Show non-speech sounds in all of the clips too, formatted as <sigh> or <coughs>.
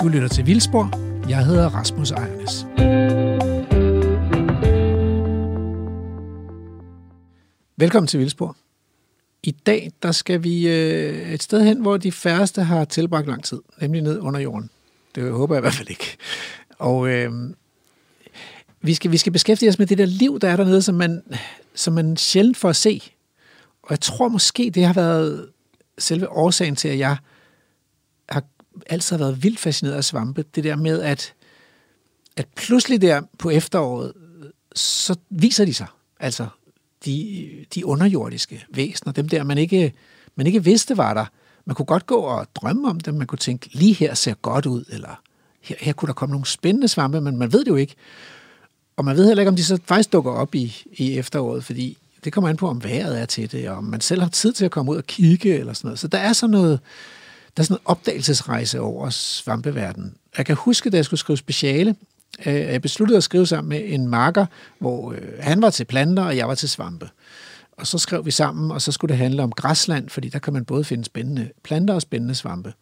Du lytter til Vildspor. Jeg hedder Rasmus Ejernes. Velkommen til Vildspor. I dag der skal vi øh, et sted hen, hvor de færreste har tilbragt lang tid, nemlig ned under jorden. Det håber jeg i hvert fald ikke. Og øh, vi, skal, vi skal beskæftige os med det der liv, der er dernede, som man, som man sjældent får at se. Og jeg tror måske, det har været selve årsagen til, at jeg altid været vildt fascineret af svampe. Det der med, at, at pludselig der på efteråret, så viser de sig. Altså, de, de underjordiske væsener, dem der, man ikke, man ikke vidste var der. Man kunne godt gå og drømme om dem, man kunne tænke, lige her ser godt ud, eller her, her kunne der komme nogle spændende svampe, men man ved det jo ikke. Og man ved heller ikke, om de så faktisk dukker op i, i efteråret, fordi det kommer an på, om vejret er til det, og om man selv har tid til at komme ud og kigge, eller sådan noget. Så der er sådan noget, der er sådan en opdagelsesrejse over svampeverdenen. Jeg kan huske, da jeg skulle skrive speciale, øh, jeg besluttede at skrive sammen med en marker, hvor øh, han var til planter, og jeg var til svampe. Og så skrev vi sammen, og så skulle det handle om græsland, fordi der kan man både finde spændende planter og spændende svampe.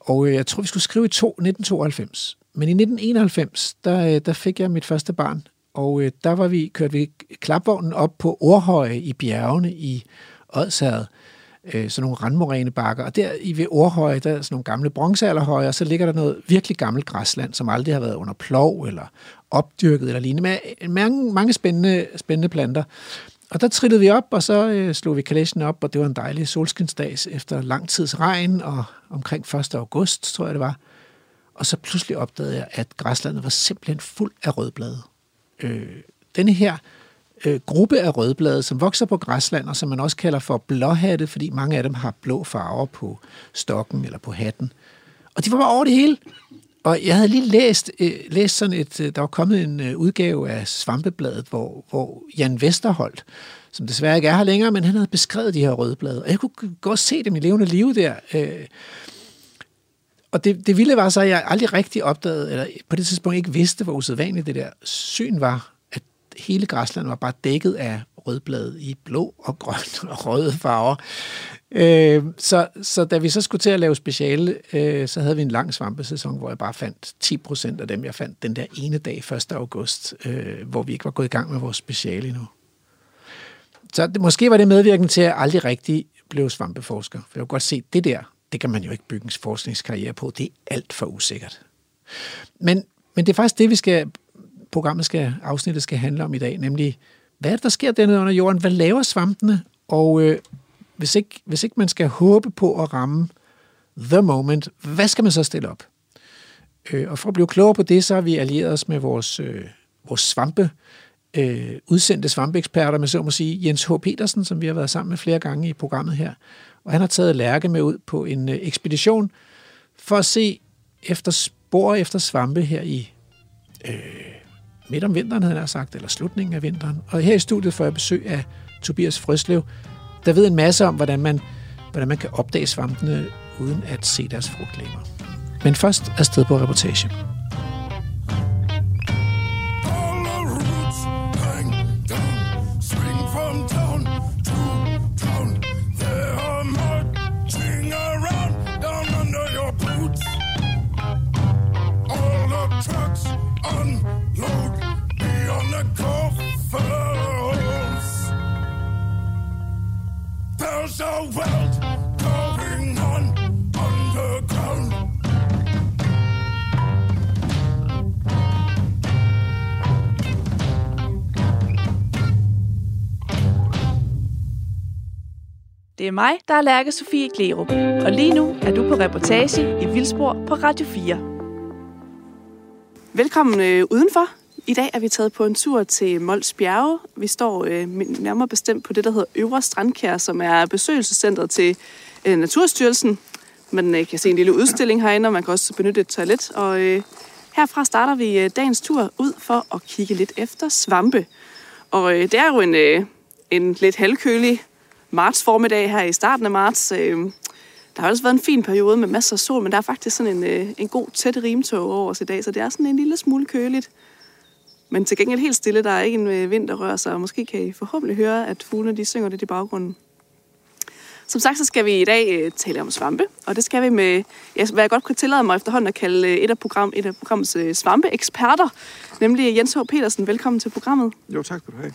Og øh, jeg tror, vi skulle skrive i to, 1992. Men i 1991, der, der fik jeg mit første barn, og der var vi, kørte vi klapvognen op på Orhøje i bjergene i Odsherred øh, sådan nogle randmoræne bakker. Og der i ved Orhøje, der er sådan nogle gamle bronzealderhøje, og så ligger der noget virkelig gammelt græsland, som aldrig har været under plov eller opdyrket eller lignende, med øh, mange, mange spændende, spændende planter. Og der trillede vi op, og så øh, slog vi kalæsen op, og det var en dejlig solskinsdag efter lang tids regn, og omkring 1. august, tror jeg det var. Og så pludselig opdagede jeg, at græslandet var simpelthen fuld af rødblade. Øh, denne her øh, gruppe af rødblade, som vokser på græsland, og som man også kalder for blåhatte, fordi mange af dem har blå farver på stokken eller på hatten. Og de var bare over det hele. Og jeg havde lige læst, øh, læst sådan et, øh, der var kommet en øh, udgave af Svampebladet, hvor, hvor Jan Vesterholt, som desværre ikke er her længere, men han havde beskrevet de her rødblade. Og jeg kunne godt se dem i levende liv der. Øh, og det, det vilde var så, at jeg aldrig rigtig opdagede, eller på det tidspunkt ikke vidste, hvor usædvanligt det der syn var hele græsland var bare dækket af rødblade i blå og grøn og røde farver. Øh, så, så da vi så skulle til at lave speciale, øh, så havde vi en lang svampesæson, hvor jeg bare fandt 10 procent af dem, jeg fandt den der ene dag 1. august, øh, hvor vi ikke var gået i gang med vores speciale endnu. Så det, måske var det medvirkende til, at jeg aldrig rigtig blev svampeforsker. For jeg kunne godt se, at det der, det kan man jo ikke bygge en forskningskarriere på. Det er alt for usikkert. Men, men det er faktisk det, vi skal programmet skal, afsnittet skal handle om i dag, nemlig hvad er det, der sker dernede under jorden? Hvad laver svampene? Og øh, hvis, ikke, hvis ikke man skal håbe på at ramme the moment, hvad skal man så stille op? Øh, og for at blive klogere på det, så har vi allieret os med vores, øh, vores svampe, øh, udsendte svampeeksperter, med så må sige, Jens H. Petersen, som vi har været sammen med flere gange i programmet her. Og han har taget Lærke med ud på en øh, ekspedition for at se efter spor efter svampe her i øh, midt om vinteren, havde jeg sagt, eller slutningen af vinteren. Og her i studiet får jeg besøg af Tobias Frøslev, der ved en masse om, hvordan man, hvordan man kan opdage svampene, uden at se deres frugtlemmer. Men først afsted på reportage. Det er mig, der er Lærke Sofie Klerup, og lige nu er du på reportage i Vildspor på Radio 4. Velkommen øh, udenfor. I dag er vi taget på en tur til Mols Bjerge. Vi står øh, nærmere bestemt på det, der hedder Øvre Strandkær, som er besøgelsescentret til øh, Naturstyrelsen. Man øh, kan se en lille udstilling herinde, og man kan også benytte et toilet. Og øh, herfra starter vi øh, dagens tur ud for at kigge lidt efter svampe. Og øh, det er jo en, øh, en lidt halvkølig marts formiddag her i starten af marts. Øh, der har også været en fin periode med masser af sol, men der er faktisk sådan en, øh, en god tæt rimtog over os i dag, så det er sådan en lille smule køligt. Men til gengæld helt stille, der er ikke en øh, vind, der rører sig, og måske kan I forhåbentlig høre, at fuglene de synger lidt i baggrunden. Som sagt, så skal vi i dag øh, tale om svampe, og det skal vi med, ja, hvad jeg godt kunne tillade mig efterhånden at kalde øh, et af, program, et af programmets øh, svampeeksperter, nemlig Jens H. Petersen. Velkommen til programmet. Jo, tak skal du have.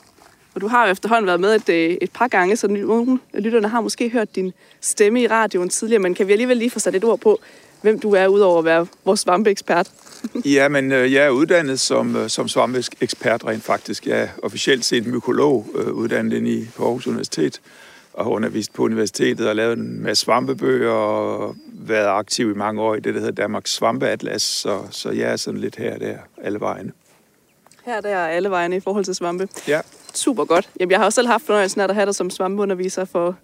Og du har jo efterhånden været med et, øh, et par gange, så nogle af lytterne har måske hørt din stemme i radioen tidligere, men kan vi alligevel lige få sat et ord på, hvem du er, udover at være vores svampeekspert? <laughs> ja, men øh, jeg er uddannet som, øh, som svampeekspert rent faktisk. Jeg er officielt set mykolog, uddannet i på Aarhus Universitet, og har undervist på universitetet og lavet en masse svampebøger og været aktiv i mange år i det, der hedder Danmarks Svampeatlas, så, så jeg er sådan lidt her og der, alle vejene. Her der er alle vejene i forhold til svampe. Ja. Super godt. Jamen, jeg har også selv haft fornøjelsen af at have dig som svampeunderviser for,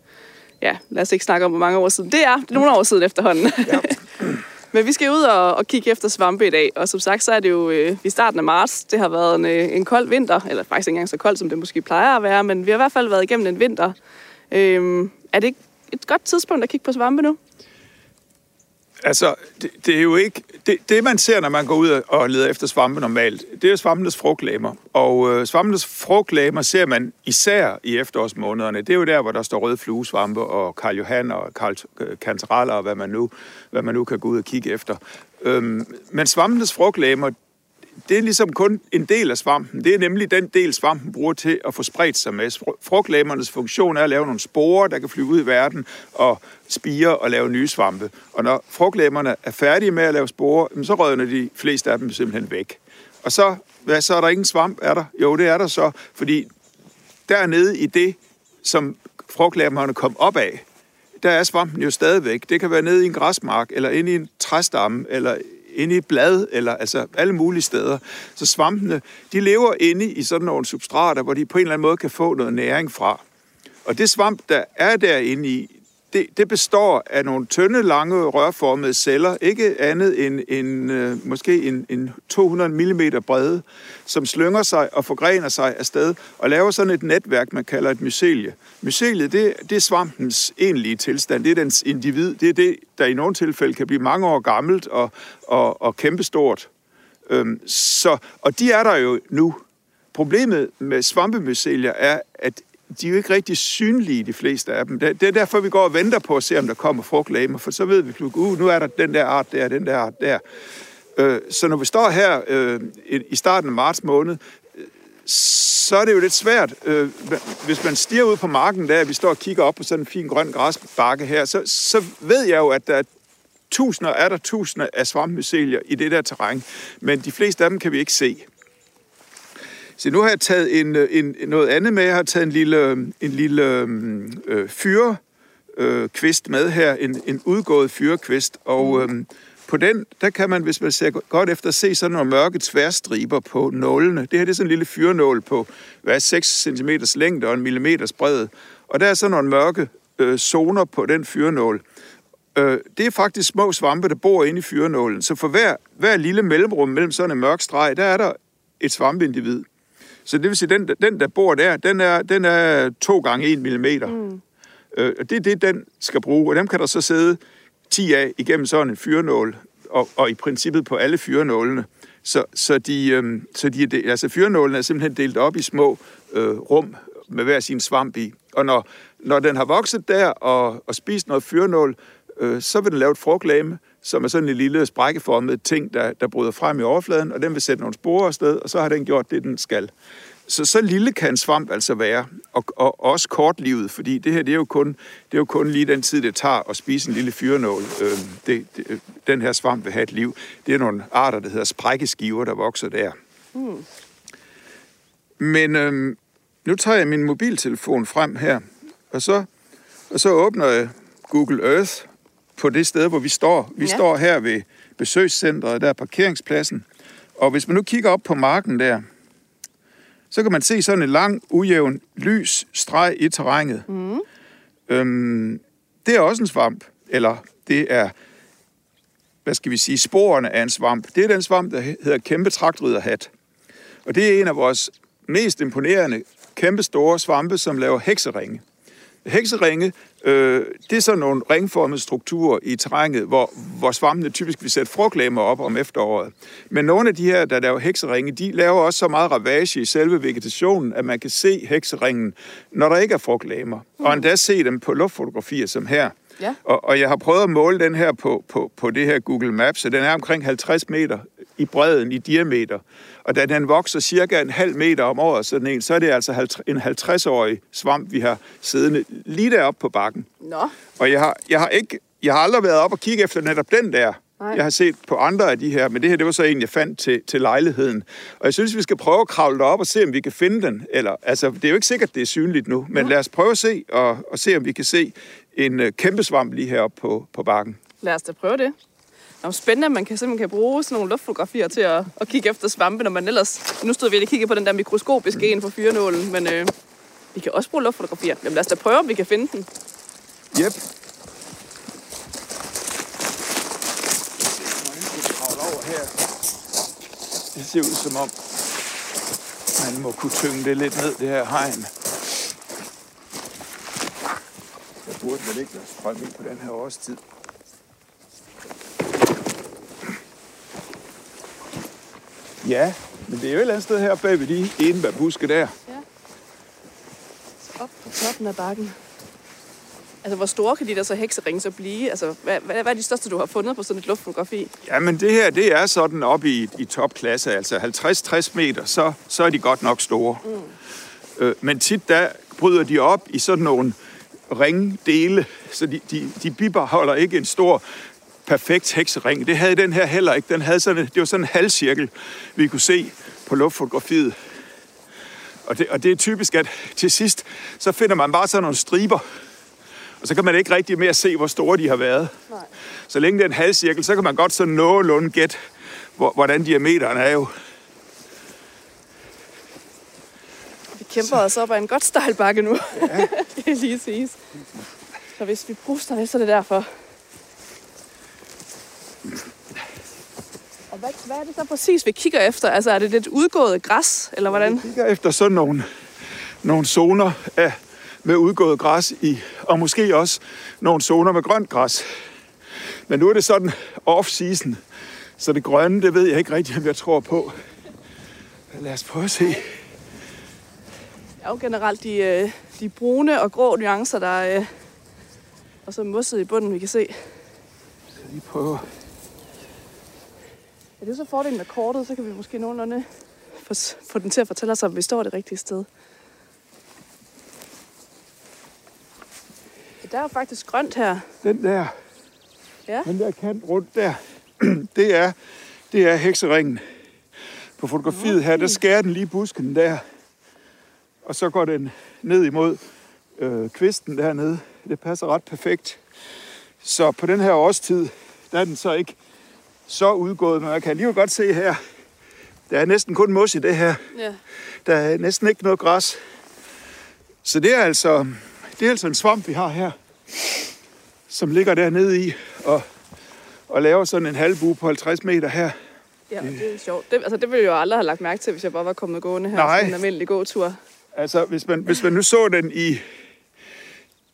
ja, lad os ikke snakke om, hvor mange år siden. Det er, det er nogle år siden efterhånden. Ja. <laughs> Men vi skal ud og, og kigge efter svampe i dag, og som sagt, så er det jo øh, i starten af marts. Det har været en, øh, en kold vinter, eller faktisk ikke engang så kold, som det måske plejer at være, men vi har i hvert fald været igennem en vinter. Øh, er det ikke et godt tidspunkt at kigge på svampe nu? Altså, det, det er jo ikke... Det, det, man ser, når man går ud og leder efter svampe normalt, det er jo svampenes frugtlæmer. Og øh, svampenes frugtlæmer ser man især i efterårsmånederne. Det er jo der, hvor der står røde fluesvampe og Karl Johan og Karl øh, Cantarella og hvad man nu, hvad man nu kan gå ud og kigge efter. Øhm, men svampenes frugtlæmer, det er ligesom kun en del af svampen. Det er nemlig den del, svampen bruger til at få spredt sig med. Frugtlamernes funktion er at lave nogle sporer, der kan flyve ud i verden og spire og lave nye svampe. Og når frugtlamerne er færdige med at lave sporer, så rødner de fleste af dem simpelthen væk. Og så, hvad, så er der ingen svamp, er der? Jo, det er der så, fordi dernede i det, som frugtlæmerne kom op af, der er svampen jo stadigvæk. Det kan være nede i en græsmark, eller inde i en træstamme, eller inde i blad, eller altså alle mulige steder. Så svampene, de lever inde i sådan nogle substrater, hvor de på en eller anden måde kan få noget næring fra. Og det svamp, der er derinde i, det, det består af nogle tynde, lange, rørformede celler, ikke andet end, end øh, måske en, en 200 mm brede, som slynger sig og forgrener sig afsted og laver sådan et netværk, man kalder et mycelie. Myceliet, det, det er svampens egentlige tilstand, det er dens individ, det er det, der i nogle tilfælde kan blive mange år gammelt og, og, og kæmpestort. Øhm, så, og de er der jo nu. Problemet med svampemycelier er, at de er jo ikke rigtig synlige, de fleste af dem. Det er derfor, vi går og venter på at se, om der kommer frugtlamer, for så ved vi, at uh, nu er der den der art der, den der art der. Øh, så når vi står her øh, i starten af marts måned, øh, så er det jo lidt svært. Øh, hvis man stiger ud på marken der, vi står og kigger op på sådan en fin grøn græsbakke her, så, så ved jeg jo, at der er tusinder, er der tusinder af svampmycelier i det der terræn, men de fleste af dem kan vi ikke se. Så nu har jeg taget en, øh, en, noget andet med. Jeg har taget en lille, en lille øh, fyrekvist øh, med her, en, en udgået fyrekvist, og øh, på den, der kan man, hvis man ser godt efter, se sådan nogle mørke tværstriber på nålene. Det her det er sådan en lille fyrenål på hvad, 6 cm længde og en millimeters bredde. Og der er sådan nogle mørke øh, zoner på den fyrenål. Øh, det er faktisk små svampe, der bor inde i fyrenålen. Så for hver, hver lille mellemrum mellem sådan en mørk streg, der er der et svampeindivid. Så det vil sige, den, den der bor der, den er, den er to gange en millimeter. Mm. Øh, det er det, den skal bruge, og dem kan der så sidde 10 af igennem sådan en fyrenål, og, og i princippet på alle fyrenålene. Så, så, de, øh, så de, altså fyrenålene er simpelthen delt op i små øh, rum med hver sin svamp i. Og når, når den har vokset der og, og spist noget fyrenål, øh, så vil den lave et frugtlæme, som er sådan en lille sprækkeformet ting, der, der bryder frem i overfladen, og den vil sætte nogle sporer afsted, og så har den gjort det, den skal. Så, så lille kan en svamp altså være, og, og også kortlivet, fordi det her det er, jo kun, det er jo kun lige den tid, det tager at spise en lille fyrenål. Øh, det, det, den her svamp vil have et liv. Det er nogle arter, der hedder sprækkeskiver, der vokser der. Mm. Men øh, nu tager jeg min mobiltelefon frem her, og så, og så åbner jeg Google Earth på det sted, hvor vi står. Vi ja. står her ved besøgscentret, der er parkeringspladsen. Og hvis man nu kigger op på marken der, så kan man se sådan en lang, ujævn, lys streg i terrænet. Mm. Øhm, det er også en svamp, eller det er, hvad skal vi sige, sporene af en svamp. Det er den svamp, der hedder kæmpe tragtryderhat. Og det er en af vores mest imponerende, kæmpe store svampe, som laver hekseringe. Hekseringe, øh, det er sådan nogle ringformede strukturer i terrænet, hvor, hvor svampene typisk vil sætte frugtlæmer op om efteråret. Men nogle af de her, der laver hekseringe, de laver også så meget ravage i selve vegetationen, at man kan se hekseringen, når der ikke er frugtlæmer. Mm. Og endda se dem på luftfotografier som her. Ja. Og, og jeg har prøvet at måle den her på, på, på det her Google Maps, så den er omkring 50 meter i bredden, i diameter. Og da den vokser cirka en halv meter om året, sådan en, så er det altså en 50-årig svamp, vi har siddende lige deroppe på bakken. Nå. Og jeg har, jeg har, ikke, jeg har aldrig været op og kigge efter netop den der. Nej. Jeg har set på andre af de her, men det her det var så en, jeg fandt til, til lejligheden. Og jeg synes, vi skal prøve at kravle op og se, om vi kan finde den. Eller, altså, det er jo ikke sikkert, det er synligt nu, men lad os prøve at se, og, og se, om vi kan se en uh, kæmpe svamp lige heroppe på, på bakken. Lad os da prøve det. Det er spændende, at man kan simpelthen kan bruge sådan nogle luftfotografier til at, at kigge efter svampe, når man ellers... Nu stod vi lige og kiggede på den der mikroskopiske en for fyrenålen, men øh, vi kan også bruge luftfotografier. Jamen lad os da prøve, om vi kan finde den. Yep. Det ser ud som om, man må kunne tynge det lidt ned, det her hegn. Der burde vel ikke være strøm ind på den her årstid. Ja, men det er jo et eller andet sted her bag ved de enebærbuske der. Så op på toppen af bakken. Altså, hvor store kan de der så hekseringe så blive? Altså, hvad, hvad, hvad er de største, du har fundet på sådan et luftfotografi? Ja, men det her, det er sådan op i, i topklasse, altså 50-60 meter, så, så er de godt nok store. Mm. Øh, men tit der bryder de op i sådan nogle ringdele, så de, de, de bibeholder ikke en stor perfekt heksering. Det havde den her heller ikke. Den havde sådan, det var sådan en halvcirkel, vi kunne se på luftfotografiet. Og det, og det er typisk, at til sidst, så finder man bare sådan nogle striber, og så kan man ikke rigtig mere se, hvor store de har været. Nej. Så længe det er en halvcirkel, så kan man godt sådan nogenlunde gætte, hvor, hvordan diameteren er jo. Vi kæmper os op ad en godt stejl bakke nu. Ja. <laughs> det er lige siges. Så hvis vi puster lidt, så er det derfor. Hvad, hvad er det så præcis, vi kigger efter? Altså, er det lidt udgået græs, eller hvordan? Vi kigger efter sådan nogle, nogle zoner af, med udgået græs i, og måske også nogle zoner med grønt græs. Men nu er det sådan off-season, så det grønne, det ved jeg ikke rigtig, om jeg tror på. Lad os prøve at se. Det er jo generelt de, øh, de brune og grå nuancer, der er øh, og så mosset i bunden, vi kan se. Skal lige prøve. Ja, det er så fordelen med kortet, så kan vi måske nogenlunde få, få den til at fortælle os, om vi står det rigtige sted. Ja, der er jo faktisk grønt her. Den der, Ja, den der kant rundt der, <clears throat> det er, det er hekseringen. På fotografiet her, der skærer den lige busken der. Og så går den ned imod øh, kvisten dernede. Det passer ret perfekt. Så på den her årstid, der er den så ikke så udgået, men jeg kan alligevel godt se her, der er næsten kun mos i det her. ja. Der er næsten ikke noget græs. Så det er altså, det er altså en svamp, vi har her, som ligger dernede i og, og laver sådan en halvbue på 50 meter her. ja det er sjovt. Det, altså, det ville jeg jo aldrig have lagt mærke til, hvis jeg bare var kommet gående her. Nej. En almindelig gåtur. Altså, hvis man, hvis man nu så den i,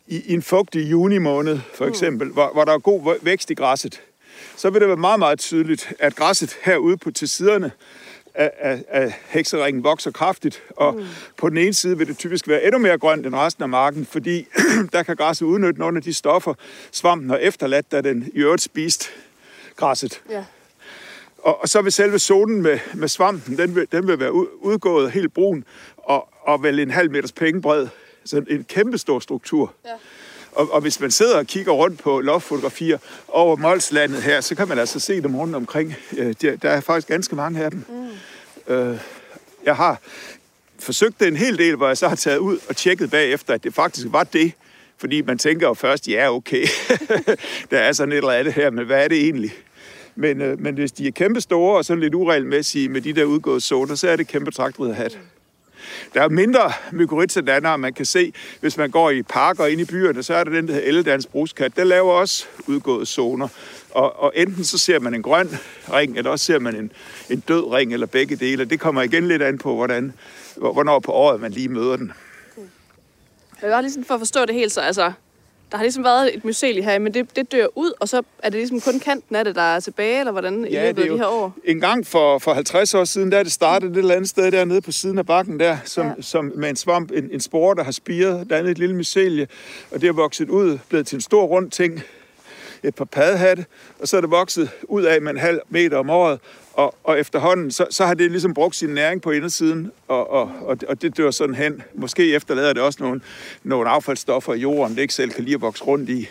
i, i en fugtig juni måned, for eksempel, mm. hvor, hvor der er god væ- vækst i græsset, så vil det være meget, meget tydeligt, at græsset herude på til siderne af, af, af hekseringen vokser kraftigt, og mm. på den ene side vil det typisk være endnu mere grønt end resten af marken, fordi <clears throat> der kan græsset udnytte nogle af de stoffer, svampen har efterladt, da den i øvrigt spist græsset. Ja. Og, og så vil selve zonen med, med svampen, den vil, den vil være ud- udgået helt brun, og, og vel en halv meters pengebred. Så en kæmpe stor struktur. Ja. Og, og hvis man sidder og kigger rundt på loftfotografier over Molslandet her, så kan man altså se dem rundt omkring. Øh, Der, der er faktisk ganske mange af dem. Mm. Øh, jeg har forsøgt det en hel del, hvor jeg så har taget ud og tjekket bagefter, at det faktisk var det. Fordi man tænker jo først, ja okay, <laughs> der er sådan et eller andet her, men hvad er det egentlig? Men, øh, men hvis de er kæmpe store og sådan lidt uregelmæssige med de der udgåede zoner, så er det kæmpe traktriderhat. Der er mindre mykorrhiza man kan se, hvis man går i parker ind i byerne, så er der den, der hedder Elledans bruskat. Den laver også udgåede zoner. Og, og enten så ser man en grøn ring, eller også ser man en, en død ring, eller begge dele. Det kommer igen lidt an på, hvordan, hvornår på året man lige møder den. Mm. Jeg var ligesom for at forstå det helt, så altså, der har ligesom været et myceli her, men det, det dør ud, og så er det ligesom kun kanten af det, der er tilbage, eller hvordan i Ja, løbet det af de her år? En gang for, for 50 år siden, der er det startet et eller andet sted dernede på siden af bakken der, som, ja. som med en svamp, en, en spore, der har spiret, dannet et lille mycelie, og det er vokset ud, blevet til en stor rund ting, et par paddehatte, og så er det vokset ud af med en halv meter om året, og, og efterhånden, så, så har det ligesom brugt sin næring på indersiden, og, og, og, og det dør sådan hen. Måske efterlader det også nogle, nogle affaldsstoffer i jorden, det ikke selv kan lide at vokse rundt i.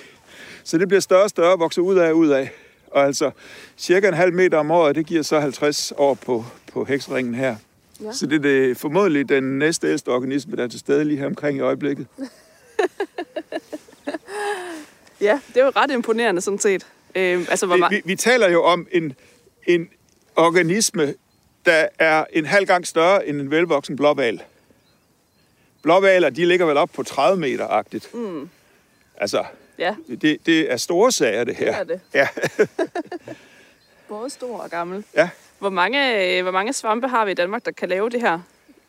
Så det bliver større og større, vokser ud af og ud af. Og altså cirka en halv meter om året, det giver så 50 år på, på heksringen her. Ja. Så det er det, formodentlig den næste ældste organisme, der er til stede lige her omkring i øjeblikket. <laughs> Ja, det er jo ret imponerende sådan set. Øh, altså, hvor Vi, vi, vi taler jo om en, en organisme, der er en halv gang større end en velvoksen blåval. Blåvaler, de ligger vel op på 30 meter-agtigt. Mm. Altså, Ja, det, det er store sager, det her. Det er det. Ja, <laughs> både stor og gammel. ja. Hvor mange, øh, hvor mange svampe har vi i Danmark, der kan lave det her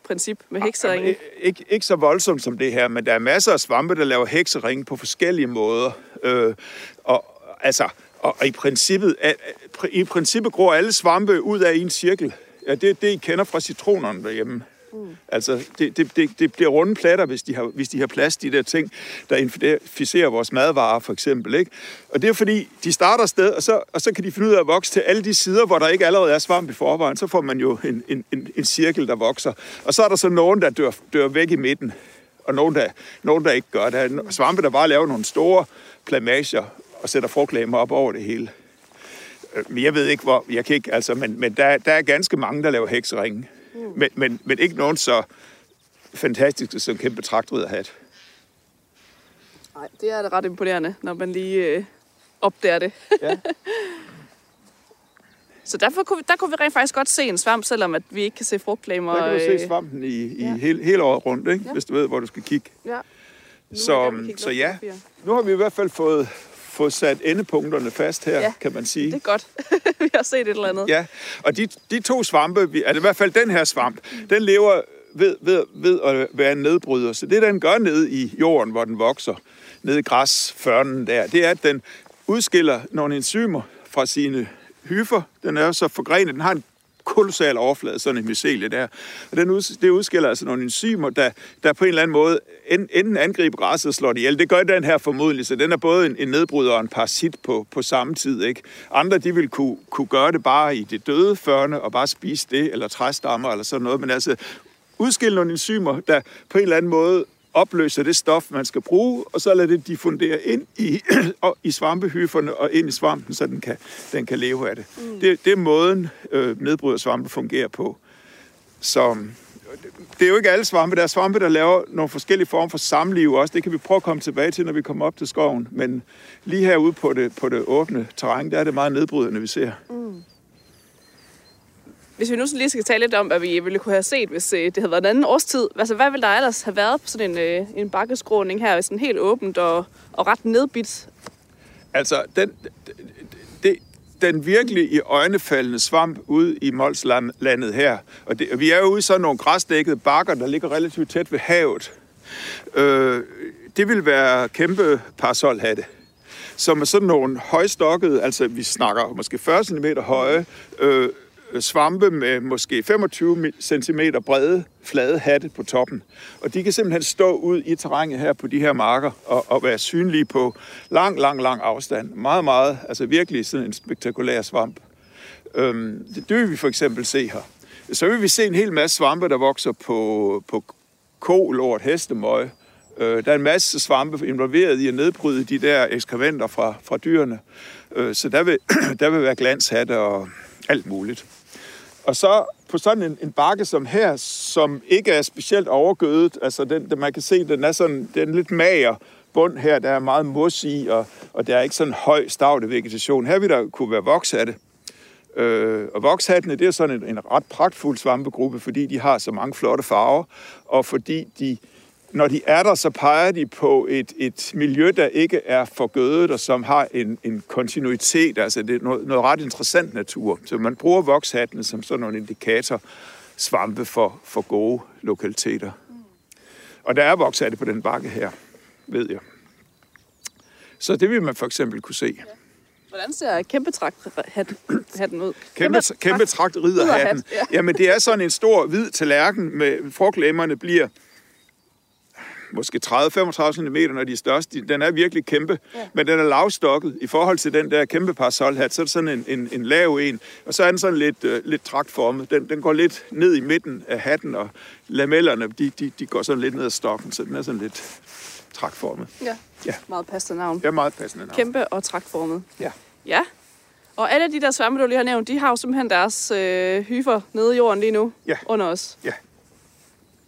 princip med hekseringen? Ikke, ikke, ikke så voldsomt som det her, men der er masser af svampe, der laver heksering på forskellige måder. Øh, og, altså, og, i, princippet, i princippet gror alle svampe ud af en cirkel. Ja, det er det, I kender fra citronerne derhjemme. Mm. Altså, det, det, det, det bliver runde platter, hvis de, har, hvis de har plads, de der ting, der inficerer vores madvarer, for eksempel. Ikke? Og det er fordi, de starter sted, og så, og så kan de finde ud af at vokse til alle de sider, hvor der ikke allerede er svamp i forvejen. Så får man jo en, en, en, en cirkel, der vokser. Og så er der så nogen, der dør, dør væk i midten, og nogen der, nogen, der ikke gør det. Svampe, der bare laver nogle store plamager og sætter frugtlæmer op over det hele. Øh, Men jeg ved ikke, hvor... Jeg kan ikke, altså, men, men der, der er ganske mange, der laver hekseringe. Mm. Men, men, men ikke nogen så fantastiske som kæmpe traktriderhat. Nej, det er ret imponerende, når man lige øh, opdager det. Ja. <laughs> Så derfor kunne vi, der kunne vi rent faktisk godt se en svamp, selvom at vi ikke kan se frugtflamer. Der kan du øh, se svampen i, i ja. hele, hele året rundt, ikke? Ja. Hvis du ved, hvor du skal kigge. Ja. Nu Så, kigge så ja, nu har vi i hvert fald fået, fået sat endepunkterne fast her, Ja. kan man sige. Det er godt. <laughs> vi har set et eller andet. Ja, og de, de to svampe, vi- altså i hvert fald den her svamp, den lever ved, ved, ved at være en nedbryder. Så det, den gør ned i jorden, hvor den vokser, nede i græsførnen der, det er, at den udskiller nogle enzymer fra sine hyfer. Den er så forgrenet, den har en kolossal overflade, sådan en mycelie der. Og den ud, det udskiller altså nogle enzymer, der, der på en eller anden måde enten angriber græsset og slår det ihjel. Det gør den her formodentlig, så den er både en, en nedbryder og en parasit på, på samme tid. Ikke? Andre de vil kunne, kunne gøre det bare i det døde førne og bare spise det, eller træstammer eller sådan noget, men altså udskille nogle enzymer, der på en eller anden måde opløser det stof, man skal bruge, og så lader det diffundere ind i, <clears throat> i svampehyferne og ind i svampen, så den kan, den kan leve af det. Mm. Det, det er måden, øh, nedbryder svampe fungerer på. Så det er jo ikke alle svampe. Der er svampe, der laver nogle forskellige former for samliv også. Det kan vi prøve at komme tilbage til, når vi kommer op til skoven. Men lige herude på det, på det åbne terræn, der er det meget nedbrydende, vi ser. Hvis vi nu lige skal tale lidt om, hvad vi ville kunne have set, hvis øh, det havde været en anden årstid. Altså, hvad ville der ellers have været på sådan en, øh, en bakkeskråning her, hvis sådan helt åbent og, og ret nedbidt? Altså, den, det, den virkelig i øjnefaldende svamp ude i Molslandet her, og det, vi er jo ude i sådan nogle græsdækkede bakker, der ligger relativt tæt ved havet. Øh, det vil være kæmpe parasolhatte, som er sådan nogle højstokkede, altså vi snakker måske 40 cm høje, øh, Øh, svampe med måske 25 cm brede, flade hatte på toppen. Og de kan simpelthen stå ud i terrænet her på de her marker og, og være synlige på lang, lang, lang afstand. Meget, meget, altså virkelig sådan en spektakulær svamp. Øhm, det, det vil vi for eksempel se her. Så vil vi se en hel masse svampe, der vokser på, på ko, lort, hestemøg. Øh, der er en masse svampe involveret i at nedbryde de der ekskrementer fra, fra dyrene. Øh, så der vil, <clears throat> der vil være glanshatte og alt muligt. Og så på sådan en, en bakke som her, som ikke er specielt overgødet, altså den, den, man kan se, den er sådan, den er lidt mager bund her, der er meget mos i, og, og der er ikke sådan høj stavte vegetation. Her vil der kunne være vokshatte. Øh, og vokshattene, det er sådan en, en ret pragtfuld svampegruppe, fordi de har så mange flotte farver, og fordi de, når de er der, så peger de på et, et miljø, der ikke er forgødet, og som har en, en kontinuitet, altså det er noget, noget ret interessant natur. Så man bruger vokshattene som sådan nogle indikator svampe for, for gode lokaliteter. Og der er vokshatte på den bakke her, ved jeg. Så det vil man for eksempel kunne se. Hvordan ser kæmpe hatten ud? Kæmpe, kæmpe trakt ridderhatten. ja. Jamen, det er sådan en stor hvid tallerken med frugtlemmerne bliver måske 30-35 cm, når de er største. Den er virkelig kæmpe, ja. men den er lavstokket. I forhold til den der kæmpe parasolhat, så er det sådan en, en, en lav en, og så er den sådan lidt, uh, lidt traktformet. Den, den går lidt ned i midten af hatten, og lamellerne, de, de, de går sådan lidt ned ad stokken, så den er sådan lidt traktformet. Ja. Ja. Meget passende navn. Ja, meget passende navn. Kæmpe og traktformet. Ja. Ja. Og alle de der svampe, du lige har nævnt, de har jo simpelthen deres øh, hyfer nede i jorden lige nu. Ja. Under os. Ja.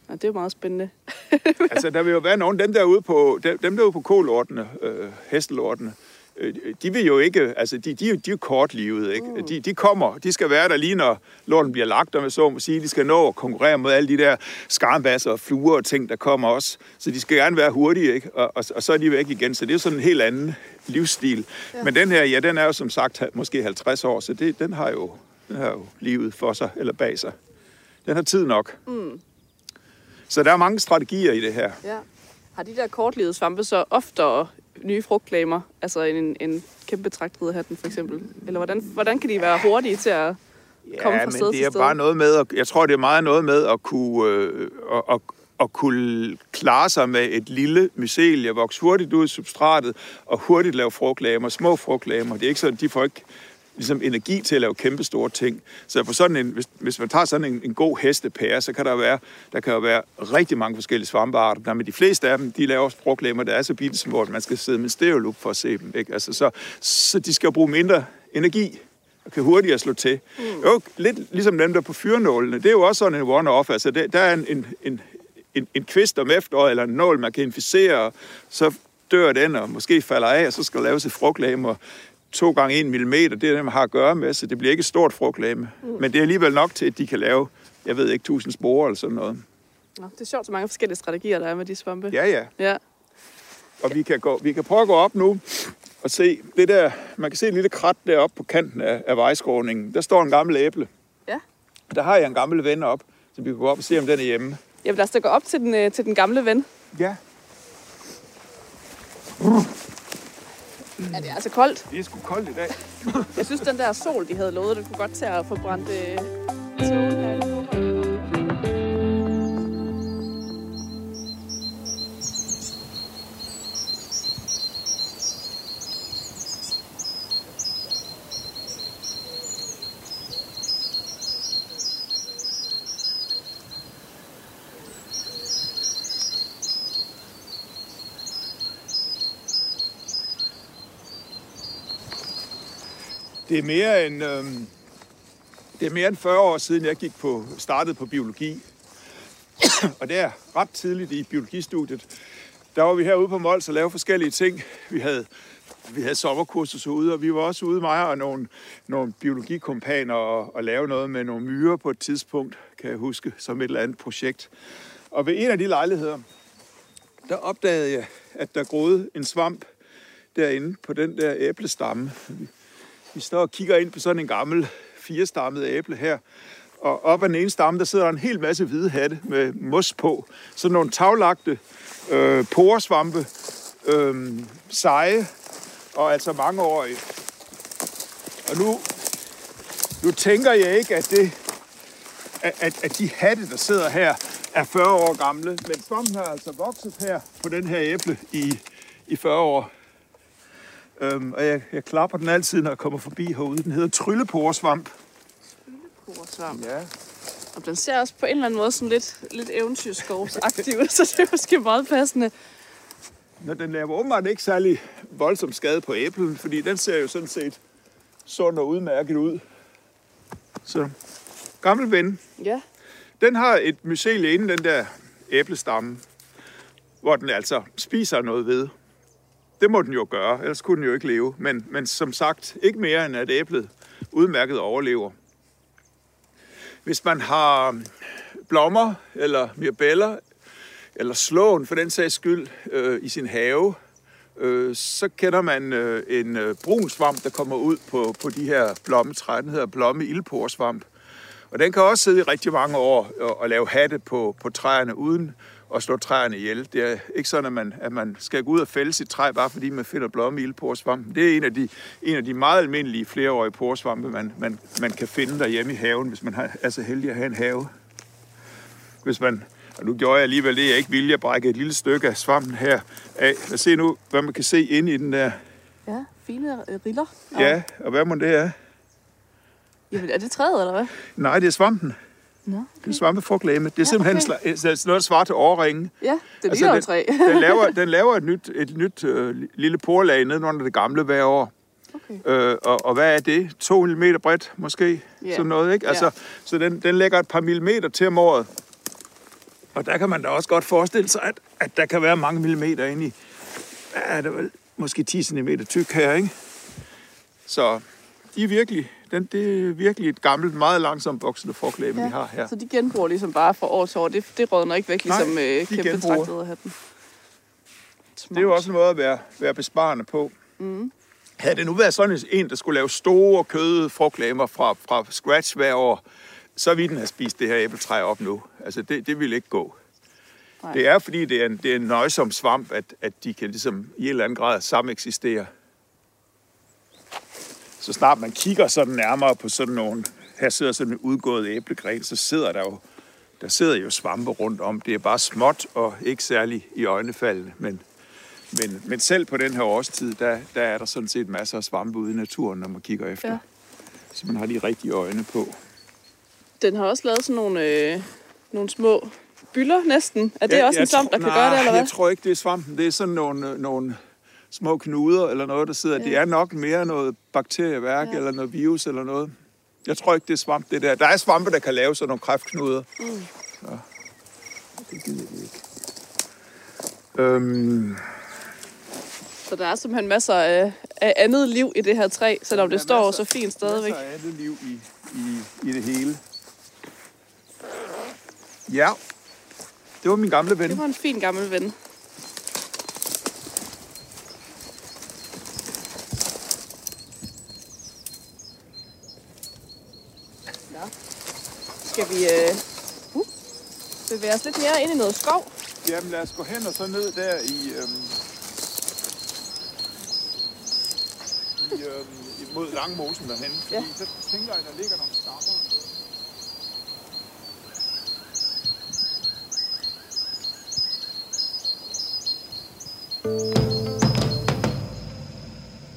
Ja, det er meget spændende. <laughs> altså, der vil jo være nogen, dem der ude på, dem, dem der ude på kolortene, øh, hestelortene, øh, de vil jo ikke, altså, de, de, er de er jo kortlivede, ikke? Mm. De, de kommer, de skal være der lige, når lorten bliver lagt, om jeg så må sige. De skal nå at konkurrere mod alle de der skarnbasser og fluer og ting, der kommer også. Så de skal gerne være hurtige, ikke? Og, og, og så er de væk igen. Så det er jo sådan en helt anden livsstil. Ja. Men den her, ja, den er jo som sagt måske 50 år, så det, den, har jo, den har jo livet for sig, eller bag sig. Den har tid nok. Mm. Så der er mange strategier i det her. Ja. Har de der kortlivede svampe så oftere nye frugtklamer, altså en, en kæmpe trækriderhatten for eksempel? Eller hvordan, hvordan kan de være hurtige til at komme fra men sted det til er sted? bare noget med, at, jeg tror, det er meget noget med at kunne, øh, at, at, at kunne klare sig med et lille mycelie, vokse hurtigt ud i substratet og hurtigt lave frugtlamer, små frugtlamer. Det er ikke sådan, de får ikke ligesom energi til at lave kæmpe store ting. Så på sådan en, hvis, hvis man tager sådan en, en god hestepære, så kan der være, der kan jo være rigtig mange forskellige svampearter. Der, men de fleste af dem, de laver frugtlemmer, der er så bitte små, at man skal sidde med stereolup for at se dem. Ikke? Altså, så, så de skal jo bruge mindre energi og kan hurtigere slå til. Mm. Jo, lidt ligesom dem, der er på fyrenålene. Det er jo også sådan en one-off. Altså, det, der er en, en, en, en, en kvist om efteråret, eller en nål, man kan inficere, så dør den, og måske falder af, og så skal der laves et frugtlamer to gange en millimeter. Det er det, man har at gøre med, så det bliver ikke et stort frugtlame. Mm. Men det er alligevel nok til, at de kan lave, jeg ved ikke, tusind sporer eller sådan noget. Nå, det er sjovt, så mange forskellige strategier, der er med de svampe. Ja, ja. ja. Og vi kan, gå, vi kan prøve at gå op nu og se det der, man kan se et lille krat deroppe på kanten af, af vejskråningen. Der står en gammel æble. Ja. Der har jeg en gammel ven op, så vi kan gå op og se, om den er hjemme. Jamen lad os da gå op til den, øh, til den gamle ven. Ja, Ja, det er altså koldt. det er sgu koldt i dag. Jeg synes, den der sol, de havde lovet, det kunne godt til at få brændt øh, tågen her. Det er mere end, øh, det er mere end 40 år siden, jeg gik på, startede på biologi. og det er ret tidligt i biologistudiet. Der var vi herude på Mols og lavede forskellige ting. Vi havde, vi havde sommerkursus ude, og vi var også ude, mig og nogle, nogle biologikompaner, og, og lave noget med nogle myrer på et tidspunkt, kan jeg huske, som et eller andet projekt. Og ved en af de lejligheder, der opdagede jeg, at der groede en svamp derinde på den der æblestamme. Vi står og kigger ind på sådan en gammel firestammet æble her. Og op ad den ene stamme, der sidder der en hel masse hvide hatte med mos på. Sådan nogle taglagte øh, poresvampe, øh, seje og altså mangeårige. Og nu, nu tænker jeg ikke, at, det, at, at, at de hatte, der sidder her, er 40 år gamle. Men svampen har altså vokset her på den her æble i, i 40 år. Øhm, og jeg, jeg klapper den altid, når jeg kommer forbi herude. Den hedder trylleporesvamp. Poresvamp. Ja. Og den ser også på en eller anden måde sådan lidt, lidt eventyrskovsagtig ud, <laughs> så det er måske meget passende. Når den laver åbenbart ikke særlig voldsom skade på æblen, fordi den ser jo sådan set sund og udmærket ud. Så, gammel ven. Ja. Den har et mycelie inden den der æblestamme, hvor den altså spiser noget ved. Det må den jo gøre, ellers kunne den jo ikke leve. Men, men som sagt, ikke mere end at æblet udmærket overlever. Hvis man har blommer eller mirbeller eller slåen for den sags skyld øh, i sin have, øh, så kender man øh, en øh, brun svamp, der kommer ud på, på de her blommetræer. Den hedder blomme ildporsvamp. Og den kan også sidde i rigtig mange år og, og lave hatte på, på træerne, uden, at slå træerne ihjel. Det er ikke sådan, at man, at man skal gå ud og fælde sit træ, bare fordi man finder blåmile på svampen. Det er en af de, en af de meget almindelige flereårige porsvampe, man, man, man kan finde derhjemme i haven, hvis man har, er så heldig at have en have. Hvis man, og nu gjorde jeg alligevel det, jeg ikke ville. Jeg brække et lille stykke af svampen her af. Lad os se nu, hvad man kan se inde i den der. Ja, fine riller. Ja, og hvad må det er? Jamen, er det træet, eller hvad? Nej, det er svampen. Nå, Det er svampefrugtlæme. Det er simpelthen okay. okay. noget der svarer til årringe. Ja, det Altså, ligner jo den- træ. Den laver, <laughs> den laver et nyt, et nyt øh, lille porlag nedenunder det gamle hver år. Okay. Øh, og, og hvad er det? 2 mm bredt måske? Ja. Sådan noget, ikke? Altså, Ja. Så den, den lægger et par millimeter til om året. Og der kan man da også godt forestille sig, at, at der kan være mange millimeter inde i. Hvad er det vel? Måske 10 cm tyk her, ikke? Så de er virkelig, den, det er virkelig et gammelt, meget langsomt voksende frugtlæme, ja. vi har her. Så de genbruger ligesom bare fra år til år. Det, det rådner ikke væk, ligesom Nej, øh, kæmpe genbruger. traktet af den. Det er jo også en måde at være, være besparende på. Mm. Havde det nu været sådan en, der skulle lave store kødede frugtlæmer fra, fra scratch hver år, så ville den have spist det her æbletræ op nu. Altså, det, det ville ikke gå. Nej. Det er, fordi det er en, det er en nøjsom svamp, at, at de kan ligesom i en eller anden grad sameksistere. Så snart man kigger sådan nærmere på sådan nogle, her sidder sådan en udgået æblegren, så sidder der jo, der sidder jo svampe rundt om. Det er bare småt og ikke særlig i øjnefaldene, men, men, men selv på den her årstid, der, der er der sådan set masser af svampe ude i naturen, når man kigger efter. Ja. Så man har de rigtige øjne på. Den har også lavet sådan nogle, øh, nogle små byller næsten. Er det Ja, også en svamp, der kan gøre det, eller hvad? jeg tror ikke, det er svampen. Det er sådan nogle, øh, nogle små knuder eller noget, der sidder. Ja. Ja. Det er nok mere noget bakterieværk Ja. ja. eller noget virus eller noget. Jeg tror ikke, det er svamp, det der. Der er svampe, der kan lave sådan nogle kræftknuder. Mm. Så. Det gider vi ikke. Øhm, Så der er simpelthen masser af, af andet liv i det her træ, selvom der det er står masser- så fint stadigvæk. Masser af andet liv i, i, i det hele. Ja, det var min gamle ven. Det var en fin gammel ven. Skal vi øh, uh, bevæge os lidt mere ind i noget skov? Jamen lad os gå hen og så ned der i, øhm, i øhm, mod Langmosen derhen. Fordi Ja. så tænker jeg, at der ligger nogle stammer.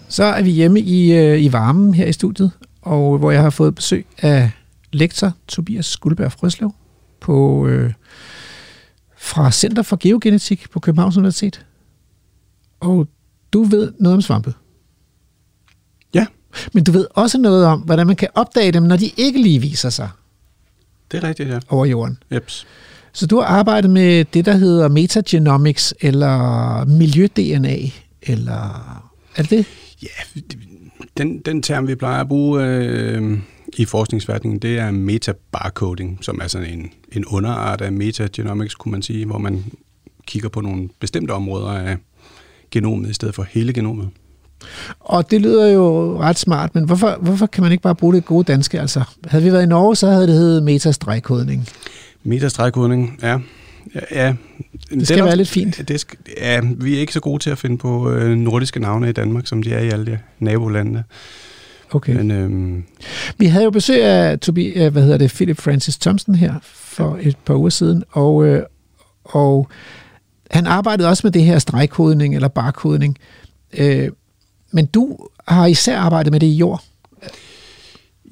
Så er vi hjemme i, øh, i varmen her i studiet, og hvor jeg har fået besøg af lektor Tobias Skuldberg Frøslev på, øh, fra Center for Geogenetik på Københavns Universitet. Og du ved noget om svampe. Ja. Men du ved også noget om, hvordan man kan opdage dem, når de ikke lige viser sig Det er rigtigt, ja. over jorden. Jeps. Så du har arbejdet med det, der hedder metagenomics, eller miljø-DNA, eller... Er det det? Ja, den, den term, vi plejer at bruge øh, i forskningsverdenen, det er metabarcoding, som er sådan en, en underart af metagenomics, kunne man sige, hvor man kigger på nogle bestemte områder af genomet i stedet for hele genomet. Og det lyder jo ret smart, men hvorfor, hvorfor kan man ikke bare bruge det gode danske? Altså, havde vi været i Norge, så havde det heddet metastregkodning. Metastregkodning, ja. Ja, ja. Det skal er være lidt fint. Det skal, ja, vi er ikke så gode til at finde på øh, nordiske navne i Danmark, som de er i alle de nabolandene. Okay. Men øhm, Vi havde jo besøg af Tobi, hvad hedder det, Philip Francis Thompson her for et par uger siden, og, øh, og han arbejdede også med det her stregkodning eller barkodning. Øh, men du har især arbejdet med det i jord.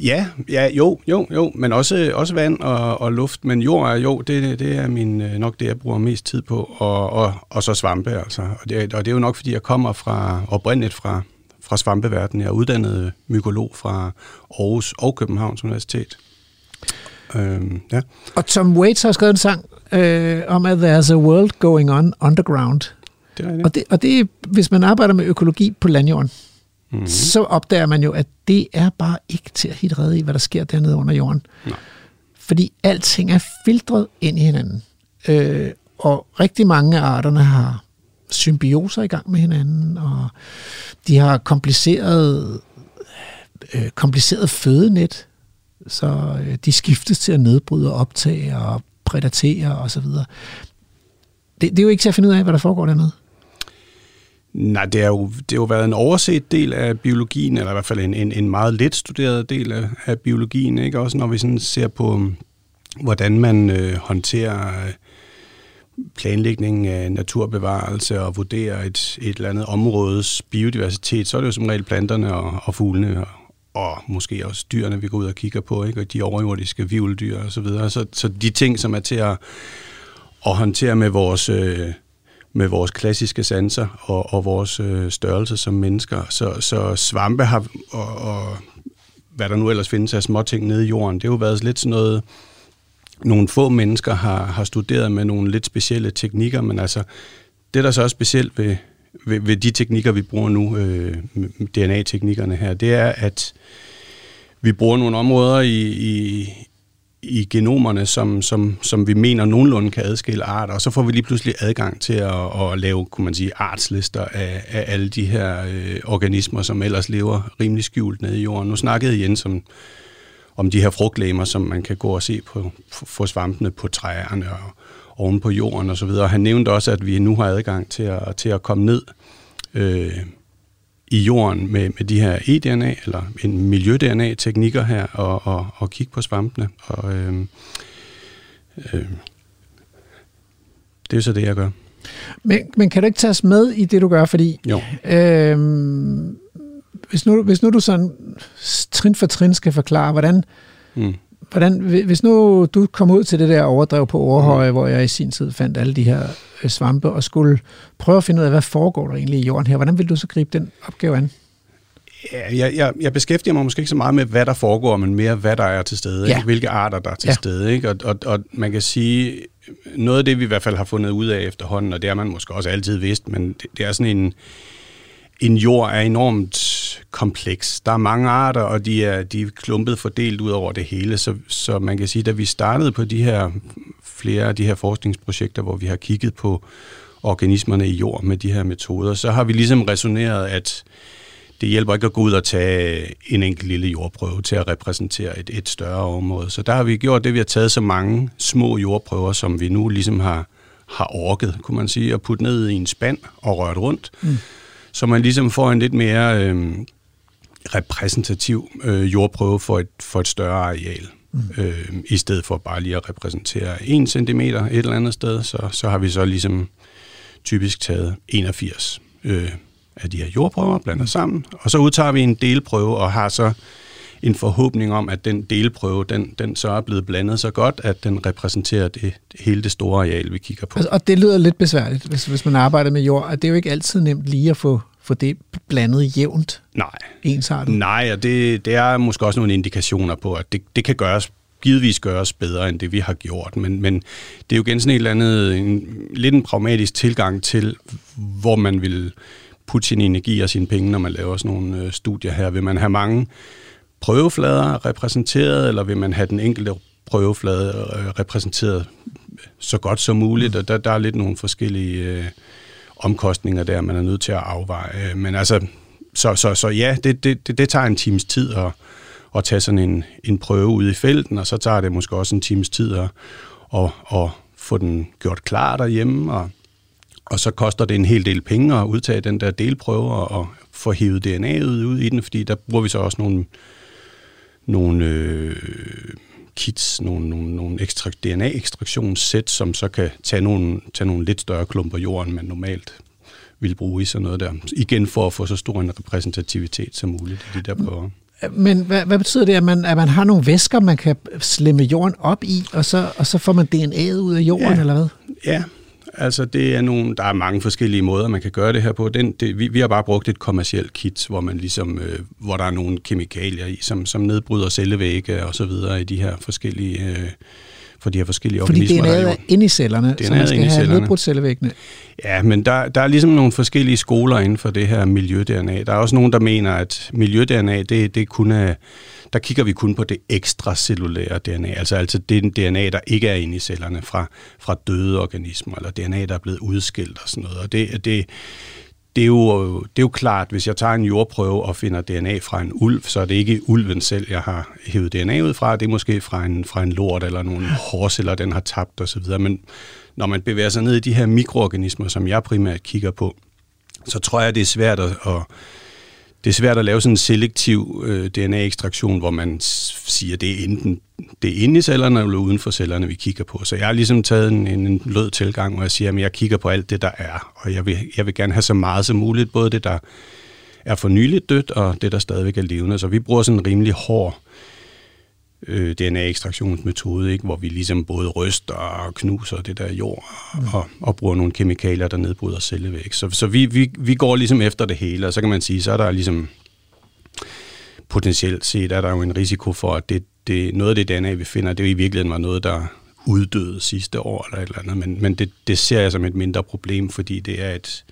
Ja, ja, jo, jo, jo, men også, også vand og, og luft. Men jord er jo, det, det er min, øh, nok det, jeg bruger mest tid på, og, og, og så svampe altså. Og det, og det er jo nok, fordi jeg kommer fra, oprindeligt fra, fra svampeverdenen. Jeg er uddannet mykolog fra Aarhus og Københavns Universitet. Øhm, ja. Og Tom Waits har skrevet en sang øh, om, at there's a world going on underground. Det er rigtigt. Og det, og det, hvis man arbejder med økologi på landjorden, mm-hmm. så opdager man jo, at det er bare ikke til at hitte redde i, hvad der sker dernede under jorden. Nej. Fordi alting er filtret ind i hinanden. Øh, og rigtig mange af arterne har symbioser i gang med hinanden, og de har kompliceret, øh, kompliceret fødenet, så øh, de skiftes til at nedbryde og optage og prædatere osv. det, det er jo ikke til at finde ud af, hvad der foregår dernede. Nej, det har jo, det har jo været en overset del af biologien, eller i hvert fald en, en, en meget let studeret del af, af biologien, ikke? Også når vi sådan ser på, hvordan man øh, håndterer øh, planlægning af naturbevarelse og vurdere et, et eller andet områdes biodiversitet, så er det jo som regel planterne og, og fuglene og, og måske også dyrene, vi går ud og kigger på, ikke? og de overjordiske vivldyr og så videre. Så, så de ting, som er til at, at håndtere med vores, øh, med vores klassiske sanser og, og vores øh, størrelse som mennesker. Så, så svampe har, og, og hvad der nu ellers findes af små ting nede i jorden, det har jo været lidt sådan noget, nogle få mennesker har, har studeret med nogle lidt specielle teknikker, men altså, det der så er specielt ved, ved, ved de teknikker, vi bruger nu, øh, DNA-teknikkerne her, det er, at vi bruger nogle områder i, i, i genomerne, som, som, som vi mener nogenlunde kan adskille arter, og så får vi lige pludselig adgang til at, at lave, kunne man sige, artslister af, af alle de her øh, organismer, som ellers lever rimelig skjult nede i jorden. Nu snakkede Jens om, om de her frugtlæmer, som man kan gå og se på, for svampene på træerne og oven på jorden og så videre. Han nævnte også, at vi nu har adgang til at, til at komme ned øh, i jorden med, med de her eDNA, eller en miljø-DNA-teknikker her, og, og, og kigge på svampene. Og, øh, øh, det er så det, jeg gør. Men, men kan du ikke tage os med i det, du gør? Fordi jo. Øh, hvis, nu, hvis nu du sådan trin for trin skal forklare, hvordan, mm. hvordan hvis nu du kom ud til det der overdrev på Overhøje, mm. hvor jeg i sin tid fandt alle de her øh, svampe, og skulle prøve at finde ud af, hvad foregår der egentlig i jorden her, hvordan vil du så gribe den opgave an? Ja, jeg, jeg, jeg beskæftiger mig måske ikke så meget med, hvad der foregår, men mere, hvad der er til stede. Ja. Ikke? Hvilke arter, der er til ja. stede. Ikke? Og, og, og man kan sige, noget af det, vi i hvert fald har fundet ud af efterhånden, og det har man måske også altid vidst, men det, det er sådan en, en jord er enormt kompleks. Der er mange arter, og de er, de er klumpet fordelt ud over det hele, så, så man kan sige, da vi startede på de her flere af de her forskningsprojekter, hvor vi har kigget på organismerne i jord med de her metoder, så har vi ligesom resoneret, at det hjælper ikke at gå ud og tage en enkelt lille jordprøve til at repræsentere et, et større område. Så der har vi gjort det, vi har taget så mange små jordprøver, som vi nu ligesom har, har orket, kunne man sige, at putte ned i en spand og rørt rundt, mm så man ligesom får en lidt mere øh, repræsentativ øh, jordprøve for et, for et større areal. Mm. Øh, I stedet for bare lige at repræsentere 1 cm et eller andet sted, så, så har vi så ligesom typisk taget 81 øh, af de her jordprøver, blander mm. sammen, og så udtager vi en delprøve og har så en forhåbning om, at den delprøve, den, den så er blevet blandet så godt, at den repræsenterer det, hele det store areal, vi kigger på. Og det lyder lidt besværligt, hvis, hvis man arbejder med jord, at det er jo ikke altid nemt lige at få få det blandet jævnt? Nej. Ensartet? Nej, og det, det er måske også nogle indikationer på, at det, det kan gøres givetvis gøres bedre end det, vi har gjort. Men, men det er jo igen sådan et eller andet, en, lidt en pragmatisk tilgang til, hvor man vil putte sin energi og sine penge, når man laver sådan nogle øh, studier her. Vil man have mange prøveflader repræsenteret, eller vil man have den enkelte prøveflade øh, repræsenteret så godt som muligt? Og der, der er lidt nogle forskellige øh, omkostninger der, man er nødt til at afveje. Øh, men altså, så, så, så ja, det, det, det, det tager en times tid at, at tage sådan en, en prøve ud i felten, og så tager det måske også en times tid at, at, at få den gjort klar derhjemme, og, og så koster det en hel del penge at udtage den der delprøve og, og få hævet DNA'et ud i den, fordi der bruger vi så også nogle, nogle øh, kits, nogle, nogle, nogle ekstra DNA-ekstraktionssæt, som så kan tage nogle, tage nogle lidt større klumper jord, end man normalt vil bruge i sådan noget der. Igen for at få så stor en repræsentativitet som muligt i de der prøver. Men hvad, hvad betyder det, at man, at man har nogle væsker, man kan slemme jorden op i, og så, og så får man DNA'et ud af jorden, ja. eller hvad? Ja, Altså, det er nogle, der er mange forskellige måder, man kan gøre det her på. Den, det, vi, vi har bare brugt et kommercielt kit, hvor, man ligesom, øh, hvor der er nogle kemikalier i, som, som nedbryder cellevægge og så videre i de her forskellige... Øh, for de her forskellige Fordi organismer. Fordi DNA er inde i cellerne, så man skal have nedbrudt cellevæggene. Ja, men der, der er ligesom nogle forskellige skoler inden for det her miljø-DNA. Der er også nogen, der mener, at miljø-DNA, det, det kun er der kigger vi kun på det ekstracellulære DNA, altså, altså det DNA, der ikke er inde i cellerne fra, fra døde organismer, eller DNA, der er blevet udskilt og sådan noget. Og det, det, det er, jo, det er jo klart, hvis jeg tager en jordprøve og finder DNA fra en ulv, så er det ikke ulven selv, jeg har hævet DNA ud fra. Det er måske fra en, fra en lort eller nogle hårceller, den har tabt osv. Men når man bevæger sig ned i de her mikroorganismer, som jeg primært kigger på, så tror jeg, det er svært at, at det er svært at lave sådan en selektiv øh, DNA-ekstraktion, hvor man siger, det er enten det er inde i cellerne eller uden for cellerne, vi kigger på. Så jeg har ligesom taget en, en lød tilgang, hvor jeg siger, at jeg kigger på alt det, der er. Og jeg vil, jeg vil gerne have så meget som muligt, både det, der er for nyligt dødt, og det, der stadigvæk er levende. Så vi bruger sådan en rimelig hård øh, DNA-ekstraktionsmetode, ikke? hvor vi ligesom både ryster og knuser det der jord, mm. og, og bruger nogle kemikalier, der nedbryder cellevæg. Så, så vi, vi, vi går ligesom efter det hele, og så kan man sige, så er der ligesom potentielt set, er der jo en risiko for, at det, det, noget af det DNA, vi finder, det er jo i virkeligheden var noget, der uddøde sidste år eller et eller andet, men, men det, det ser jeg som et mindre problem, fordi det er et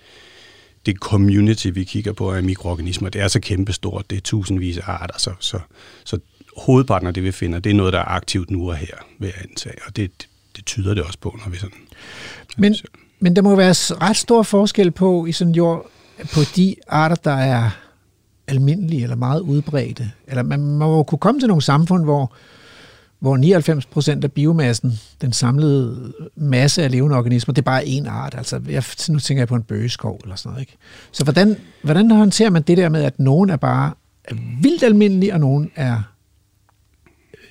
det community, vi kigger på af mikroorganismer, det er så kæmpestort, det er tusindvis af arter, så, så, så hovedparten af det, vi finder, det er noget, der er aktivt nu og her, vil jeg antage, og det, det, det tyder det også på, når vi sådan... Men, men der må være ret stor forskel på i sådan jord, på de arter, der er almindelige eller meget udbredte. Eller man må kunne komme til nogle samfund, hvor, hvor 99 procent af biomassen, den samlede masse af levende organismer, det er bare én art. Altså, jeg, nu tænker jeg på en bøgeskov eller sådan noget. Ikke? Så hvordan, hvordan håndterer man det der med, at nogen er bare vildt almindelige, og nogen er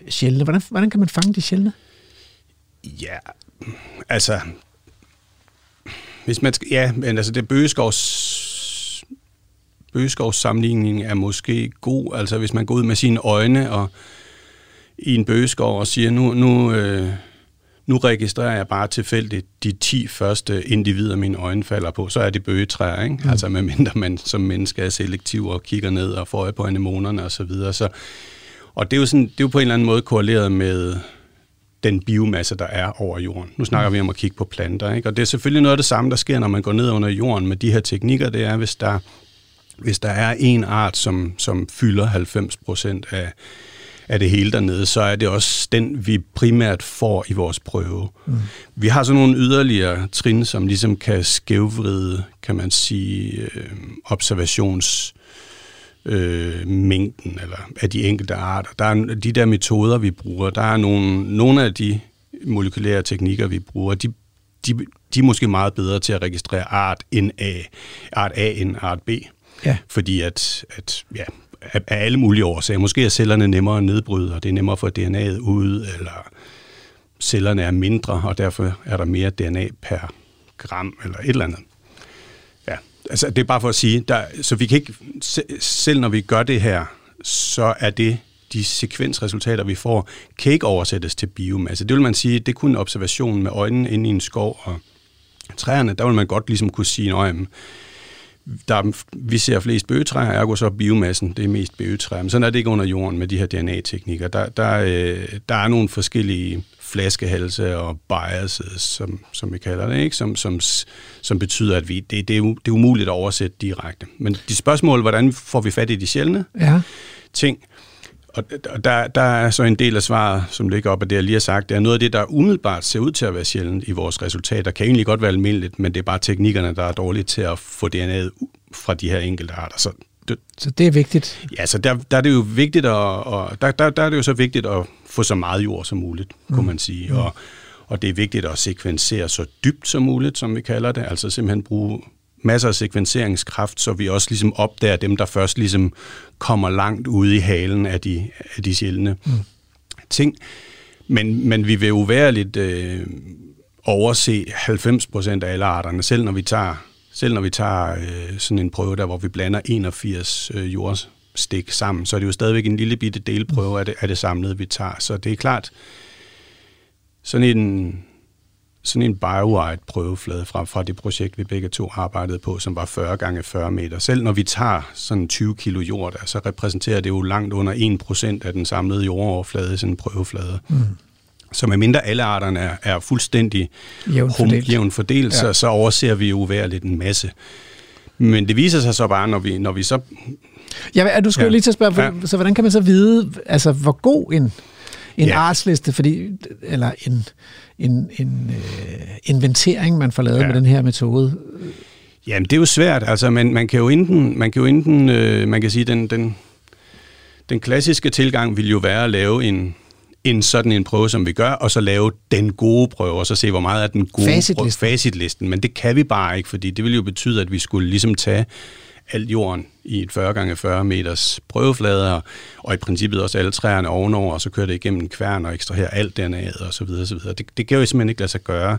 sjældne. Hvordan, hvordan kan man fange de sjældne? Ja, altså... Hvis man skal, ja, men altså det bøgeskovs, bøgeskovs sammenligning er måske god. Altså hvis man går ud med sine øjne og i en bøgeskov og siger, nu, nu, øh, nu registrerer jeg bare tilfældigt de 10 første individer, mine øjne falder på, så er det bøgetræer, ikke? Mm. Altså medmindre man som menneske er selektiv og kigger ned og får øje på anemonerne og så videre. Så og det er, jo sådan, det er jo på en eller anden måde korreleret med den biomasse, der er over jorden. Nu snakker vi om at kigge på planter, ikke? og det er selvfølgelig noget af det samme, der sker, når man går ned under jorden med de her teknikker, det er, hvis der, hvis der er en art, som, som fylder 90 procent af, af det hele dernede, så er det også den, vi primært får i vores prøve. Mm. Vi har sådan nogle yderligere trin, som ligesom kan skævvride, kan man sige, øh, observations øh, mængden eller af de enkelte arter. Der er de der metoder, vi bruger, der er nogle, nogle af de molekylære teknikker, vi bruger, de, de, de er måske meget bedre til at registrere art, end A, art A end art B. Ja. Fordi at, at ja, af, af alle mulige årsager, måske er cellerne nemmere at nedbryde, og det er nemmere at få DNA'et ud, eller cellerne er mindre, og derfor er der mere DNA per gram, eller et eller andet altså, det er bare for at sige, der, så vi kan ikke, selv når vi gør det her, så er det de sekvensresultater, vi får, kan ikke oversættes til biomasse. Det vil man sige, det er kun en observation med øjnene inde i en skov og træerne, der vil man godt ligesom kunne sige, at der vi ser flest bøgetræer, ergo så biomassen, det er mest bøgetræer. Men sådan er det ikke under jorden med de her DNA-teknikker. Der, der, øh, der er nogle forskellige flaskehalse og biases, som, som vi kalder det, ikke? Som, som, som betyder, at vi, det, det, er, det er umuligt at oversætte direkte. Men de spørgsmål, hvordan får vi fat i de sjældne ja. ting, og der, der er så en del af svaret, som ligger op af det, jeg lige har sagt, det er noget af det, der umiddelbart ser ud til at være sjældent i vores resultater. Kan egentlig godt være almindeligt, men det er bare teknikkerne, der er dårlige til at få DNA'et fra de her enkelte arter. Så det, så det er vigtigt? Ja, så der, der er det jo vigtigt at, og der, der, der er det jo så vigtigt at få så meget jord som muligt, mm. kunne man sige. Mm. Og, og det er vigtigt at sekvensere så dybt som muligt, som vi kalder det. Altså simpelthen bruge masser af sekvenseringskraft, så vi også ligesom opdager dem, der først ligesom kommer langt ude i halen af de, af de sjældne mm. ting. Men, men vi vil lidt øh, overse 90 procent af alle arterne, selv når vi tager, selv når vi tager øh, sådan en prøve der, hvor vi blander 81 øh, jordstik sammen, så er det jo stadigvæk en lille bitte delprøve af det, af det samlede, vi tager. Så det er klart, sådan en sådan en BioWide prøveflade fra, fra det projekt, vi begge to arbejdede på, som var 40 gange 40 meter. Selv når vi tager sådan 20 kilo jord, der, så repræsenterer det jo langt under 1% af den samlede jordoverflade, sådan en prøveflade. Mm. Så medmindre alle arterne er, er fuldstændig jævnt fordelt, jævn fordelt ja. så, så overser vi jo lidt en masse. Men det viser sig så bare, når vi, når vi så... Ja, du skulle ja. lige til at spørge, ja. så hvordan kan man så vide, altså hvor god en, en ja. artsliste, fordi, eller en, en, en øh, inventering, man får lavet ja. med den her metode? Jamen, det er jo svært. Altså, man, man kan jo enten, man kan jo enten øh, man kan sige, den, den, den klassiske tilgang vil jo være at lave en, en sådan en prøve, som vi gør, og så lave den gode prøve, og så se, hvor meget er den gode Facitlisten. prøve, facitlisten. Men det kan vi bare ikke, fordi det vil jo betyde, at vi skulle ligesom tage alt jorden i et 40 gange 40 meters prøveflader, og i princippet også alle træerne ovenover, og så kører det igennem en kværn og ekstraherer alt dernede, og så videre, og så videre. Det, det kan jo simpelthen ikke lade sig gøre.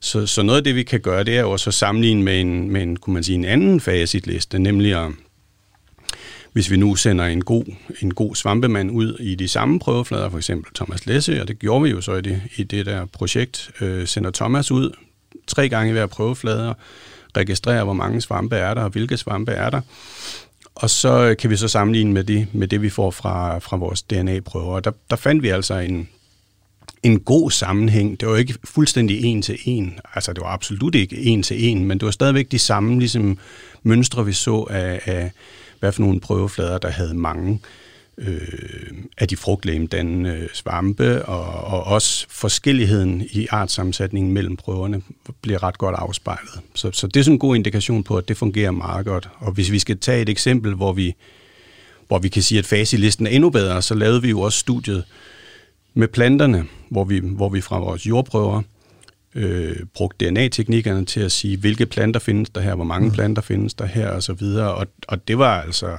Så, så noget af det, vi kan gøre, det er jo at sammenligne med en, med en, kunne man sige, en anden facitliste, nemlig at, hvis vi nu sender en god, en god svampemand ud i de samme prøveflader, for eksempel Thomas Læsse, og det gjorde vi jo så i det, i det der projekt, øh, sender Thomas ud tre gange i hver prøveflade, registrerer, hvor mange svampe er der, og hvilke svampe er der, og så øh, kan vi så sammenligne med det, med det vi får fra, fra vores DNA-prøver. Og der, der fandt vi altså en, en god sammenhæng. Det var ikke fuldstændig en til en. Altså, det var absolut ikke en til en, men det var stadigvæk de samme ligesom, mønstre, vi så af, af hvad for nogle prøveflader, der havde mange øh, af de frugtlægemdannende øh, svampe, og, og også forskelligheden i artsammensætningen mellem prøverne bliver ret godt afspejlet. Så, så det er sådan en god indikation på, at det fungerer meget godt. Og hvis vi skal tage et eksempel, hvor vi, hvor vi kan sige, at fasilisten er endnu bedre, så lavede vi jo også studiet med planterne, hvor vi, hvor vi fra vores jordprøver øh, brugt DNA-teknikkerne til at sige, hvilke planter findes der her, hvor mange planter findes der her, og så videre. Og, og det var altså,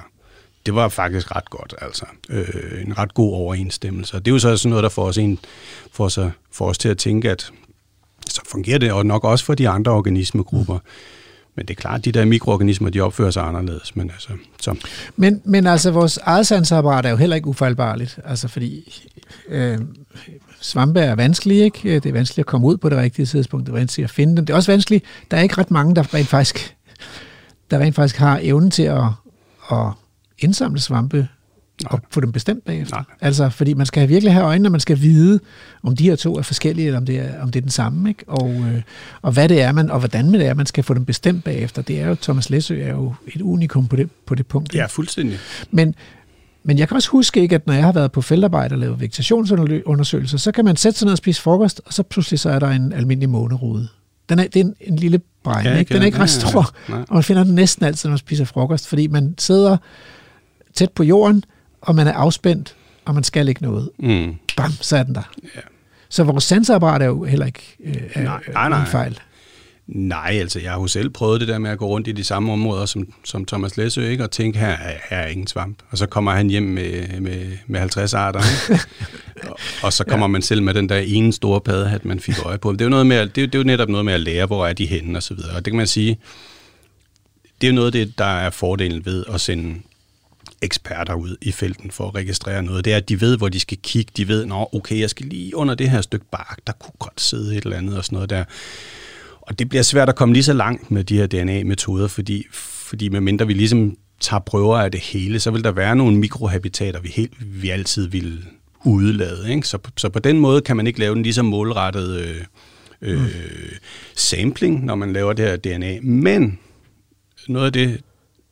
det var faktisk ret godt, altså. Øh, en ret god overensstemmelse. Og det er jo så sådan noget, der får os, en, får os, får os til at tænke, at så fungerer det, og nok også for de andre organismegrupper. Men det er klart, at de der mikroorganismer, de opfører sig anderledes. Men, altså, så. Men, men altså, vores eget sansapparat er jo heller ikke ufejlbarligt. Altså, fordi øh, svampe er vanskelige, ikke? Det er vanskeligt at komme ud på det rigtige tidspunkt. Det er vanskeligt at finde dem. Det er også vanskeligt. Der er ikke ret mange, der rent faktisk, der rent faktisk har evnen til at, at indsamle svampe Nej. og få dem bestemt bagefter. Nej. Altså, fordi man skal virkelig have øjnene, og man skal vide, om de her to er forskellige, eller om det er, om det er den samme, ikke? Og, øh, og hvad det er, man, og hvordan det er, man skal få dem bestemt bagefter. Det er jo, Thomas Læsø er jo et unikum på det, på det punkt. Ja, fuldstændig. Men, men jeg kan også huske ikke, at når jeg har været på feltarbejde og lavet vegetationsundersøgelser, så kan man sætte sig ned og spise frokost, og så pludselig så er der en almindelig månerude. Den er, det er en, en lille bregn, Ja, ja, ikke? Den er ikke ja, ret ja, stor, ja. Nej. og man finder den næsten altid, når man spiser frokost, fordi man sidder tæt på jorden, og man er afspændt, og man skal ikke noget. Mm. Bam, så er den der. Ja. Så vores sanseapparat er jo heller ikke øh, Nej, nej, nej. en fejl. Nej, altså jeg har jo selv prøvet det der med at gå rundt i de samme områder som, som Thomas Læsø, ikke? og tænke, her er, her er ingen svamp. Og så kommer han hjem med, med, med 50 arter, ikke? <laughs> og, og så kommer ja. man selv med den der ene store paddehat, man fik øje på. Det er jo, noget med, at- det er, det er jo netop noget med at lære, hvor er de henne og så videre. Og det kan man sige, det er jo noget af det, der er fordelen ved at sende eksperter ud i felten for at registrere noget. Det er, at de ved, hvor de skal kigge. De ved, nå, okay, jeg skal lige under det her stykke bark, der kunne godt sidde et eller andet og sådan noget der. Og det bliver svært at komme lige så langt med de her DNA-metoder, fordi, fordi medmindre vi ligesom tager prøver af det hele, så vil der være nogle mikrohabitater, vi, helt, vi altid vil udelade. Ikke? Så, så på den måde kan man ikke lave den lige så målrettet øh, øh, sampling, når man laver det her DNA. Men noget af det,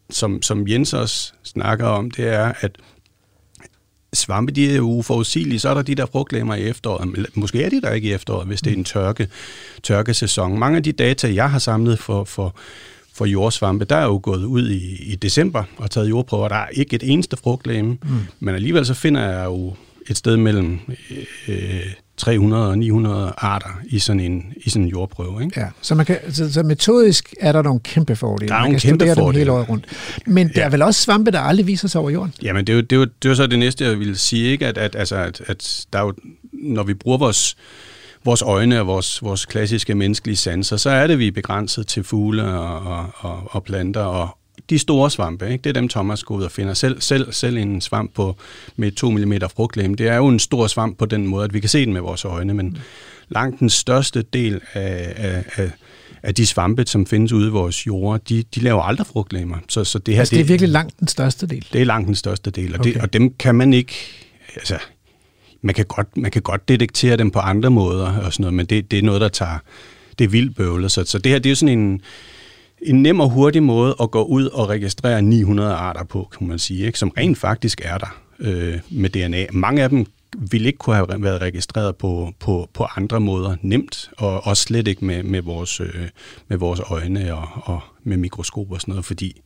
som, som Jens også snakker om, det er, at svampe, de er jo uforudsigelige. Så er der de der frugtlemmer i efteråret. Måske er de der ikke i efteråret, hvis det er en tørke, tørkesæson. Mange af de data, jeg har samlet for, for, for jordsvampe, der er jo gået ud i, i december og taget jordprøver. Der er ikke et eneste frugtlemme, mm. men alligevel så finder jeg jo et sted mellem øh, 300 og 900 arter i sådan en, i sådan en jordprøve. Ikke? Ja, så, man kan, så, så metodisk er der nogle kæmpe fordele. Der er man nogle kæmpe fordele. hele året rundt. Men der Ja. er vel også svampe, der aldrig viser sig over jorden? Jamen, det er jo, det er jo, det er jo så det næste, jeg vil sige, ikke? At, at, altså, at, at der er jo, når vi bruger vores, vores øjne og vores, vores klassiske menneskelige sanser, så er det, vi er begrænset til fugle og, og, og, og planter og de store svampe, ikke? det er dem, Thomas går ud og finder. Selv, selv, selv en svamp på, med 2 mm frugtlæme, det er jo en stor svamp på den måde, at vi kan se den med vores øjne, men langt den største del af, af, af, af de svampe, som findes ude i vores jorder, de, de laver aldrig frugtlæmer. Så, så det her, Altså, det er virkelig langt den største del. det er langt den største del, og, okay. det, og dem kan man ikke... Altså, man kan, godt, man kan godt detektere dem på andre måder og sådan noget, men det, det er noget, der tager... Det er vildt bøvlet. Så, så det her, det er jo sådan en, en nem og hurtig måde at gå ud og registrere 900 arter på, kan man sige, ikke? som rent faktisk er der øh, med DNA. Mange af dem ville ikke kunne have været registreret på, på, på andre måder nemt, og også slet ikke med, med, vores, øh, med vores øjne og, og med mikroskop og sådan noget, fordi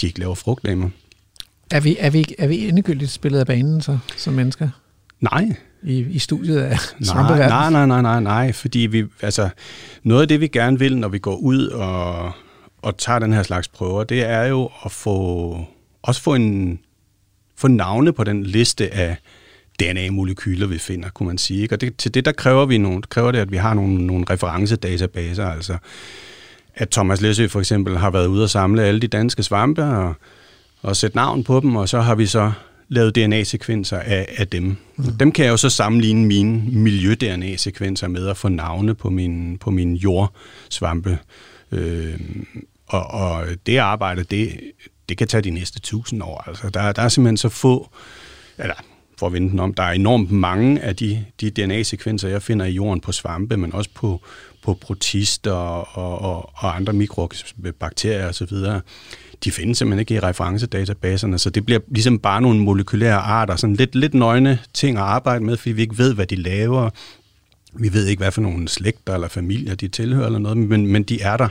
de ikke laver frugtlamer. Er vi, er vi, er vi endegyldigt spillet af banen så, som mennesker? Nej. I, i studiet af <laughs> nej, nej, nej, nej, nej, nej, fordi vi, altså, noget af det, vi gerne vil, når vi går ud og, og tager den her slags prøver, det er jo at få, også få, en, få navne på den liste af DNA-molekyler, vi finder, kunne man sige. Ikke? Og det, til det, der kræver, vi nogle, kræver det, at vi har nogle, nogle referencedatabaser, altså at Thomas Læsø for eksempel har været ude og samle alle de danske svampe og, og sætte navn på dem, og så har vi så lavet DNA-sekvenser af, af dem. Mm. Dem kan jeg jo så sammenligne mine miljø-DNA-sekvenser med at få navne på min, på min jordsvampe. Øh, og, og det arbejde, det, det kan tage de næste tusind år. Altså, der, der er simpelthen så få, eller for at vende den om, der er enormt mange af de, de DNA-sekvenser, jeg finder i jorden på svampe, men også på, på protister og, og, og andre mikrobakterier osv., de findes simpelthen ikke i referencedatabaserne, så altså. det bliver ligesom bare nogle molekylære arter, sådan lidt, lidt nøgne ting at arbejde med, fordi vi ikke ved, hvad de laver. Vi ved ikke, hvad for nogle slægter eller familier de tilhører eller noget, men, men de er der.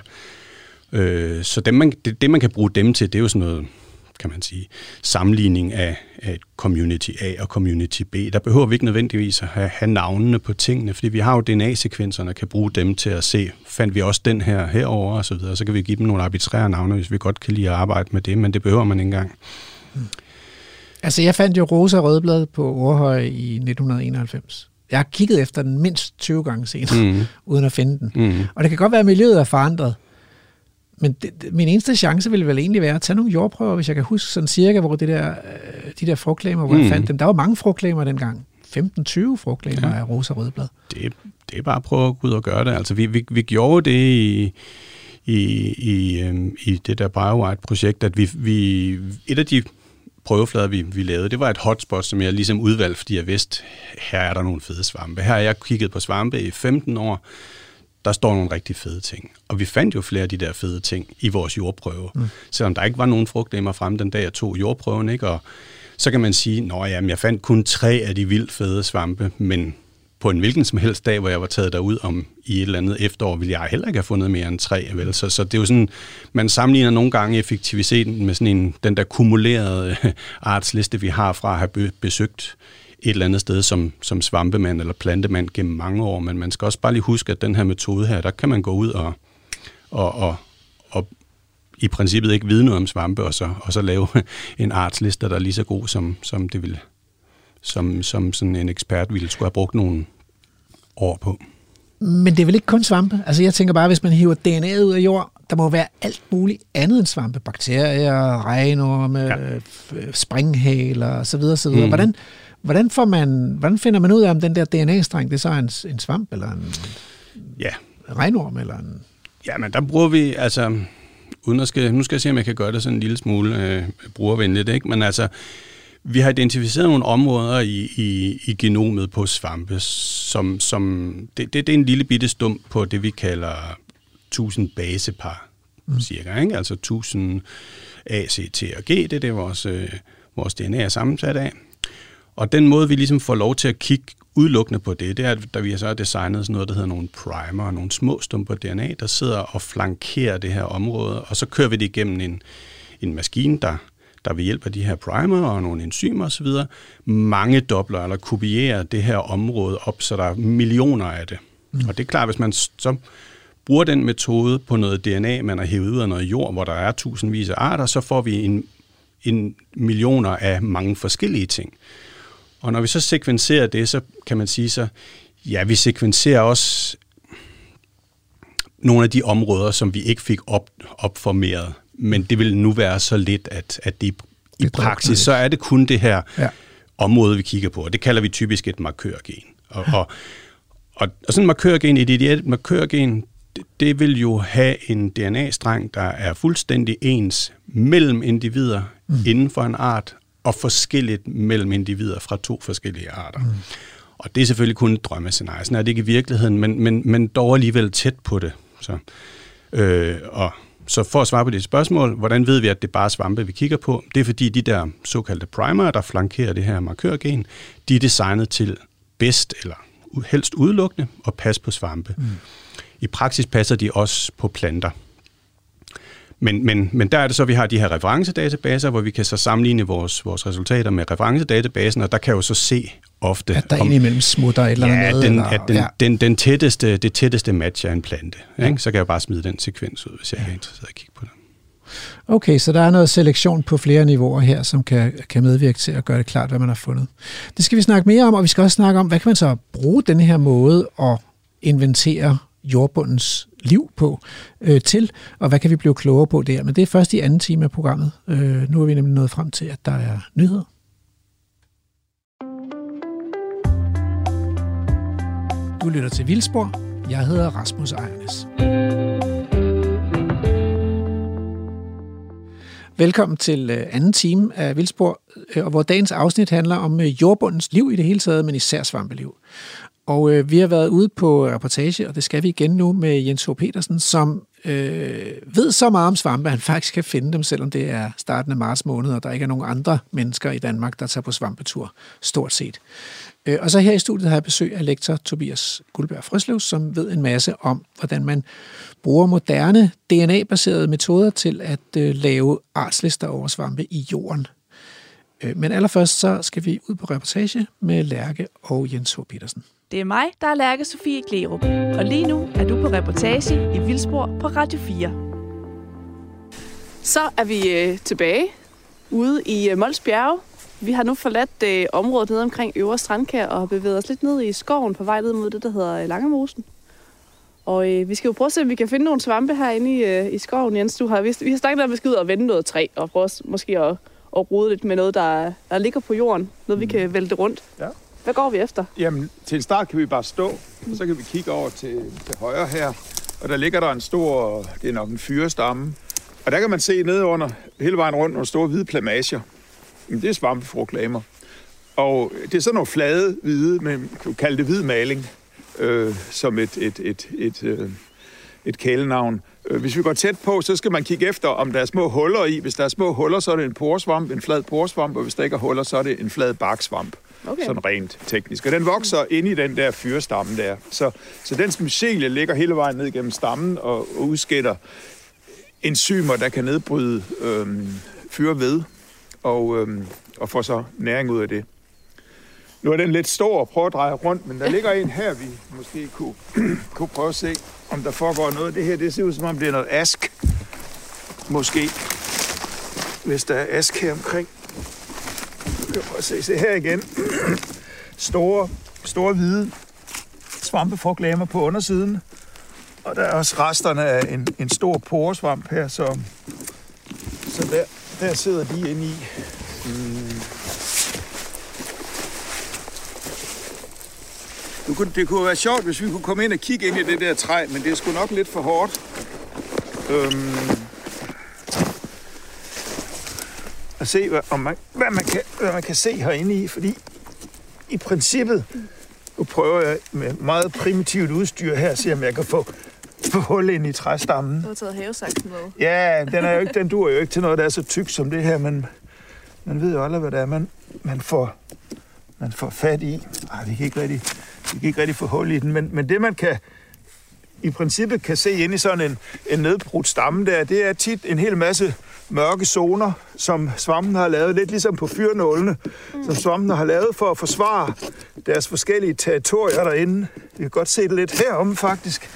Øh, så dem, man, det, det, man kan bruge dem til, det er jo sådan noget kan man sige, sammenligning af, af community A og community B. Der behøver vi ikke nødvendigvis at have, have navnene på tingene, fordi vi har jo DNA-sekvenserne og kan bruge dem til at se, fandt vi også den her herover og så videre, så kan vi give dem nogle arbitrære navne, hvis vi godt kan lide at arbejde med det, men det behøver man ikke engang. Hmm. Altså, jeg fandt jo rosa rødblad på Overhøj i 1991. Jeg har kigget efter den mindst 20 gange senere, mm. <laughs> uden at finde den. Mm. Og det kan godt være, at miljøet er forandret, men det, det, min eneste chance ville vel egentlig være at tage nogle jordprøver, hvis jeg kan huske sådan cirka, hvor det der, øh, de der frugtklamer, hvor mm. jeg fandt dem. Der var mange frugtklamer dengang. 15-20 frugtklamer ja. af rosa rødblad. Det, det er bare at prøve at gå ud og gøre det. Altså, vi, vi, vi gjorde det i, i, i, øhm, i det der BioWhite-projekt, at vi, vi, et af de prøveflader, vi, vi lavede, det var et hotspot, som jeg ligesom udvalgte, fordi jeg vidste, her er der nogle fede svampe. Her har jeg kigget på svampe i 15 år, der står nogle rigtig fede ting. Og vi fandt jo flere af de der fede ting i vores jordprøve. Mm. Selvom der ikke var nogen frugtlemmer frem den dag, jeg tog jordprøven, ikke? Og så kan man sige, at jeg fandt kun tre af de vildt fede svampe, men på en hvilken som helst dag, hvor jeg var taget derud om i et eller andet efterår, ville jeg heller ikke have fundet mere end tre. Vel? Så, så det er jo sådan, man sammenligner nogle gange effektiviteten med sådan en, den der kumulerede øh, artsliste, vi har fra at have besøgt et eller andet sted som, som svampemand eller plantemand gennem mange år, men man skal også bare lige huske, at den her metode her, der kan man gå ud og, og, og, og i princippet ikke vide noget om svampe, og så, og så lave <laughs> en artsliste, der er lige så god, som, som det ville som, som sådan en ekspert ville skulle have brugt nogle år på. Men det er vel ikke kun svampe? Altså jeg tænker bare, hvis man hiver DNA ud af jord, der må være alt muligt andet end svampe. Bakterier, regnorme, ja. springhaler osv. osv. Mm. Hvordan, Hvordan, får man, hvordan finder man ud af, om den der DNA-streng, det er så en, en svamp, eller en ja. regnorm, eller en... Ja, men der bruger vi, altså, uden at skal, nu skal jeg se, om jeg kan gøre det sådan en lille smule øh, brugervenligt, ikke? men altså, vi har identificeret nogle områder i, i, i genomet på svampe, som, som det, det, det er en lille bitte stump på det, vi kalder 1000 basepar, mm. cirka, ikke? altså 1000 A, C, T og G, det er det, vores, øh, vores DNA er sammensat af. Og den måde, vi ligesom får lov til at kigge udelukkende på det, det er, at vi så har designet sådan noget, der hedder nogle primer, nogle små stumper DNA, der sidder og flankerer det her område, og så kører vi det igennem en, en maskine, der, der ved hjælp af de her primer og nogle enzymer osv., mange dobler eller kopierer det her område op, så der er millioner af det. Mm. Og det er klart, hvis man så bruger den metode på noget DNA, man har hævet ud af noget jord, hvor der er tusindvis af arter, så får vi en, en millioner af mange forskellige ting. Og når vi så sekvenserer det, så kan man sige så, ja, vi sekvenserer også nogle af de områder, som vi ikke fik op, opformeret. Men det vil nu være så lidt, at, at det, i det praksis, så er det kun det her ja. område, vi kigger på. Og det kalder vi typisk et markørgen. Og, ja. og, og, og sådan en markørgen, et ideelt markørgen, det, det vil jo have en DNA-streng, der er fuldstændig ens mellem individer mm. inden for en art, og forskelligt mellem individer fra to forskellige arter. Mm. Og det er selvfølgelig kun et drømmescenarie. Sådan er det ikke i virkeligheden, men, men, men dog alligevel tæt på det. Så, øh, og så for at svare på dit spørgsmål, hvordan ved vi, at det er bare svampe, vi kigger på? Det er fordi de der såkaldte primer, der flankerer det her markørgen, de er designet til bedst eller helst udelukkende at passe på svampe. Mm. I praksis passer de også på planter. Men, men, men der er det så, at vi har de her referencedatabaser, hvor vi kan så sammenligne vores, vores resultater med referencedatabasen, og der kan jeg jo så se ofte... At der om, indimellem smutter et eller andet ja, den, eller, at den, ja. den, den tætteste, det tætteste match er en plante. Ja. Ikke? Så kan jeg bare smide den sekvens ud, hvis jeg ja. er interesseret i at kigge på det. Okay, så der er noget selektion på flere niveauer her, som kan, kan medvirke til at gøre det klart, hvad man har fundet. Det skal vi snakke mere om, og vi skal også snakke om, hvad kan man så bruge denne her måde at inventere jordbundens liv på øh, til, og hvad kan vi blive klogere på der. Men det er først i anden time af programmet. Øh, nu er vi nemlig nået frem til, at der er nyheder. Du lytter til Vildspor. Jeg hedder Rasmus Ejernes. Velkommen til øh, anden time af Vildspor, øh, hvor dagens afsnit handler om øh, jordbundens liv i det hele taget, men især svampeliv. Og øh, vi har været ude på reportage, og det skal vi igen nu med Jens H. Petersen, som øh, ved så meget om svampe, at han faktisk kan finde dem, selvom det er starten af marts måned, og der ikke er nogen andre mennesker i Danmark, der tager på svampetur, stort set. Øh, og så her i studiet har jeg besøg af lektor Tobias Guldberg Frøslev, som ved en masse om, hvordan man bruger moderne DNA-baserede metoder til at øh, lave artslister over svampe i jorden. Øh, men allerførst så skal vi ud på reportage med Lærke og Jens H. Petersen. Det er mig, der er Lærke Sofie Klerup, og lige nu er du på reportage i Vildspor på Radio 4. Så er vi øh, tilbage ude i øh, Mols Bjerge. Vi har nu forladt øh, området nede omkring Øvre Strandkær og har bevæget os lidt ned i skoven på vej ned mod det, der hedder øh, Langemosen. Og øh, vi skal jo prøve at se, om vi kan finde nogle svampe herinde i, øh, i skoven. Jens, du har, vi, vi har snakket om, at vi skal ud og vende noget træ og prøve måske at, at rode lidt med noget, der, der ligger på jorden. Noget, vi mm. kan vælte rundt. Ja. Hvad går vi efter? Jamen, til en start kan vi bare stå, og så kan vi kigge over til, til højre her. Og der ligger der en stor, det er nok en fyrestamme. Og der kan man se nede under, hele vejen rundt, nogle store hvide plamager. Det er svampefrugtlamer. Og det er sådan nogle flade hvide, men kan kalde det hvid maling, øh, som et, et, et, et, øh, et kælenavn. Øh, hvis vi går tæt på, så skal man kigge efter, om der er små huller i. Hvis der er små huller, så er det en porsvamp, en flad porsvamp, og hvis der ikke er huller, så er det en flad barksvamp. Okay. Sådan rent teknisk. Og den vokser ind i den der fyrestamme der. Så, så den mycelie ligger hele vejen ned gennem stammen og udskætter enzymer, der kan nedbryde øhm, fyrved og, øhm, og få så næring ud af det. Nu er den lidt stor at prøve at dreje rundt, men der ligger en her, vi måske kunne, kunne prøve at se, om der foregår noget. Det her, det ser ud som om det er noget ask. Måske. Hvis der er ask her omkring. Prøv at se, se her igen. store, store hvide svampefrugtlamer på undersiden. Og der er også resterne af en, en stor poresvamp her, så, så der, der sidder de inde i. Mm. Det kunne, det kunne være sjovt, hvis vi kunne komme ind og kigge ind i det der træ, men det er sgu nok lidt for hårdt. Øhm, at se, hvad, om man, hvad, man kan, hvad man kan se herinde i, fordi i princippet, nu prøver jeg med meget primitivt udstyr her, se om jeg kan få, få hul ind i træstammen. Du har taget havesaksen med. Ja, den, er jo ikke, den dur jo ikke til noget, der er så tyk som det her, men man ved jo aldrig, hvad det er, man, man, får, man får fat i. Ej, vi kan ikke rigtig, vi kan ikke rigtig få hul i den, men, men det man kan, i princippet kan se ind i sådan en, en nedbrudt stamme der, det er tit en hel masse mørke zoner, som svampen har lavet, lidt ligesom på fyrnålene, mm. som svampen har lavet for at forsvare deres forskellige territorier derinde. Vi kan godt se det lidt heromme faktisk.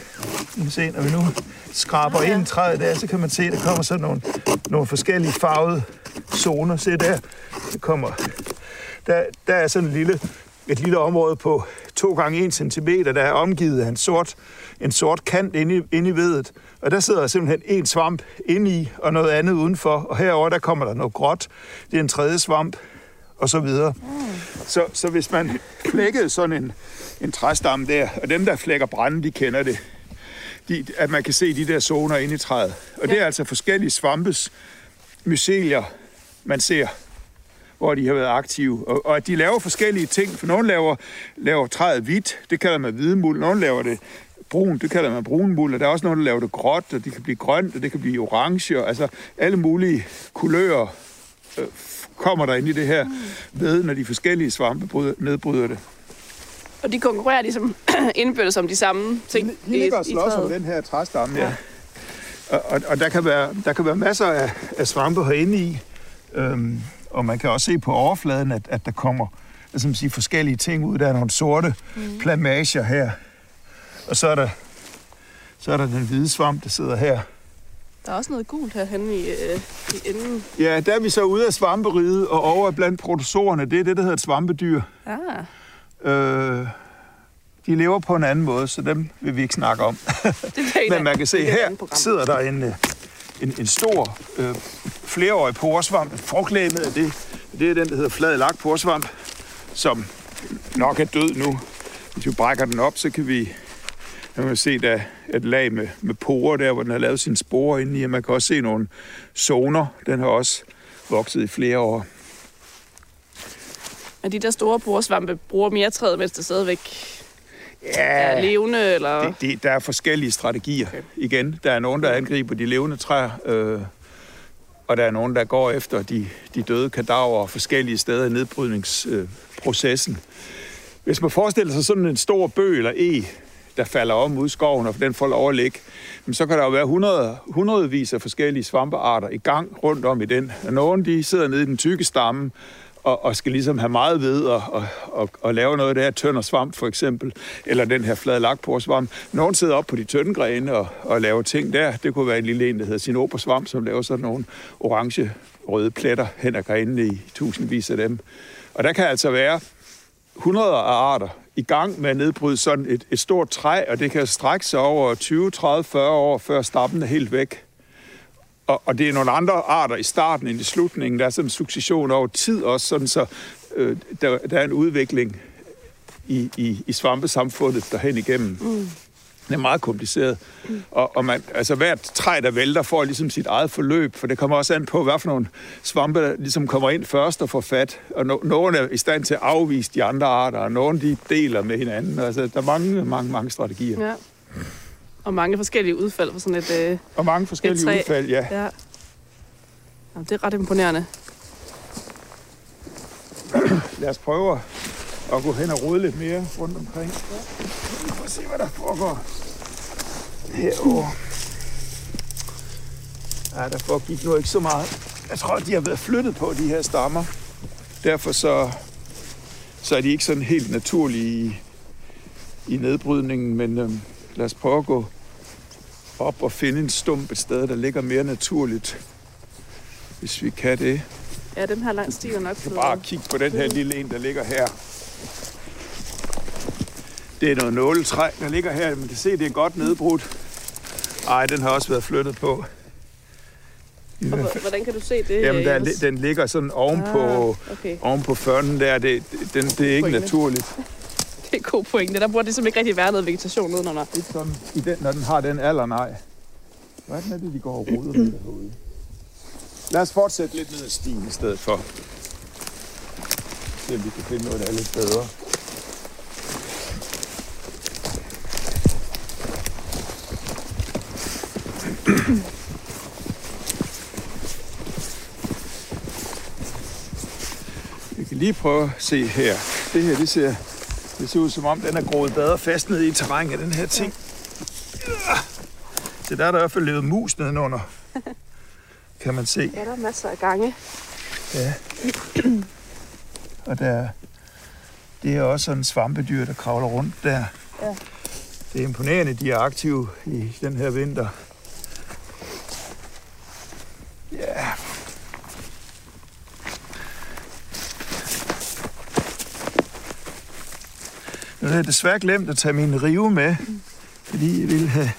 Vi kan se, når vi nu skraber ja. ind i træet der, så kan man se, at der kommer sådan nogle, nogle forskellige farvede zoner. Se der, der kommer, der, der er sådan en lille, et lille område på 2 gange 1 cm, der er omgivet af en sort, en sort kant inde i, inde i vedet. Og der sidder simpelthen en svamp inde i, og noget andet udenfor. Og herover der kommer der noget gråt. Det er en tredje svamp, og så videre. Mm. Så, så hvis man flækkede sådan en, en træstamme der, og dem, der flækker brænde, de kender det, de, at man kan se de der zoner inde i træet. Og ja. det er altså forskellige svampes mycelier, man ser hvor de har været aktive. Og, og at de laver forskellige ting, for nogle laver, laver træet hvidt, det kalder man hvidemuld, nogle laver det brun, det kalder man brunmuld, og der er også nogen, der laver det gråt, og det kan blive grønt, og det kan blive orange, og altså alle mulige kulører øh, kommer der ind i det her ved, når de forskellige svampe bryder, nedbryder det. Og de konkurrerer ligesom <clears throat> indbyrdes om de samme ting i slås om den her træstamme, ja. Og, og, og der, kan være, der kan være masser af, af svampe herinde i, øhm, og man kan også se på overfladen, at, at der kommer altså, man siger, forskellige ting ud. Der er nogle sorte mm. plamager her, og så er der, så er der den hvide svamp, der sidder her. Der er også noget gult herhenne i, øh, i enden. Ja, der er vi så ude af svamperiget, og over blandt protozoerne, det er det, der hedder et svampedyr. Ah, Øh, de lever på en anden måde, så dem vil vi ikke snakke om. det <laughs> Men man kan se, er her sidder der en, øh, en, en stor øh, flereårig poresvamp. Frugtlægemet er det. Det er den, der hedder flad lak poresvamp, som nok er død nu. Hvis vi brækker den op, så kan vi kan man se, der er et lag med, med porer der, hvor den har lavet sine sporer inde i. Og man kan også se nogle zoner. Den har også vokset i flere år. Men de der store poresvampe bruger mere træet, mens det stadigvæk er Ja, levende, eller... det, det, der er forskellige strategier. Okay. Igen, der er nogen, der angriber de levende træer, øh, og der er nogen, der går efter de, de døde kadaver forskellige steder i nedbrydningsprocessen. Hvis man forestiller sig sådan en stor bøg eller e, der falder om ud i skoven, og den får lov at ligge, så kan der jo være hundrede, hundredvis af forskellige svampearter i gang rundt om i den. Og nogle de sidder nede i den tykke stamme, og, og skal ligesom have meget ved og, og, og, og lave noget af det her tønder svamp for eksempel, eller den her flade lakporsvamp. Nogen sidder op på de tynde grene og, og laver ting der. Det kunne være en lille en, der hedder sinopersvamp, som laver sådan nogle orange røde pletter hen ad grenene i tusindvis af dem. Og der kan altså være hundreder af arter i gang med at nedbryde sådan et, et stort træ, og det kan strække sig over 20, 30, 40 år, før stammen er helt væk. Og, og det er nogle andre arter i starten end i slutningen. Der er sådan en succession over tid også, sådan så øh, der, der er en udvikling i, i, i svampesamfundet derhen igennem. Mm. Det er meget kompliceret. Mm. Og, og man, altså hvert træ, der vælter, får ligesom sit eget forløb, for det kommer også an på, hvad for nogle svampe, der ligesom kommer ind først og får fat. Og no, nogle er i stand til at afvise de andre arter, og nogle de deler med hinanden. Altså, der er mange, mange, mange strategier. Ja. Og mange forskellige udfald for sådan et... Øh, Og mange forskellige træ. udfald, ja. ja. Jamen, det er ret imponerende. Lad os prøve at gå hen og rode lidt mere rundt omkring. Prøv at se, hvad der foregår herovre. Ja, der foregik nu ikke så meget. Jeg tror, de har været flyttet på, de her stammer. Derfor så, så er de ikke sådan helt naturlige i, i nedbrydningen, men øhm, lad os prøve at gå op og finde en stump et sted, der ligger mere naturligt, hvis vi kan det. Ja, den her lang stil er nok kan bare kigge på den her lille en, der ligger her. Det er noget nåletræ, der ligger her. Man kan se, det er godt nedbrudt. Ej, den har også været flyttet på. Og hvordan kan du se det? Jamen, der, er den ligger sådan oven på, Ah, okay. oven på førnen der. Det, den, det er ikke naturligt. <laughs> Det er god pointe. Der burde ligesom ikke rigtig være noget vegetation nedenunder. Ikke sådan, i den, når den har den alder, nej. Hvad er det, de går og roder med derude? Lad os fortsætte lidt ned ad stien i stedet for. Se om vi kan finde noget, der er lidt bedre. Vi kan lige prøve at se her. Det her, det ser, det ser ud som om, den er groet bedre fast ned i terrænet, den her ting. Så der er der i hvert fald levet mus nedenunder. Kan man se. Ja, der er masser af gange. Ja. Og der, det er også sådan en svampedyr, der kravler rundt der. Ja. Det er imponerende, de er aktive i den her vinter. Ja. Nu har jeg desværre glemt at tage min rive med, fordi jeg ville have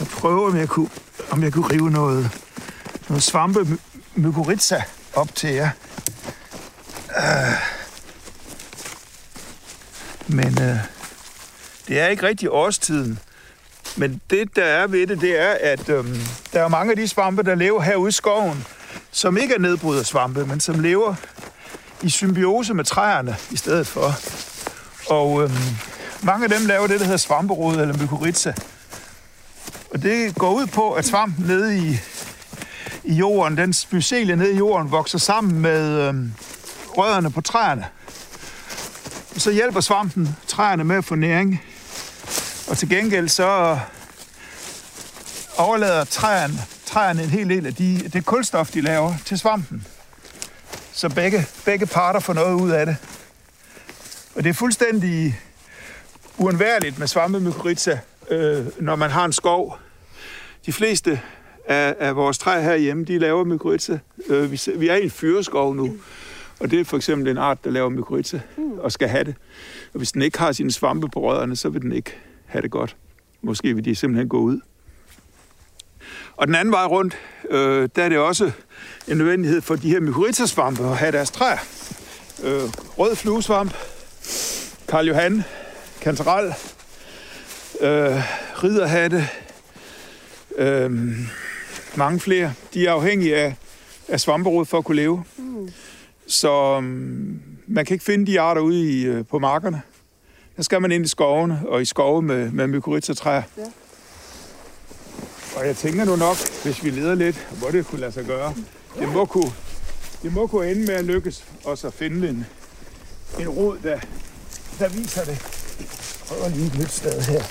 at prøve, om jeg kunne, om jeg kunne rive noget, noget svampe mykorrhiza op til jer. Uh, men uh, det er ikke rigtig årstiden. Men det, der er ved det, det er, at øhm, der er mange af de svampe, der lever herude i skoven, som ikke er nedbrydersvampe, men som lever i symbiose med træerne i stedet for. Og øhm, mange af dem laver det, der hedder svamperod eller mykorrhiza. Og det går ud på, at svampen nede i, i jorden, den mycelie nede i jorden, vokser sammen med øhm, rødderne på træerne. Og så hjælper svampen træerne med at få næring. Og til gengæld så overlader træerne, træerne en hel del af de, det kulstof, de laver, til svampen. Så begge, begge parter får noget ud af det. Og det er fuldstændig uundværligt med svampemykorrhiza, øh, når man har en skov. De fleste af, af vores træer herhjemme, de laver mykorrhiza. Øh, vi, vi er i en fyreskov nu, og det er for eksempel en art, der laver mykorrhiza og skal have det. Og hvis den ikke har sine svampe på rødderne, så vil den ikke have det godt. Måske vil de simpelthen gå ud. Og den anden vej rundt, øh, der er det også en nødvendighed for de her mykorrhizasvampe at have deres træer. Øh, rød fluesvamp, Karl Johan, kantarel, øh, ridderhatte, øh, mange flere. De er afhængige af, af svamperod for at kunne leve. Mm. Så um, man kan ikke finde de arter ude i, øh, på markerne. Der skal man ind i skovene og i skove med, med mykorrhizatræer. Ja. Og jeg tænker nu nok, hvis vi leder lidt, hvor det kunne lade sig gøre. Det må kunne, det må kunne ende med at lykkes os at finde en, en rod, der, der viser det. Prøver lige et nyt sted her.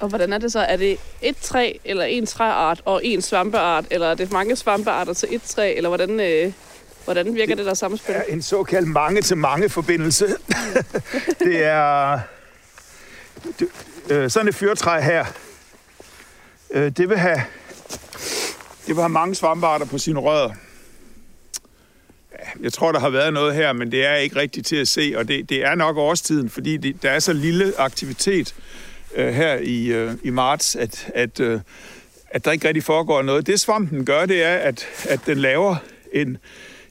Og hvordan er det så? Er det et træ, eller en træart og en svampeart, eller er det mange svampearter til et træ, eller hvordan, øh, hvordan virker det, det der samspil? er en såkaldt mange-til-mange forbindelse. <laughs> det er det, øh, sådan et fyrtræ her. Øh, det vil have det var mange svampearter på sine rødder. Jeg tror, der har været noget her, men det er ikke rigtigt til at se, og det, det er nok årstiden, fordi det, der er så lille aktivitet øh, her i, øh, i marts, at, at, øh, at der ikke rigtig foregår noget. Det svampen gør, det er, at, at den laver en,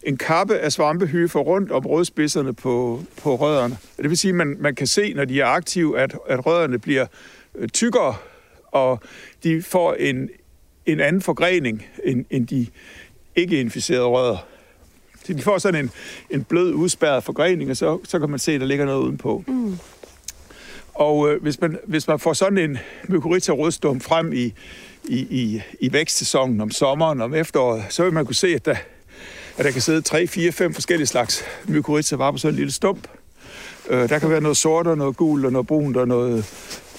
en kappe af for rundt om rødspidserne på, på rødderne. Det vil sige, at man, man kan se, når de er aktive, at, at rødderne bliver øh, tykkere, og de får en, en anden forgrening end, end de ikke-inficerede rødder. Så de får sådan en, en blød, udspærret forgrening, og så, så kan man se, at der ligger noget udenpå. Mm. Og øh, hvis, man, hvis man får sådan en mykorrhiza rødstum frem i, i, i, i vækstsæsonen om sommeren, om efteråret, så vil man kunne se, at der, at der kan sidde 3, 4, 5 forskellige slags mykorrhiza bare på sådan en lille stump. Øh, der kan være noget sort og noget gult og noget brunt og noget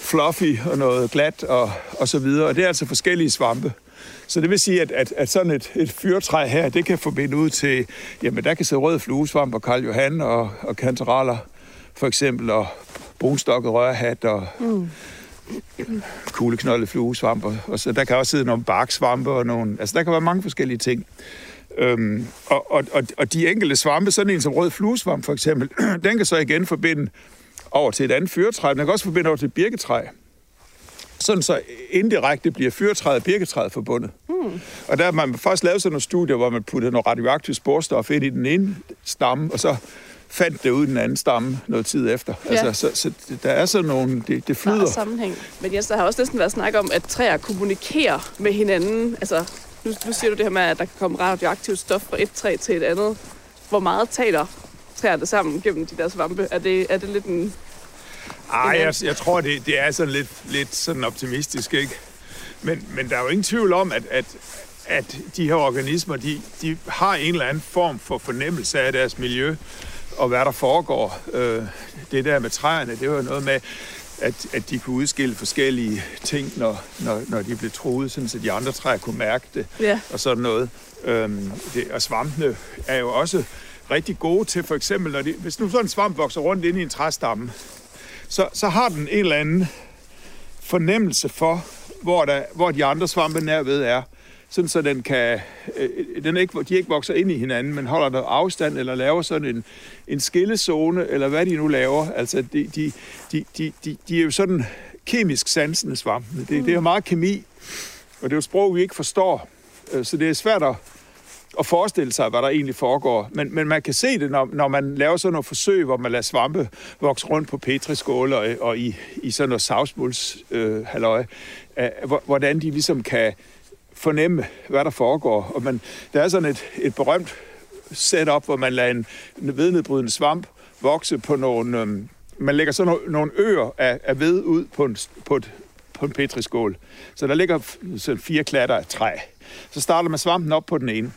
fluffy og noget glat og, og så videre. Og det er altså forskellige svampe. Så det vil sige, at, at, at sådan et, et fyrtræ her, det kan forbinde ud til, jamen der kan sidde rød fluesvamp og Karl Johan og, og kantareller for eksempel, og brunstokket rørhat og mm. kugleknolde fluesvamp. Og så der kan også sidde nogle barksvampe og nogle, altså der kan være mange forskellige ting. Øhm, og, og, og, og de enkelte svampe, sådan en som rød fluesvamp for eksempel, <clears throat> den kan så igen forbinde over til et andet fyrtræ. Den kan også forbinde over til et birketræ. Sådan så indirekte bliver fyrtræet og birketræet forbundet. Hmm. Og der har man først lavet sådan nogle studier, hvor man puttede noget radioaktivt sporstof ind i den ene stamme, og så fandt det ud i den anden stamme noget tid efter. Ja. Altså, så, så der er sådan nogle, det, det flyder. Der er sammenhæng. Men yes, der har også næsten været snak om, at træer kommunikerer med hinanden. Altså, nu, nu siger du det her med, at der kan komme radioaktivt stof fra et træ til et andet. Hvor meget taler træerne sammen gennem de der svampe? Er det, er det lidt en... Ej, jeg, jeg tror, det, det er sådan lidt, lidt sådan optimistisk, ikke? Men, men der er jo ingen tvivl om, at, at, at de her organismer, de, de har en eller anden form for fornemmelse af deres miljø og hvad der foregår. Øh, det der med træerne, det var noget med, at, at de kunne udskille forskellige ting, når, når, når de blev troet, sådan så de andre træer kunne mærke det, ja. og sådan noget. Øhm, det, og svampene er jo også rigtig gode til, for eksempel, når de, hvis nu sådan en svamp vokser rundt ind i en træstamme, så, så har den en eller anden fornemmelse for, hvor, der, hvor de andre svampe nærved er sådan så den kan, øh, den ikke, de ikke vokser ind i hinanden, men holder der afstand, eller laver sådan en, en skillezone, eller hvad de nu laver. Altså, de, de, de, de, de, de er jo sådan kemisk sansende svampene. Det, mm. det er jo meget kemi, og det er jo sprog, vi ikke forstår. Øh, så det er svært at, at forestille sig, hvad der egentlig foregår. Men, men man kan se det, når, når man laver sådan nogle forsøg, hvor man lader svampe vokse rundt på petriskåle og, og i, i sådan noget savsmulds øh, halløj, øh, hvordan de ligesom kan fornemme, hvad der foregår. Og man, der er sådan et, et berømt setup, hvor man lader en vednedbrydende svamp vokse på nogle... Øh, man lægger sådan nogle, nogle øer af, af ved ud på en, på, et, på en petriskål. Så der ligger sådan fire klatter af træ. Så starter man svampen op på den ene.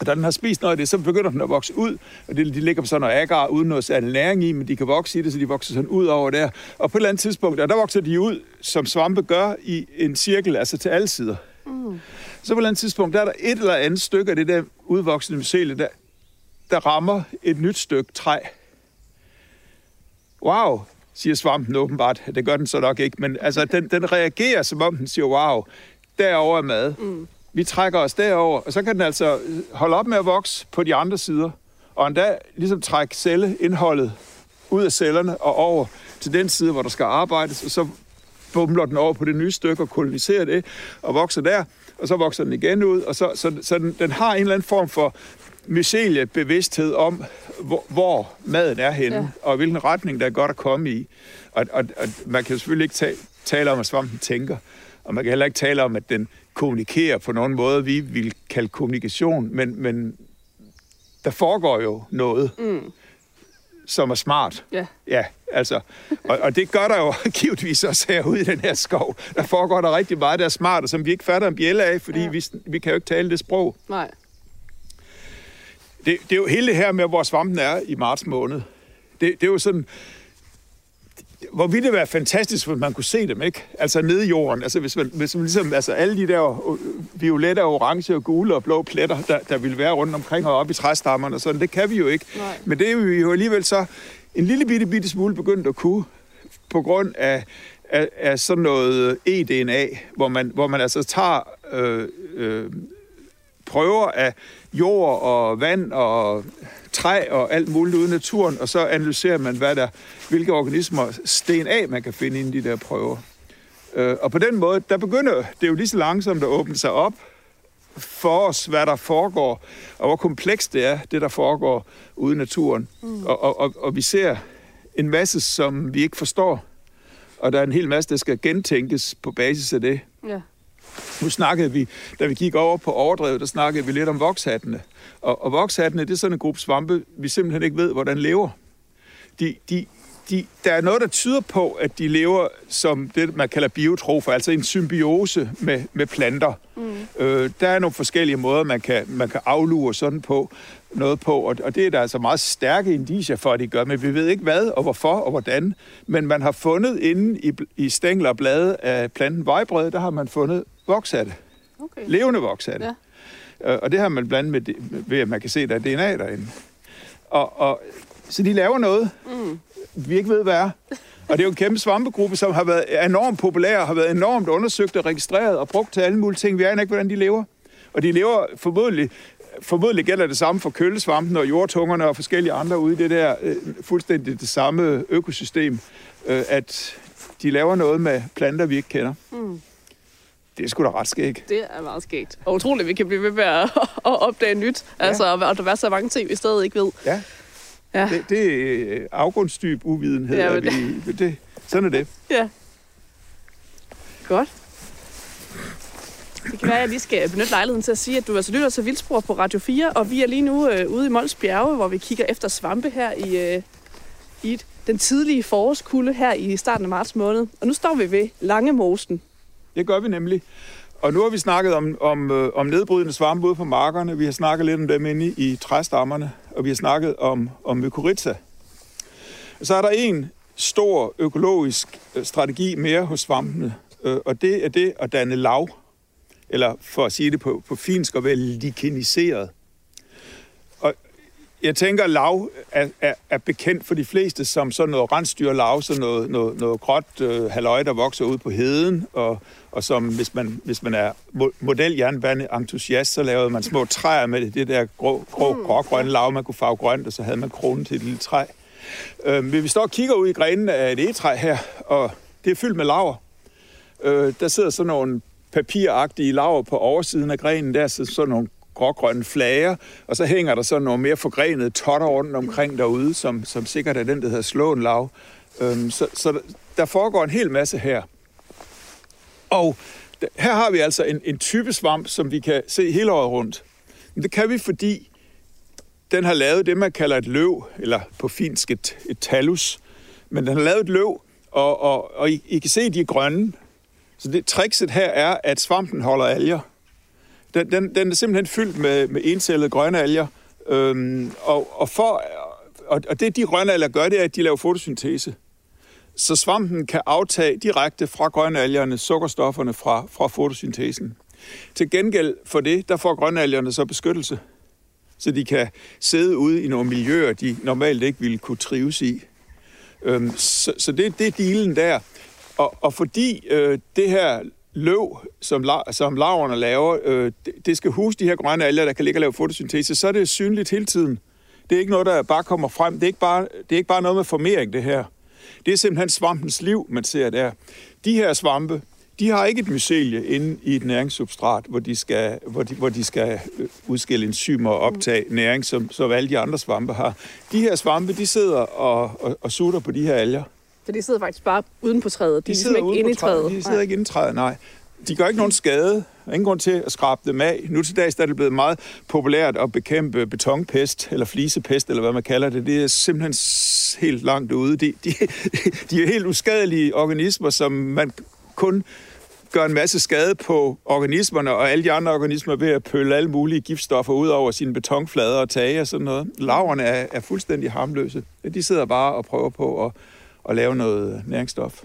Og da den har spist noget af det, så begynder den at vokse ud, og det, de ligger på sådan noget agar uden noget særlig næring i, men de kan vokse i det, så de vokser sådan ud over der. Og på et eller andet tidspunkt, der, der vokser de ud, som svampe gør, i en cirkel, altså til alle sider. Mm. Så på et eller andet tidspunkt, der er der et eller andet stykke af det der udvoksende mycelie, der, der rammer et nyt stykke træ. Wow, siger svampen åbenbart. Det gør den så nok ikke, men altså, den, den reagerer, som om den siger, wow, derovre er mad. Mm. Vi trækker os derover, og så kan den altså holde op med at vokse på de andre sider, og endda ligesom trække celleindholdet ud af cellerne og over til den side, hvor der skal arbejdes, og så bumler den over på det nye stykke og koloniserer det, og vokser der, og så vokser den igen ud, og så, så, så den, den har en eller anden form for mycelie bevidsthed om, hvor, hvor maden er henne, ja. og hvilken retning der er godt at komme i. Og, og, og man kan selvfølgelig ikke ta- tale om, at svampen tænker, og man kan heller ikke tale om, at den kommunikerer på nogen måde, vi vil kalde kommunikation, men, men der foregår jo noget, mm. som er smart. Ja. Ja, altså, og, og det gør der jo <laughs> givetvis også herude i den her skov. Der foregår der rigtig meget, der er smart, og som vi ikke fatter en bjælle af, fordi ja. vi, vi kan jo ikke tale det sprog. Nej. Det, det er jo hele det her med, hvor svampen er i marts måned. Det, det er jo sådan, hvor ville det være fantastisk, hvis man kunne se dem, ikke? Altså nede i jorden. Altså hvis man, hvis man ligesom, altså alle de der violette, orange og gule og blå pletter, der, der ville være rundt omkring og op i træstammerne og sådan, det kan vi jo ikke. Nej. Men det er vi jo alligevel så en lille bitte, bitte smule begyndt at kunne, på grund af, af, af sådan noget eDNA, hvor man, hvor man altså tager øh, øh, prøver af jord og vand og træ og alt muligt ude i naturen, og så analyserer man, hvad der, hvilke organismer sten af, man kan finde i de der prøver. Øh, og på den måde, der begynder det jo lige så langsomt at åbne sig op for os, hvad der foregår, og hvor komplekst det er, det der foregår ude i naturen. Mm. Og, og, og, og vi ser en masse, som vi ikke forstår, og der er en hel masse, der skal gentænkes på basis af det. Ja. Nu snakkede vi, da vi gik over på overdrevet, der snakkede vi lidt om vokshattene. Og, og vokshattene, det er sådan en gruppe svampe, vi simpelthen ikke ved, hvordan lever. De, de, de, der er noget, der tyder på, at de lever som det, man kalder biotrofer, altså en symbiose med, med planter. Mm. Øh, der er nogle forskellige måder, man kan, man kan aflure sådan på noget på, og, og det er der altså meget stærke indicier for, at de gør, men vi ved ikke hvad og hvorfor og hvordan. Men man har fundet inde i, i stængler og blade af planten vejbrød, der har man fundet vokshatte. Okay. Levende vokshatte. Ja. Øh, og det har man blandet med, ved, at man kan se, at der er DNA derinde. Og, og, så de laver noget, mm. vi ikke ved, hvad er. Og det er jo en kæmpe svampegruppe, som har været enormt populær, har været enormt undersøgt og registreret og brugt til alle mulige ting. Vi aner ikke, hvordan de lever. Og de lever formodentlig, formodentlig gælder det samme for køllesvampen og jordtungerne og forskellige andre ude i det der øh, fuldstændig det samme økosystem, øh, at de laver noget med planter, vi ikke kender. Mm. Det er sgu da ret skægt. Det er meget skægt. Og utroligt, vi kan blive ved med at, <laughs> at opdage nyt. Ja. Altså, og der er så mange ting, vi stadig ikke ved. Ja. Ja. Det, det er afgrundsdyb uvidenhed. Ja, men vi, <laughs> det, sådan er det. Ja. Godt. Det kan være, at jeg lige skal benytte lejligheden til at sige, at du altså lytter til Vildspor på Radio 4, og vi er lige nu øh, ude i Mols Bjerge, hvor vi kigger efter svampe her i, øh, i den tidlige forårskulde her i starten af marts måned. Og nu står vi ved Langemosen. Det gør vi nemlig. Og nu har vi snakket om, om, øh, om nedbrydende svampe ude på markerne. Vi har snakket lidt om dem inde i, i træstammerne. Og vi har snakket om, om mykorrhiza. Så er der en stor økologisk øh, strategi mere hos svampene. Øh, og det er det at danne lav. Eller for at sige det på, på finsk, at være likiniseret. Jeg tænker, at lav er, er, er bekendt for de fleste som sådan noget rensdyrlav, sådan noget, noget, noget gråt øh, halløj, der vokser ud på heden, og, og som hvis man, hvis man er mo- modeljernbane-entusiast, så lavede man små træer med det, det der grå, grå, grågrønne lav, man kunne farve grønt, og så havde man kronen til et lille træ. Øh, men vi står og kigger ud i grenen af et egetræ her, og det er fyldt med laver. Øh, der sidder sådan nogle papiragtige laver på oversiden af grenen, der sidder sådan nogle grågrønne flager, og så hænger der sådan nogle mere forgrenede totter rundt omkring derude, som, som sikkert er den, der hedder slåenlav. Øhm, så, så der foregår en hel masse her. Og her har vi altså en, en type svamp, som vi kan se hele året rundt. Men det kan vi, fordi den har lavet det, man kalder et løv, eller på finsk et, et talus. Men den har lavet et løv, og, og, og I, I kan se, at de er grønne. Så det trickset her er, at svampen holder alger. Den, den, den er simpelthen fyldt med, med encellede grønne alger. Øhm, og, og, for, og, og det, de grønne alger gør, det er, at de laver fotosyntese. Så svampen kan aftage direkte fra grønalgerne sukkerstofferne fra, fra fotosyntesen. Til gengæld for det, der får grønalgerne så beskyttelse, så de kan sidde ude i nogle miljøer, de normalt ikke ville kunne trives i. Øhm, så, så det, det er dealen der. Og, og fordi øh, det her løv, som, la, som laverne laver, øh, det, det skal huse de her grønne alger, der kan ligge og lave fotosyntese, så er det synligt hele tiden. Det er ikke noget, der bare kommer frem. Det er ikke bare, det er ikke bare noget med formering, det her. Det er simpelthen svampens liv, man ser der. De her svampe, de har ikke et mycelie inde i et næringssubstrat, hvor de skal, hvor de, hvor de skal øh, udskille enzymer og optage næring, som, som alle de andre svampe har. De her svampe, de sidder og, og, og sutter på de her alger. Så de sidder faktisk bare uden på træet. De, De de sidder er ligesom ikke inde i træet. De sidder ikke inde i træet, nej. De gør ikke nogen skade. Der er ingen grund til at skrabe dem af. Nu til dags er det blevet meget populært at bekæmpe betonpest, eller flisepest, eller hvad man kalder det. Det er simpelthen helt langt ude. De, de, <laughs> de er helt uskadelige organismer, som man kun gør en masse skade på organismerne og alle de andre organismer ved at pølle alle mulige giftstoffer ud over sine betonflader og tage og sådan noget. Laverne er, er fuldstændig harmløse. De sidder bare og prøver på at, at lave noget næringsstof.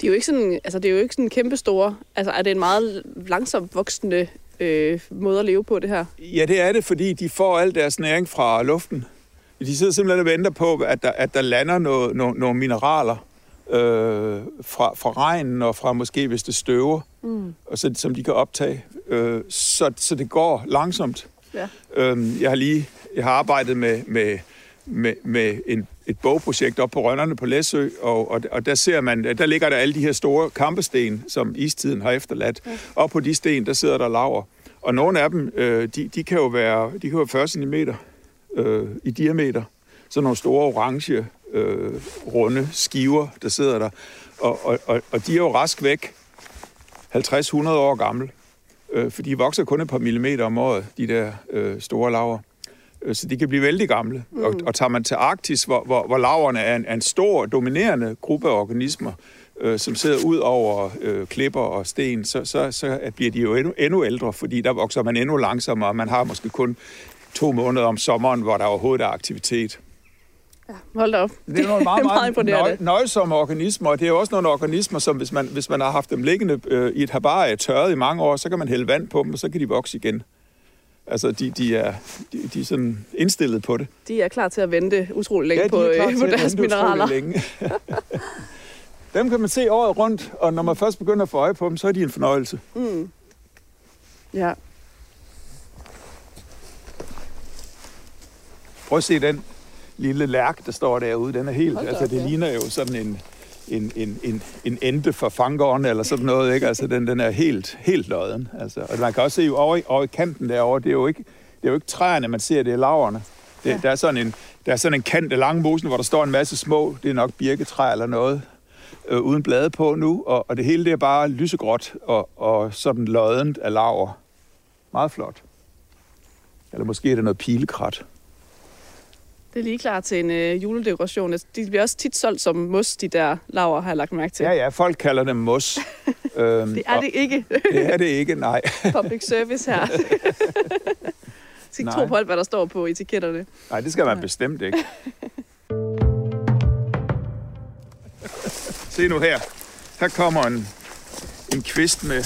De er jo ikke sådan, altså det er jo ikke sådan kæmpe store. Altså er det en meget langsomt voksende øh, måde at leve på det her? Ja, det er det, fordi de får al deres næring fra luften. De sidder simpelthen og venter på, at der, at der lander noget, nogle, nogle mineraler øh, fra, fra regnen og fra måske, hvis det støver, mm. og så, som de kan optage. Øh, så, så det går langsomt. Ja. Øh, jeg har lige jeg har arbejdet med, med, med, med en, et bogprojekt op på Rønnerne på Læsø, og, og, og der ser man, der ligger der alle de her store kampesten, som istiden har efterladt. Ja. Og på de sten, der sidder der laver. Og nogle af dem, øh, de, de kan jo være, de kan være 40 cm øh, i diameter. Så nogle store orange, øh, runde skiver, der sidder der. Og, og, og, og de er jo rask væk 50-100 år gamle. Øh, for de vokser kun et par millimeter om året, de der øh, store laver. Øh, Så de kan blive vældig gamle. Mm. Og, og tager man til Arktis, hvor, hvor, hvor laverne er en, er en stor, dominerende gruppe af organismer, øh, som sidder ud over øh, klipper og sten, så, så, så bliver de jo endnu, endnu ældre, fordi der vokser man endnu langsommere, og man har måske kun to måneder om sommeren, hvor der overhovedet er aktivitet. Hold da op. Det er nogle <laughs> meget, meget meget, nøj, nøjsomme organismer, og det er jo også nogle organismer, som hvis man, hvis man har haft dem liggende øh, i et herbarie tørret i mange år, så kan man hælde vand på dem, og så kan de vokse igen. Altså, de, de, er, de, de er sådan indstillet på det. De er klar til at vente utrolig længe ja, på, de klar øh, på deres mineraler. Længe. <laughs> dem kan man se året rundt, og når man først begynder at få øje på dem, så er de en fornøjelse. Ja. Prøv at se den lille lærk, der står derude. Den er helt, Hold altså det ligner jo sådan en, en, en, en, en ente for fangeren eller sådan noget, ikke? Altså den, den er helt, helt lodden. Altså, og man kan også se over, i- over i kanten derovre, det er jo ikke, det er jo ikke træerne, man ser, det er laverne. Det, ja. der, er sådan en, der er sådan en kant af langmosen, hvor der står en masse små, det er nok birketræ eller noget, øh, uden blade på nu, og, og det hele det er bare lysegråt og, og sådan loddent af laver. Meget flot. Eller måske er det noget pilekrat. Det er lige klar til en øh, juledekoration. Altså, De bliver også tit solgt som mos, de der laver, har jeg lagt mærke til. Ja, ja, folk kalder dem mos. <laughs> øhm, Det er det ikke. det er det ikke, nej. <laughs> Public service her. <laughs> Så ikke tro Nej. på alt, hvad der står på etiketterne. Nej, det skal man bestemt ikke. Se nu her. Her kommer en, en kvist med,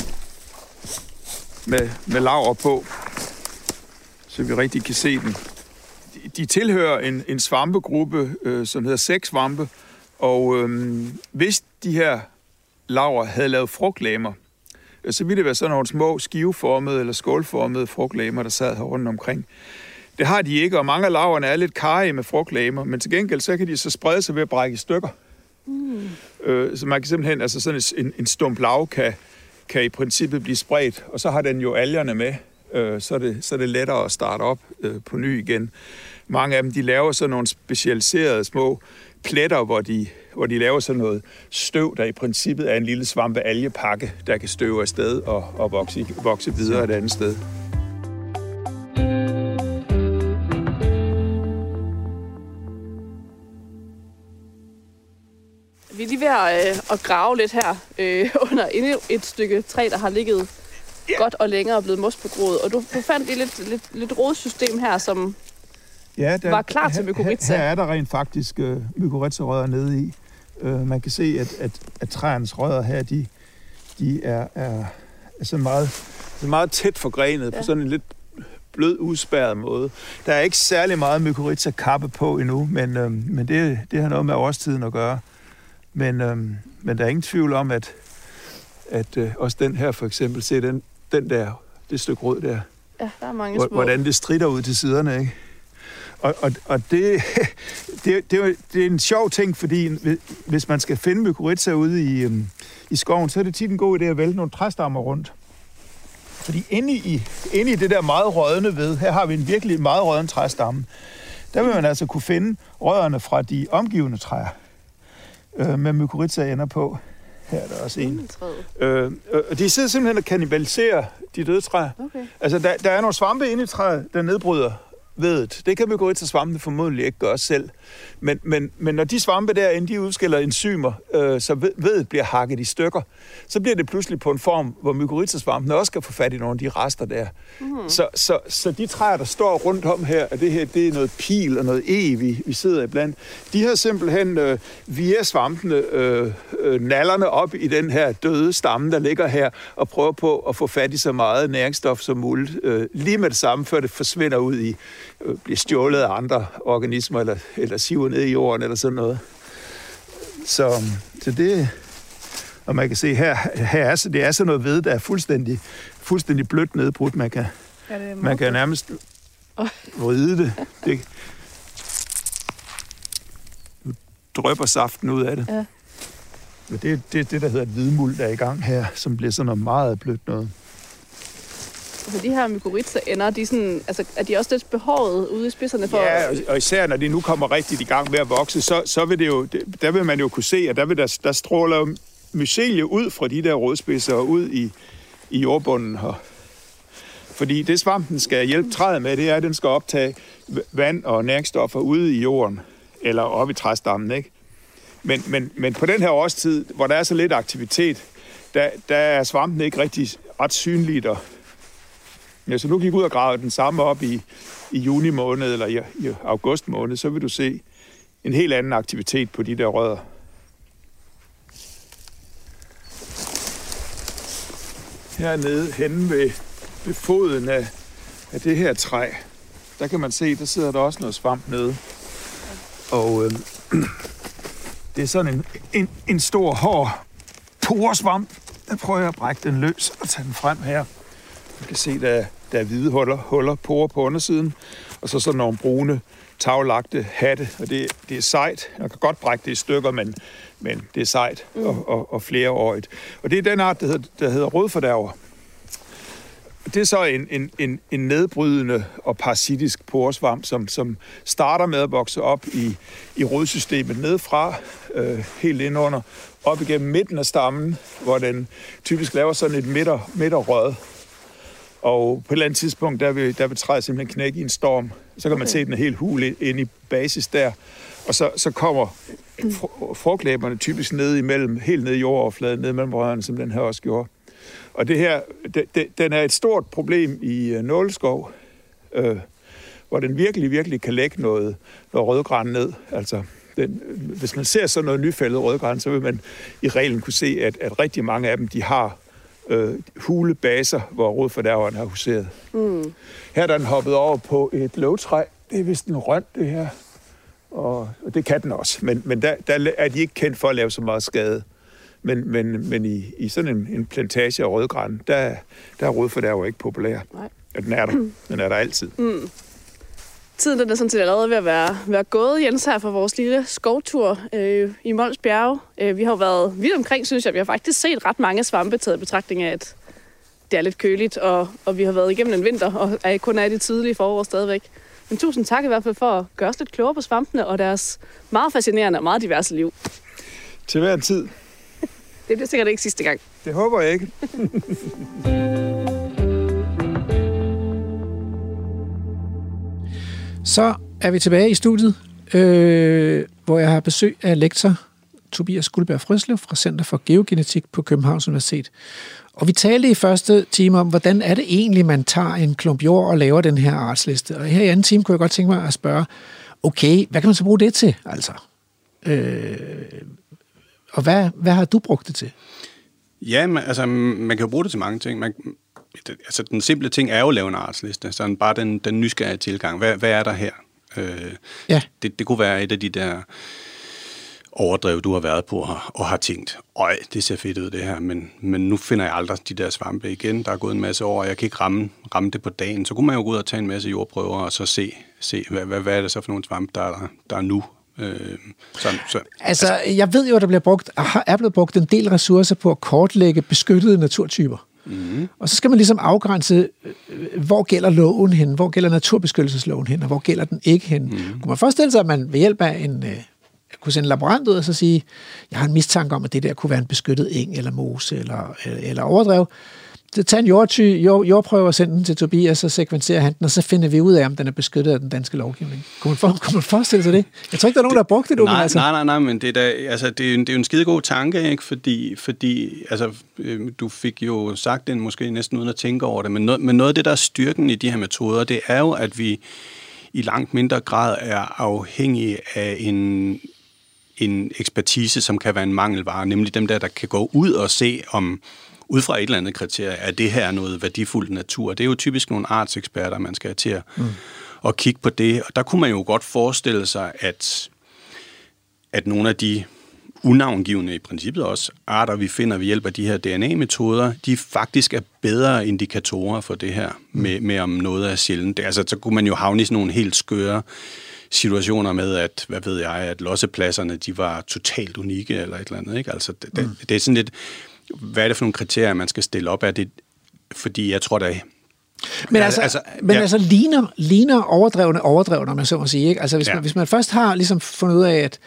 med, med laver på, så vi rigtig kan se den. De, tilhører en, en svampegruppe, øh, som hedder sæksvampe, og øh, hvis de her laver havde lavet frugtlæmer, øh, så ville det være sådan nogle små skiveformede eller skålformede frugtlæmer, der sad her rundt omkring. Det har de ikke, og mange af laverne er lidt karige med frugtlæmer, men til gengæld så kan de så sprede sig ved at brække i stykker. Mm. Øh, så man kan simpelthen, altså sådan en, en stump lav kan, kan i princippet blive spredt, og så har den jo algerne med, øh, så, er det, så er det lettere at starte op øh, på ny igen. Mange af dem, de laver sådan nogle specialiserede små pletter, hvor de, hvor de laver sådan noget støv, der i princippet er en lille svampealgepakke, der kan støve afsted og, og vokse, vokse videre et andet sted. Vi er lige ved at, øh, at grave lidt her øh, under endnu et stykke træ, der har ligget Ja. godt og længere og blevet mos på groet. Og du, du fandt et lidt, lidt, lidt rodsystem her, som ja, der, var klar til mykorrhiza. Her, her er der rent faktisk øh, mykorrhiza-rødder nede i. Øh, man kan se, at, at, at træernes rødder her, de, de er, er, er sådan meget, sådan meget tæt forgrenet ja. På sådan en lidt blød, udspærret måde. Der er ikke særlig meget mykorrhiza-kappe på endnu, men, øh, men det, det har noget med årstiden at gøre. Men, øh, men der er ingen tvivl om, at, at øh, også den her for eksempel, se den, den der, det stykke rød der, ja, der er mange små. hvordan det strider ud til siderne, ikke? Og, og, og det, <laughs> det, det, er det er en sjov ting, fordi hvis man skal finde mykorrhiza ude i, øhm, i skoven, så er det tit en god idé at vælte nogle træstammer rundt. Fordi inde i, inde i det der meget rådne ved, her har vi en virkelig meget rådden træstamme, der vil man altså kunne finde rødderne fra de omgivende træer øh, med mykorrhiza ender på. Her er der også en. Øh, øh, og de sidder simpelthen og kannibaliserer de døde træer. Okay. Altså, der, der er nogle svampe inde i træet, der nedbryder vedet. Det kan vi gå til svampene formodentlig ikke gøre selv. Men, men, men når de svampe derinde, de udskiller enzymer, øh, så ved- vedet bliver hakket i stykker, så bliver det pludselig på en form, hvor mykorrhizasvampene også kan få fat i nogle af de rester der. Mm. Så, så, så de træer, der står rundt om her, og det her, det er noget pil og noget e, vi, vi sidder iblandt, de har simpelthen øh, via svampene øh, øh, nallerne op i den her døde stamme, der ligger her, og prøver på at få fat i så meget næringsstof som muligt, øh, lige med det samme, før det forsvinder ud i, øh, bliver stjålet af andre organismer, eller, eller siver ned i jorden, eller sådan noget. Så, så det, og man kan se her, her er, så det er sådan noget ved, der er fuldstændig, fuldstændig blødt nedbrudt. Man kan, Ja, man kan nærmest vride det. det. Nu drøber saften ud af det. Ja. Men det er det, det, der hedder et hvidmuld, der er i gang her, som bliver sådan noget meget blødt noget. Så de her mykorrhiza-ender, de sådan, altså, er de også lidt behåret ude i spidserne for... Ja, og- især når de nu kommer rigtigt i gang med at vokse, så, så vil det jo, der vil man jo kunne se, at der, vil der, der stråler mycelie ud fra de der rodspidser og ud i, i jordbunden her. Fordi det svampen skal hjælpe træet med, det er, at den skal optage vand og næringsstoffer ude i jorden, eller op i træstammen, ikke? Men, men, men på den her årstid, hvor der er så lidt aktivitet, der, der er svampen ikke rigtig ret synlige der. Ja, så nu gik ud og grave den samme op i, i juni måned eller i, i august måned, så vil du se en helt anden aktivitet på de der rødder. Hernede henne ved, ved foden af, af det her træ, der kan man se, der sidder der også noget svamp nede. Og øh, <clears throat> det er sådan en, en, en stor hård poresvamp. Der prøver jeg at brække den løs og tage den frem her. Du kan se, der, der er hvide huller, huller porer på undersiden, og så sådan nogle brune, taglagte hatte, og det, det er sejt. Jeg kan godt brække det i stykker, men, men det er sejt og, og, og flereårigt. Og det er den art, der hedder, der hedder rødfordærver. Det er så en, en, en, en nedbrydende og parasitisk poresvamp, som, som starter med at vokse op i, i rodsystemet nedefra, øh, helt indunder, op igennem midten af stammen, hvor den typisk laver sådan et midter, midterrød. Og på et eller andet tidspunkt, der vil, der vil træet simpelthen knække i en storm. Så kan man Okay. se den helt hul ind i basis der. Og så, så kommer fr- frugtlæberne typisk ned imellem, helt ned i jordoverfladen, ned mellem rørene, som den her også gjorde. Og det her, det, det, den er et stort problem i øh, nåleskov, øh, hvor den virkelig, virkelig kan lægge noget, noget rødgran ned. Altså, den, hvis man ser sådan noget nyfældet rødgran, så vil man i reglen kunne se, at, at rigtig mange af dem, de har øh, hule baser, hvor rodfordærveren har huseret. Mm. Her er den hoppet over på et løvtræ. Det er vist en rønt, det her. Og, og det kan den også. Men, men der, der er de ikke kendt for at lave så meget skade. Men, men, men i, i sådan en, en plantage af rødgran, der, der er rodfordærver ikke populær. Nej. Ja, den er der. <clears throat> Den er der altid. Tiden den er sådan set allerede ved at være, være gået, Jens, her for vores lille skovtur øh, i Mols Bjerge. Øh, vi har jo været vidt omkring, synes jeg. Vi har faktisk set ret mange svampe taget i betragtning af, at det er lidt køligt, og, og vi har været igennem en vinter, og er kun er i det tidlige forår stadigvæk. Men tusind tak i hvert fald for at gøre os lidt klogere på svampene og deres meget fascinerende og meget diverse liv. Til hver en tid. <laughs> Det bliver sikkert ikke sidste gang. Det håber jeg ikke. <laughs> Så er vi tilbage i studiet, øh, hvor jeg har besøg af lektor Tobias Guldberg Frøslev fra Center for Geogenetik på Københavns Universitet. Og vi talte i første time om, hvordan er det egentlig, man tager en klump jord og laver den her artsliste. Og her i anden time kunne jeg godt tænke mig at spørge, okay, hvad kan man så bruge det til? Altså, øh, og hvad, hvad har du brugt det til? Ja, man, altså, man kan jo bruge det til mange ting. Man, altså, den simple ting er jo at lave en artsliste. Sådan bare den, den nysgerrige tilgang. Hvad, hvad er der her? Øh, Ja. det, det kunne være et af de der overdrev, du har været på og, har tænkt, øj, det ser fedt ud det her, men, men nu finder jeg aldrig de der svampe igen. Der er gået en masse år, og jeg kan ikke ramme, ramme det på dagen. Så kunne man jo gå ud og tage en masse jordprøver og så se, se hvad, hvad, hvad er det så for nogle svampe, der er, der er nu. Øh, sådan, så, Altså, jeg ved jo, at der bliver brugt, er blevet brugt en del ressourcer på at kortlægge beskyttede naturtyper. Mm. Og så skal man ligesom afgrænse, øh, hvor gælder loven hen, hvor gælder naturbeskyttelsesloven hen, og hvor gælder den ikke hen. Mm. Kunne man forestille sig, at man ved hjælp af en, øh, kunne sende en laborant ud og så sige, jeg har en mistanke om, at det der kunne være en beskyttet eng eller mose eller, eller, eller overdrev. Tag en jordty, jord, jordprøve og send den til Tobias, så sekventerer han den, og så finder vi ud af, om den er beskyttet af den danske lovgivning. Kunne man, for, kunne man forestille sig det? Jeg tror ikke, der er nogen, der har brugt det, du, nej, men altså. nej, nej, nej, men det er, da, altså, det er, en, det er jo en skide god tanke, ikke? Fordi, fordi altså, øh, du fik jo sagt den måske næsten uden at tænke over det, men noget, men noget af det, der er styrken i de her metoder, det er jo, at vi i langt mindre grad er afhængige af en, en ekspertise, som kan være en mangelvare, nemlig dem der, der kan gå ud og se, om ud fra et eller andet kriterie, er det her noget værdifuldt natur. Det er jo typisk nogle artseksperter, man skal have til at, mm. at kigge på det. Og der kunne man jo godt forestille sig, at at nogle af de unavngivende i princippet også arter, vi finder ved hjælp af de her DNA-metoder, de faktisk er bedre indikatorer for det her, med, med om noget er sjældent. Altså, så kunne man jo havne i sådan nogle helt skøre situationer med, at, hvad ved jeg, at lossepladserne, de var totalt unikke eller et eller andet. Ikke? Altså, det, det, det er sådan lidt, hvad er det for nogle kriterier, man skal stille op af det? Fordi jeg tror da, Men altså, altså, men ja. altså ligner, ligner overdrevne overdrevne, om man så må sige. Ikke? Altså hvis, Ja. man, hvis man først har ligesom fundet ud af, at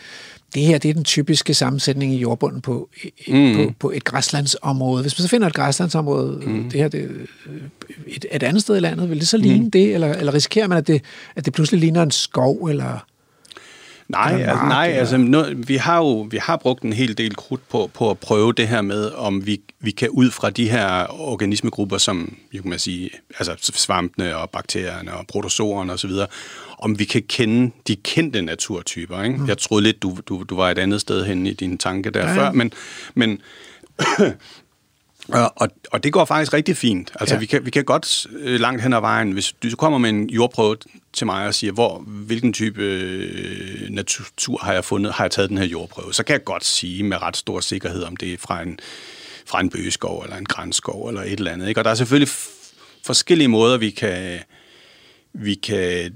det her det er den typiske sammensætning i jordbunden på, mm. på, på et græslandsområde. Hvis man så finder et græslandsområde, mm. det her det, et, et andet sted i landet, vil det så ligne mm. det? Eller, eller risikerer man, at det, at det pludselig ligner en skov? Eller, Nej, altså, nej altså, no, vi har jo vi har brugt en hel del krudt på, på at prøve det her med, om vi, vi kan ud fra de her organismegrupper, som jo kan man sige, altså svampene og bakterierne og protozoerne osv., om vi kan kende de kendte naturtyper. Ikke? Mm. Jeg troede lidt, du, du, du var et andet sted hen i din tanke der Ja, før, men, men <coughs> og, og, det går faktisk rigtig fint. Altså, Ja. vi, kan, vi kan godt langt hen ad vejen, hvis du kommer med en jordprøve til mig og siger, hvor, hvilken type øh, natur har jeg fundet, har jeg taget den her jordprøve, så kan jeg godt sige med ret stor sikkerhed, om det er fra en, fra en bøgeskov eller en grænskov eller et eller andet. Ikke? Og der er selvfølgelig f- forskellige måder, vi kan, vi kan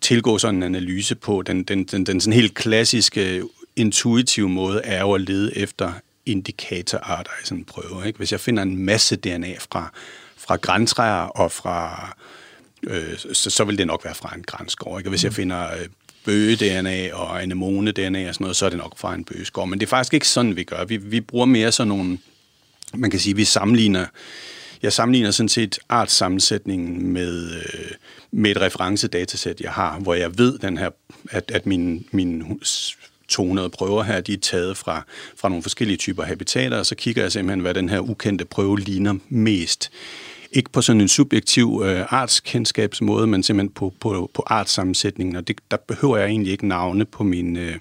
tilgå sådan en analyse på. Den, den, den, den sådan helt klassiske, intuitive måde er jo at lede efter indikatorarter i sådan en prøve. Ikke? Hvis jeg finder en masse DNA fra, fra græntræer og fra, øh, så, så vil det nok være fra en grænskov. Ikke? Og hvis jeg finder øh, bøge-DNA og anemone-DNA og sådan noget, så er det nok fra en bøgeskov. Men det er faktisk ikke sådan, vi gør. Vi, vi bruger mere sådan nogle, man kan sige, vi sammenligner jeg sammenligner sådan set artssammensætningen med, øh, med et referencedatasæt, jeg har, hvor jeg ved, den her, at, at mine, mine 200 prøver her, de er taget fra, fra nogle forskellige typer habitater, og så kigger jeg simpelthen, hvad den her ukendte prøve ligner mest. Ikke på sådan en subjektiv øh, artskendskabsmåde, men simpelthen på, på, på artssammensætningen, og det, der behøver jeg egentlig ikke navne på mine øh,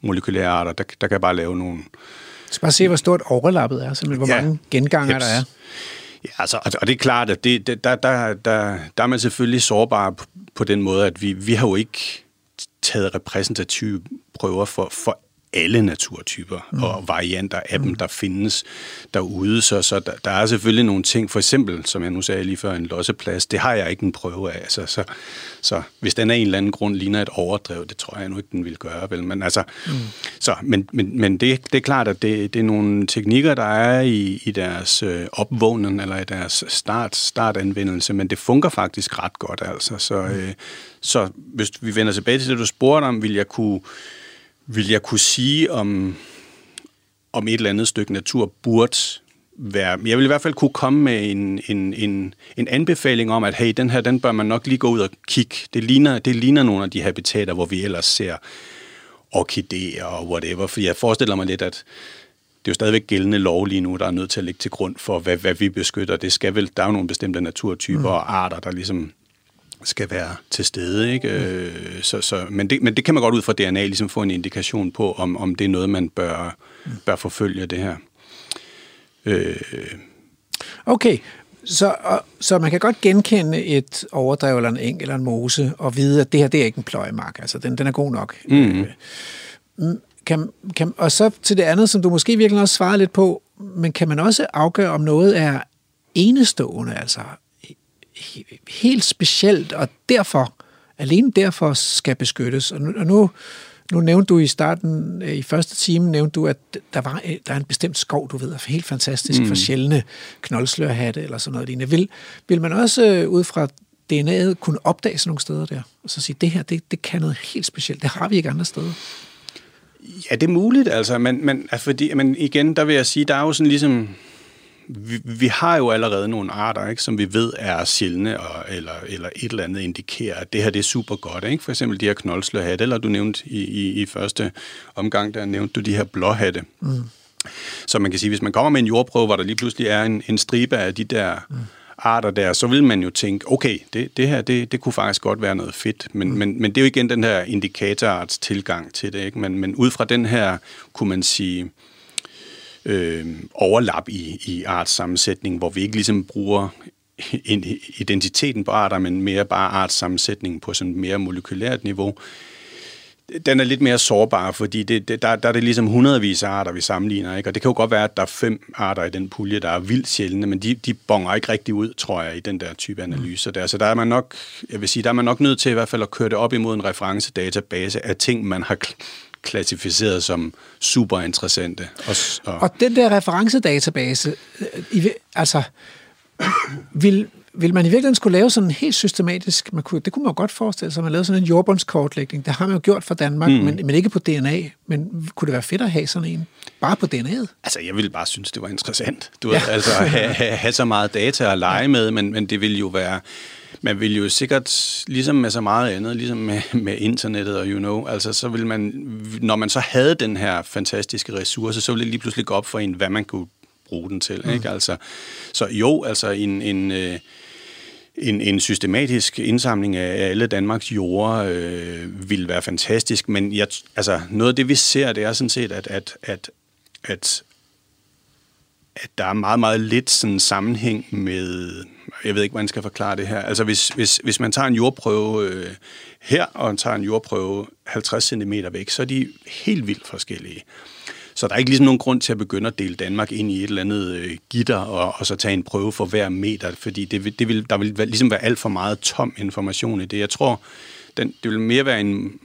molekylære arter. Der, der kan jeg bare lave nogle, jeg skal bare se, hvor stort overlappet er, simpelthen, hvor Ja. mange genganger Jeps. der er. Ja, altså, og det er klart, at det, det, der, der, der, der er man selvfølgelig sårbar på, på den måde, at vi, vi har jo ikke taget repræsentative prøver for, for alle naturtyper mm. og varianter af mm. dem, der findes derude. Så, så der, der er selvfølgelig nogle ting, for eksempel, som jeg nu sagde lige før, en losseplads, det har jeg ikke en prøve af. Altså, så, så hvis den af en eller anden grund ligner et overdrev, det tror jeg nu ikke, den vil gøre. Vel? Men, altså, mm. så, men, men, men det, det er klart, at det, det er nogle teknikker, der er i, i deres øh, opvågning eller i deres start, startanvendelse, men det fungerer faktisk ret godt. Altså. Så, mm. øh, så hvis vi vender tilbage til det, du spurgte om, vil jeg kunne vil jeg kunne sige, om, om et eller andet stykke natur burde være... Jeg vil i hvert fald kunne komme med en, en, en, en anbefaling om, at hey, den her, den bør man nok lige gå ud og kigge. Det ligner, det ligner nogle af de habitater, hvor vi ellers ser orkideer og whatever. For jeg forestiller mig lidt, at det er jo stadigvæk gældende lov lige nu, der er nødt til at ligge til grund for, hvad, hvad vi beskytter. Det skal vel, der er jo nogle bestemte naturtyper mm. og arter, der ligesom skal være til stede. Ikke? Mm. Så, så, men, det, men det kan man godt ud fra DNA ligesom få en indikation på, om, om det er noget, man bør, mm. bør forfølge det her. Øh. Okay, så, og, så man kan godt genkende et overdrev eller en eng eller en mose og vide, at det her det er ikke en pløjemark. Altså, den, den er god nok. Mm. Øh, kan, kan, og så til det andet, som du måske virkelig også svarede lidt på, men kan man også afgøre, om noget er enestående, altså helt specielt, og derfor, alene derfor skal beskyttes. Og nu, og nu, nu nævnte du i starten, øh, i første time, nævnte du, at der, var, øh, der er en bestemt skov, du ved, er helt fantastisk mm. for sjældne knoldslørhatte eller sådan noget lignende. Vil, vil man også øh, ud fra DNA'et kunne opdage sådan nogle steder der, og så sige, det her, det, det kan noget helt specielt, det har vi ikke andre steder? Ja, det er muligt, altså, men, men, fordi, men igen, der vil jeg sige, der er jo sådan ligesom, vi, vi har jo allerede nogle arter, ikke, som vi ved er sjældne, og, eller, eller et eller andet indikerer, at det her det er super godt. Ikke? For eksempel de her knoldslørhatte, eller du nævnte i, i, i første omgang, der nævnte du de her blåhatte. Mm. Så man kan sige, hvis man kommer med en jordprøve, hvor der lige pludselig er en, en stribe af de der mm. arter der, så vil man jo tænke, okay, det, det her, det, det kunne faktisk godt være noget fedt. Men, mm. men, men det er jo igen den her indikatorarts tilgang til det. Ikke? Men, men ud fra den her, kunne man sige, øh, overlap i, i artssammensætning, hvor vi ikke ligesom bruger identiteten på arter, men mere bare artssammensætningen på sådan mere molekylært niveau, den er lidt mere sårbar, fordi det, det, der, der er det ligesom hundredvis af arter, vi sammenligner. Ikke? Og det kan jo godt være, at der er fem arter i den pulje, der er vildt sjældne, men de, de bonger ikke rigtig ud, tror jeg, i den der type analyser. Der. Så der er man nok, jeg vil sige, der er man nok nødt til i hvert fald at køre det op imod en referencedatabase af ting, man har klassificeret som super interessante. Og, og, og den der referencedatabase, øh, altså, <clears throat> vil, vil man i virkeligheden skulle lave sådan en helt systematisk, man kunne, det kunne man jo godt forestille sig, man lavede sådan en jordbundskortlægning, det har man jo gjort for Danmark, mm. men, men ikke på DNA, men kunne det være fedt at have sådan en, bare på DNA'et? Altså, jeg ville bare synes, det var interessant, du ja. ved, altså have, have, have så meget data at lege med, men, men det ville jo være, man vil jo sikkert, ligesom med så meget andet, ligesom med, med internettet og you know, altså så vil man, når man så havde den her fantastiske ressource, så ville det lige pludselig gå op for en, hvad man kunne bruge den til. Mm. Ikke? Altså, så jo, altså en, en, øh, en, en systematisk indsamling af alle Danmarks jorder øh, vil være fantastisk, men jeg, altså, noget af det, vi ser, det er sådan set, at, at, at, at, at der er meget, meget lidt sådan sammenhæng med jeg ved ikke, hvordan man skal forklare det her. Altså hvis, hvis, hvis man tager en jordprøve øh, her, og tager en jordprøve 50 cm væk, så er de helt vildt forskellige. Så der er ikke ligesom nogen grund til at begynde at dele Danmark ind i et eller andet øh, gitter, og, og så tage en prøve for hver meter, fordi det, det vil, der vil ligesom være alt for meget tom information i det. Jeg tror, den, det vil mere være en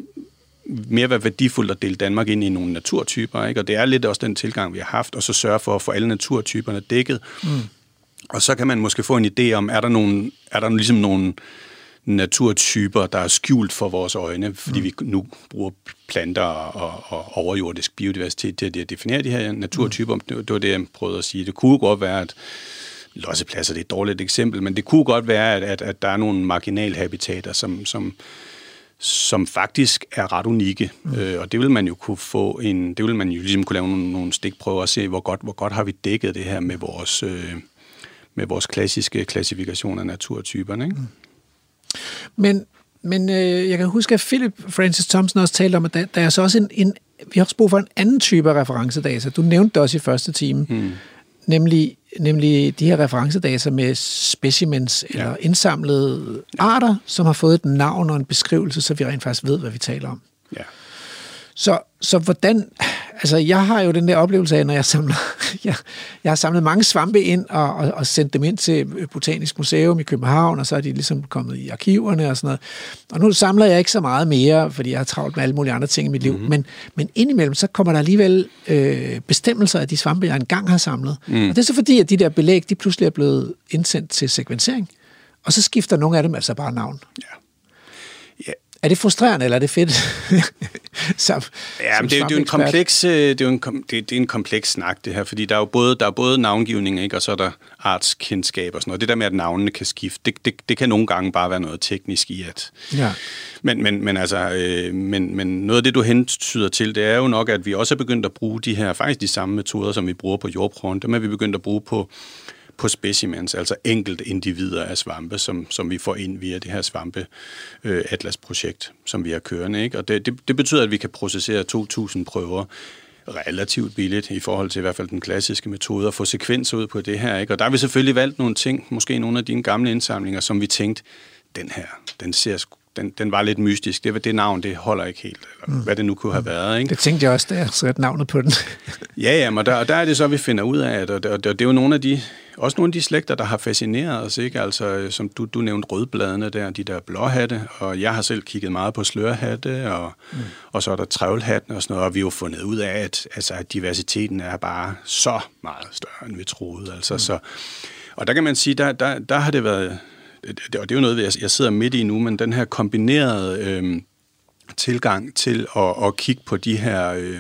mere være værdifuldt at dele Danmark ind i nogle naturtyper, ikke? og det er lidt også den tilgang, vi har haft, og så sørge for at få alle naturtyperne dækket. Mm. Og så kan man måske få en idé om, er der, nogle, er der ligesom nogle naturtyper, der er skjult for vores øjne, fordi mm. vi nu bruger planter og, og overjordisk biodiversitet til at definere de her naturtyper. Mm. Det, var det, jeg prøvede at sige. Det kunne godt være, at lossepladser det er et dårligt eksempel, men det kunne godt være, at, at, at der er nogle marginalhabitater, som, som, som faktisk er ret unikke. Mm. Øh, og det vil man jo kunne få en, det vil man jo ligesom kunne lave nogle, nogle stikprøver og se, hvor godt, hvor godt har vi dækket det her med vores, øh, med vores klassiske klassifikation af naturtyperne. Ikke? Mm. Men, men øh, jeg kan huske, at Philip Francis Thompson også talte om, at der, der er så også en, en, vi har også brug for en anden type af referencedata. Du nævnte det også i første time, mm. nemlig, nemlig de her referencedata med specimens ja. eller indsamlede arter, som har fået et navn og en beskrivelse, så vi rent faktisk ved, hvad vi taler om. Ja. Så, så hvordan, altså jeg har jo den der oplevelse af, når jeg samler, <laughs> jeg, jeg har samlet mange svampe ind og, og, og sendt dem ind til Botanisk Museum i København, og så er de ligesom kommet i arkiverne og sådan noget. Og nu samler jeg ikke så meget mere, fordi jeg har travlt med alle mulige andre ting i mit liv, mm-hmm. men, men indimellem så kommer der alligevel øh, bestemmelser af de svampe, jeg engang har samlet. Mm. Og det er så fordi, at de der belæg, de pludselig er blevet indsendt til sekvensering, og så skifter nogle af dem altså bare navn. Ja. Er det frustrerende, eller er det fedt? <laughs> som, ja, men det, er, det er jo en kompleks, øh, det er, en, det, det er en kompleks snak, det her, fordi der er jo både, der er både navngivning, ikke, og så er der artskendskab og sådan noget. Det der med, at navnene kan skifte, det, det, det kan nogle gange bare være noget teknisk i, at... Ja. Men, men, men, altså, øh, men, men noget af det, du hentyder til, det er jo nok, at vi også er begyndt at bruge de her, faktisk de samme metoder, som vi bruger på jordprøven, dem er vi begyndt at bruge på på specimens, altså enkelte individer af svampe, som, som vi får ind via det her svampe øh, Atlas-projekt, som vi har kørende. Ikke? Og det, det, det betyder, at vi kan processere 2.000 prøver relativt billigt i forhold til i hvert fald den klassiske metode at få sekvenser ud på det her. Ikke? Og der har vi selvfølgelig valgt nogle ting, måske nogle af dine gamle indsamlinger, som vi tænkte, den her, den ser den, den var lidt mystisk. Det, det navn, det holder ikke helt, eller mm. hvad det nu kunne have været. Ikke? Det tænkte jeg også, da jeg satte navnet på den. <laughs> ja, ja, og der, og der er det så, vi finder ud af, at og det, og det, er jo nogle af de, også nogle af de slægter, der har fascineret os, ikke? Altså, som du, du nævnte rødbladene der, de der blåhatte, og jeg har selv kigget meget på slørhatte, og, mm. og så er der trævlhatten og sådan noget, og vi har jo fundet ud af, at, altså, at diversiteten er bare så meget større, end vi troede. Altså, mm. så, og der kan man sige, der, der, der har det været det, og det er jo noget, jeg sidder midt i nu, men den her kombinerede øh, tilgang til at, at kigge på de her øh,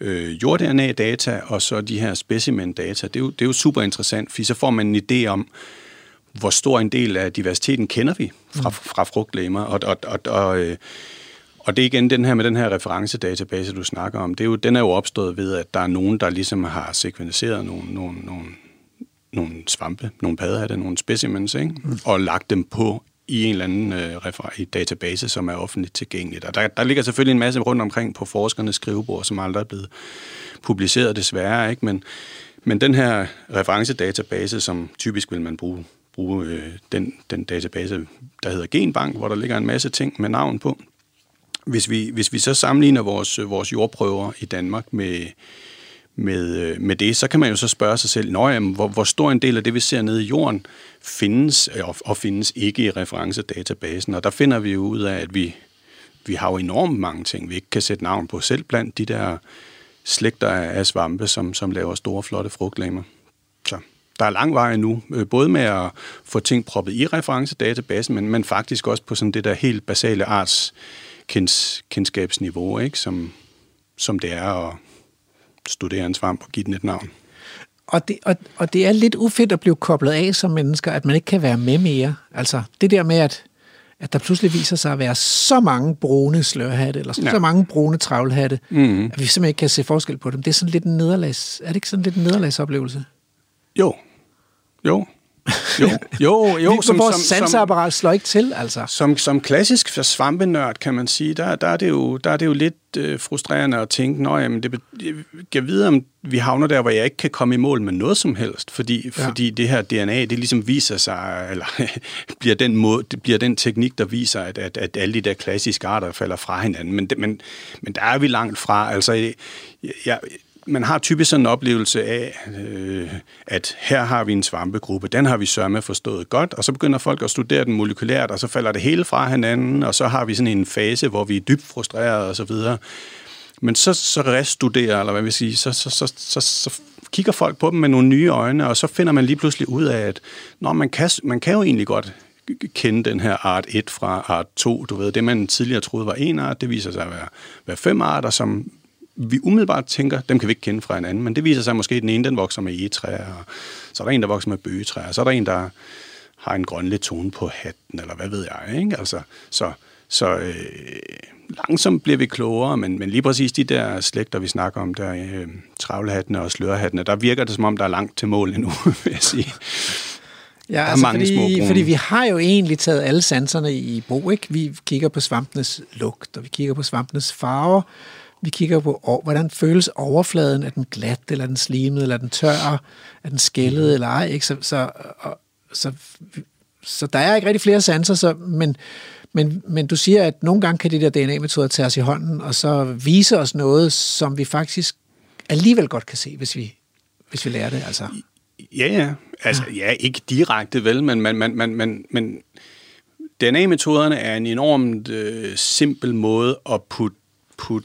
øh, jord-DNA-data og så de her specimen-data, det er, jo, det er jo super interessant, fordi så får man en idé om, hvor stor en del af diversiteten kender vi fra, mm. fra frugtlæmer. Og, og, og, og, øh, og det er igen den her med den her referencedatabase, du snakker om. Det er jo, den er jo opstået ved, at der er nogen, der ligesom har sekvenseret nogle, nogle, nogle nogle svampe, nogle paddehatte, nogle specimens, ikke? Mm. og lagt dem på i en eller anden øh, database, som er offentligt tilgængelig. Og der, der ligger selvfølgelig en masse rundt omkring på forskernes skrivebord, som aldrig er blevet publiceret desværre, ikke? Men, men den her referencedatabase, som typisk vil man bruge, bruge øh, den, den database, der hedder Genbank, hvor der ligger en masse ting med navn på. Hvis vi, hvis vi så sammenligner vores, vores jordprøver i Danmark med, med, øh, med det, så kan man jo så spørge sig selv, Nå, jamen, hvor, hvor stor en del af det, vi ser nede i jorden, findes øh, og, og findes ikke i referencedatabasen. Og der finder vi jo ud af, at vi, vi har jo enormt mange ting, vi ikke kan sætte navn på, selv blandt de der slægter af svampe, som, som laver store, flotte frugtlamer. Så der er lang vej nu, øh, både med at få ting proppet i referencedatabasen, men, men faktisk også på sådan det der helt basale arts kendskabsniveau, ikke? Som, som det er at studere en svamp og give den et navn. Og det, og, og det er lidt ufedt at blive koblet af som mennesker, at man ikke kan være med mere. Altså det der med, at, at der pludselig viser sig at være så mange brune slørhatte, eller ja. så mange brune travlhatte, mm-hmm. at vi simpelthen ikke kan se forskel på dem. Det er sådan lidt en nederlags... Er det ikke sådan lidt en nederlagsoplevelse? Jo. Jo. Jo, jo, jo. som, vores sanseapparat slår ikke til, altså. Som, som klassisk svampenørd, kan man sige, der, der, er, det jo, der er det jo lidt øh, frustrerende at tænke, nå, jamen, det, jeg ved, om vi havner der, hvor jeg ikke kan komme i mål med noget som helst, fordi, ja. fordi det her DNA, det ligesom viser sig, eller <laughs> bliver, den måde, det bliver den teknik, der viser, at, at, at alle de der klassiske arter falder fra hinanden. Men, men, men der er vi langt fra. Altså, jeg, jeg, man har typisk sådan en oplevelse af, øh, at her har vi en svampegruppe, den har vi sørme forstået godt, og så begynder folk at studere den molekylært, og så falder det hele fra hinanden, og så har vi sådan en fase, hvor vi er dybt frustrerede og så videre. Men så, så restuderer, eller hvad vil sige, så, så, så, så, så kigger folk på dem med nogle nye øjne, og så finder man lige pludselig ud af, at når man, kan, man kan jo egentlig godt kende den her art 1 fra art 2. Du ved, det man tidligere troede var en art, det viser sig at være, være fem arter, som vi umiddelbart tænker, dem kan vi ikke kende fra en anden, men det viser sig måske, at den ene den vokser med egetræer, og så er der en, der vokser med bøgetræer, og så er der en, der har en grønlig tone på hatten, eller hvad ved jeg, ikke? Altså, så så øh, langsomt bliver vi klogere, men, men lige præcis de der slægter, vi snakker om, der øh, travlehattene og slørhattene, der virker det som om, der er langt til mål endnu, <laughs> vil jeg sige. Ja, der altså mange fordi, små fordi vi har jo egentlig taget alle sanserne i brug, ikke? Vi kigger på svampenes lugt, og vi kigger på svampenes farver, vi kigger på, hvordan føles overfladen? Er den glat, eller er den slimet, eller er den tør? Er den skældet, mm. eller ej? Ikke? Så, så, og, så, så der er ikke rigtig flere sanser, så, men, Men, men du siger, at nogle gange kan de der DNA-metoder tage os i hånden, og så vise os noget, som vi faktisk alligevel godt kan se, hvis vi, hvis vi lærer det. Altså. Ja, ja. Altså, ja, ikke direkte vel, men, men, men, men, men, men DNA-metoderne er en enormt øh, simpel måde at putte put,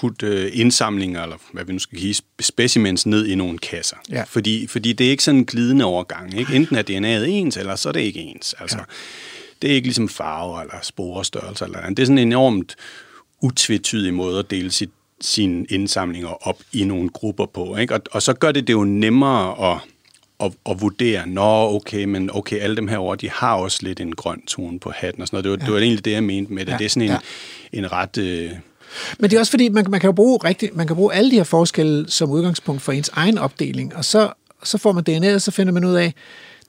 put, øh, indsamlinger, eller hvad vi nu skal give, specimens ned i nogle kasser. Ja. Fordi, fordi det er ikke sådan en glidende overgang. Ikke? Enten er DNA'et ens, eller så er det ikke ens. Altså, ja. Det er ikke ligesom farver eller sporestørrelse. Eller andet. Det er sådan en enormt utvetydig måde at dele sit, sine indsamlinger op i nogle grupper på. Ikke? Og, og så gør det det jo nemmere at, at, at vurdere, nå okay, men okay, alle dem her over, de har også lidt en grøn tone på hatten og sådan noget. Det var, ja. det var egentlig det, jeg mente med det. Ja. Det er sådan en, Ja. en ret... Øh, Men det er også fordi, man, man kan jo bruge rigtig, man kan bruge alle de her forskelle som udgangspunkt for ens egen opdeling, og så, så får man DNA'et, og så finder man ud af,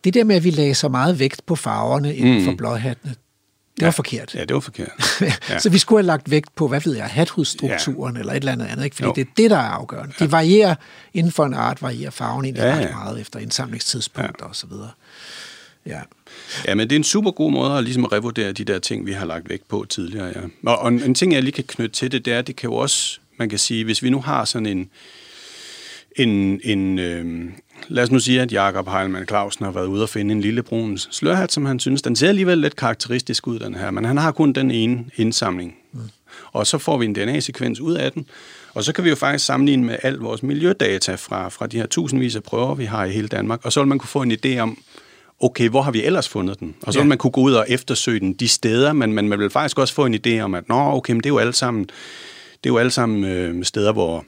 det der med, at vi lagde så meget vægt på farverne inden for blåhattene, det var forkert. ja, det var forkert. <laughs> Ja. så vi skulle have lagt vægt på, hvad ved jeg, hathudstrukturen ja. eller et eller andet andet, ikke? fordi Jo. det er det, der er afgørende. De varierer, inden for en art varierer farven egentlig Ja, ja, ja. ret meget efter indsamlingstidspunkter ja. og så videre. Ja. Ja, men det er en super god måde at ligesom revurdere de der ting, vi har lagt vægt på tidligere. Ja. Og, og en, en ting, jeg lige kan knytte til det, det er, det kan jo også, man kan sige, hvis vi nu har sådan en, en, en øh, lad os nu sige, at Jakob Heilmann Clausen har været ude og finde en lille brun slørhat, som han synes, den ser alligevel lidt karakteristisk ud, den her, men han har kun den ene indsamling. Mm. Og så får vi en DNA-sekvens ud af den, og så kan vi jo faktisk sammenligne med al vores miljødata fra, fra de her tusindvis af prøver, vi har i hele Danmark, og så vil man kunne få en idé om, okay, hvor har vi ellers fundet den? Og så vil Ja. man kunne gå ud og eftersøge den de steder, men, men man vil faktisk også få en idé om, at nå, okay, men det er jo alle sammen, det er jo alle sammen øh, steder, hvor,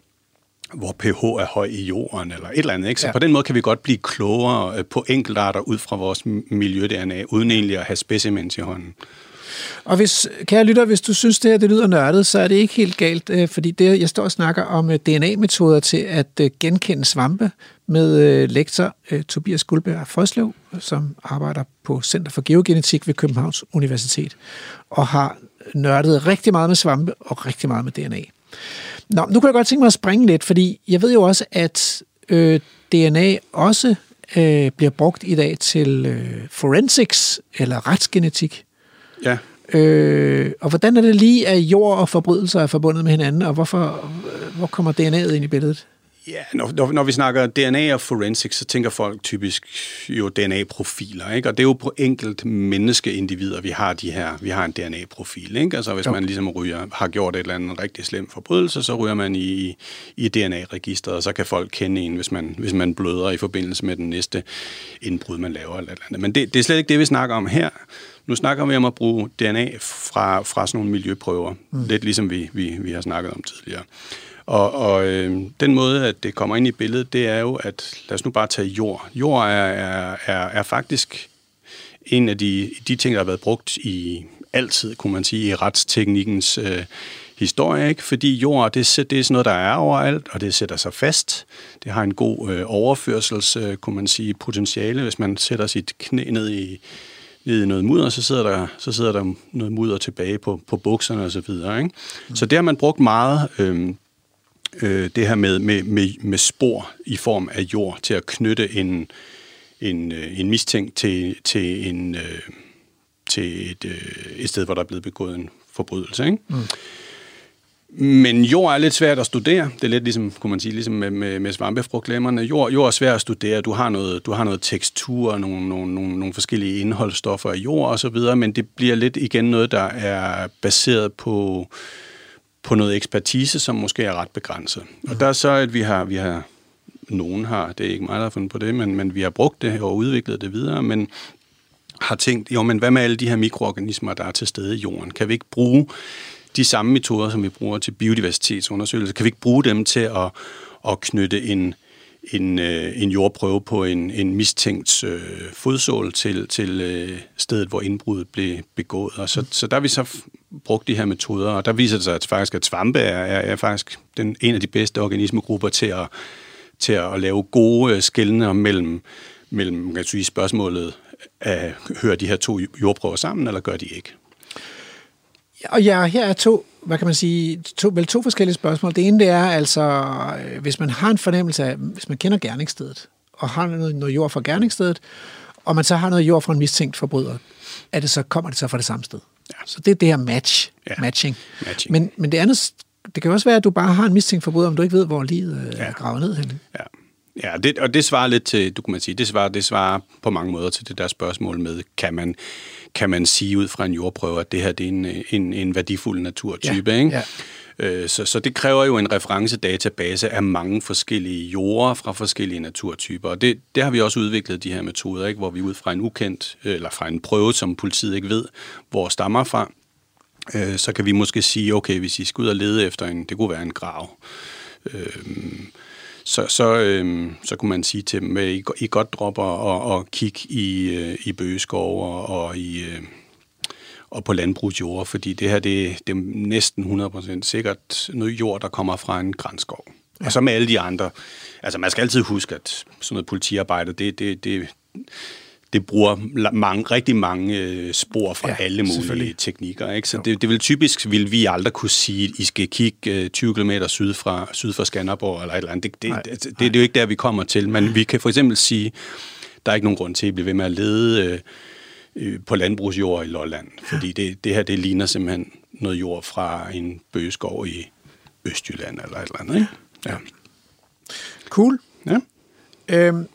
hvor pH er høj i jorden, eller et eller andet. Ikke? Så Ja. ja. på den måde kan vi godt blive klogere øh, på enkeltarter ud fra vores miljø-DNA, uden egentlig at have specimens i hånden. Og hvis, kære lytter, hvis du synes, det her det lyder nørdet, så er det ikke helt galt, øh, fordi det, jeg står og snakker om øh, DNA-metoder til at øh, genkende svampe med lektor Tobias Guldberg Frøslev, som arbejder på Center for Geogenetik ved Københavns Universitet, og har nørdet rigtig meget med svampe og rigtig meget med DNA. Nå, nu kunne jeg godt tænke mig at springe lidt, fordi jeg ved jo også, at øh, DNA også øh, bliver brugt i dag til øh, forensics eller retsgenetik. Ja, Øh, og hvordan er det lige, at jord og forbrydelser er forbundet med hinanden, og hvorfor, hvor kommer DNA'et ind i billedet? Ja, når, når, når vi snakker DNA og forensics, så tænker folk typisk jo DNA-profiler, ikke? Og det er jo på enkelt menneskeindivider, vi har de her, vi har en DNA-profil, ikke? Altså hvis Jo. man ligesom ryger, har gjort et eller andet rigtig slemt forbrydelse, så ryger man i, i DNA-registret, og så kan folk kende en, hvis man, hvis man bløder i forbindelse med den næste indbrud, man laver eller et eller andet. Men det, det er slet ikke det, vi snakker om her. Nu snakker vi om at bruge DNA fra, fra sådan nogle miljøprøver, mm. lidt ligesom vi, vi, vi har snakket om tidligere. Og, og øh, den måde, at det kommer ind i billedet, det er jo, at lad os nu bare tage jord. Jord er, er, er, er faktisk en af de, de ting, der har været brugt i altid, kunne man sige, i retsteknikkens øh, historie, ikke? fordi jord, det, det er sådan noget, der er overalt, og det sætter sig fast. Det har en god øh, overførsels, øh, kunne man sige, potentiale. Hvis man sætter sit knæ ned i, i noget mudder, så sidder der, så sidder der noget mudder tilbage på, på bukserne og så videre. Ikke? Mm. Så det har man brugt meget, øh, øh, det her med, med, med, med spor i form af jord til at knytte en, en, øh, en mistænkt til, til, en, øh, til et, øh, et sted, hvor der er blevet begået en forbrydelse. Ikke? Mm. Men jord er lidt svært at studere. Det er lidt ligesom, kunne man sige, ligesom med, med, med svampefrugtlæmmerne. Jord, jord er svært at studere. Du har noget, du har noget tekstur, nogle, nogle, nogle, nogle forskellige indholdsstoffer af jord og så videre, men det bliver lidt igen noget, der er baseret på, på noget ekspertise, som måske er ret begrænset. Og der er så, at vi har, vi har nogen har, det er ikke mig, der har fundet på det, men, men vi har brugt det og udviklet det videre, men har tænkt, jo, men hvad med alle de her mikroorganismer, der er til stede i jorden? Kan vi ikke bruge de samme metoder, som vi bruger til biodiversitetsundersøgelser, kan vi ikke bruge dem til at, at knytte en, en, øh, en jordprøve på en, en mistænkt øh, fodsål til, til øh, stedet, hvor indbruddet blev begået. Og så, så der har vi så brugt de her metoder, og der viser det sig at faktisk, at svampe er, er, er faktisk den, en af de bedste organismegrupper til at, til at lave gode øh, skældner mellem, mellem kan sige, spørgsmålet, af, hører de her to jordprøver sammen, eller gør de ikke? Og ja, her er to, hvad kan man sige, to, vel to forskellige spørgsmål. Det ene det er altså, øh, hvis man har en fornemmelse af, hvis man kender gerningsstedet, og har noget, noget jord fra gerningsstedet, og man så har noget jord fra en mistænkt forbryder, er det så, kommer det så fra det samme sted. Ja. Så det er det her match, Ja. matching. Matching. Men, men det andet, det kan også være, at du bare har en mistænkt forbryder, om du ikke ved, hvor livet øh, Ja. er gravet ned henne. Ja. Ja, det, og det svarer lidt til, du kan man sige, det svarer, det svarer på mange måder til det der spørgsmål med, kan man, kan man sige ud fra en jordprøve, at det her det er en, en, en værdifuld naturtype, Ja, ikke? ja. Øh, Så, så det kræver jo en referencedatabase af mange forskellige jorder fra forskellige naturtyper. Og det, det har vi også udviklet, de her metoder, ikke? hvor vi ud fra en ukendt, eller fra en prøve, som politiet ikke ved, hvor stammer fra, øh, så kan vi måske sige, okay, hvis I skal ud og lede efter en, det kunne være en grav, Øhm, så, så, øhm, så kunne man sige til dem, at I, I godt dropper og, og kigge i, øh, i bøgeskov og, og, i, øh, og på landbrugsjord, fordi det her det, det er næsten 100% sikkert noget jord, der kommer fra en grænskov. Ja. Og så med alle de andre. Altså man skal altid huske, at sådan noget politiarbejde, det, det, det, det bruger mange, rigtig mange øh, spor fra Ja, alle mulige teknikker. Ikke? Så det, det vil typisk, vil vi aldrig kunne sige, at I skal kigge øh, 20 km syd fra, syd for Skanderborg eller et eller andet. Det, Nej, det, det, det, det er jo ikke der, vi kommer til. Men vi kan for eksempel sige, der er ikke nogen grund til at blive ved med at lede øh, øh, på landbrugsjord i Lolland. Fordi det, det her, det ligner simpelthen noget jord fra en bøgeskov i Østjylland eller et eller andet. Ikke? Ja. Cool. ja. Øhm,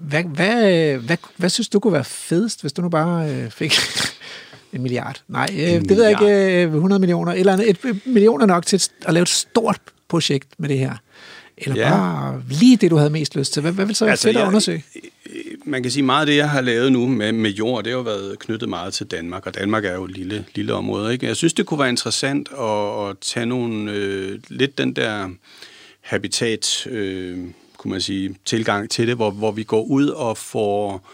hvad, hvad, hvad, hvad synes du kunne være fedest, hvis du nu bare øh, fik <laughs> en milliard? Nej, øh, det ved jeg milliard. ikke, øh, 100 millioner. Eller andet. Et, et million er nok til at lave et stort projekt med det her. Eller ja. Bare lige det, du havde mest lyst til. Hvad, hvad vil så være altså, fedt at jeg- undersøge? Man kan sige, meget af det, jeg har lavet nu med, med jord, det har jo været knyttet meget til Danmark, og Danmark er jo et lille, lille område. Ikke? Jeg synes, det kunne være interessant at, at tage nogle, øh, lidt den der habitat, øh, kunne man sige, tilgang til det, hvor, hvor vi går ud og får,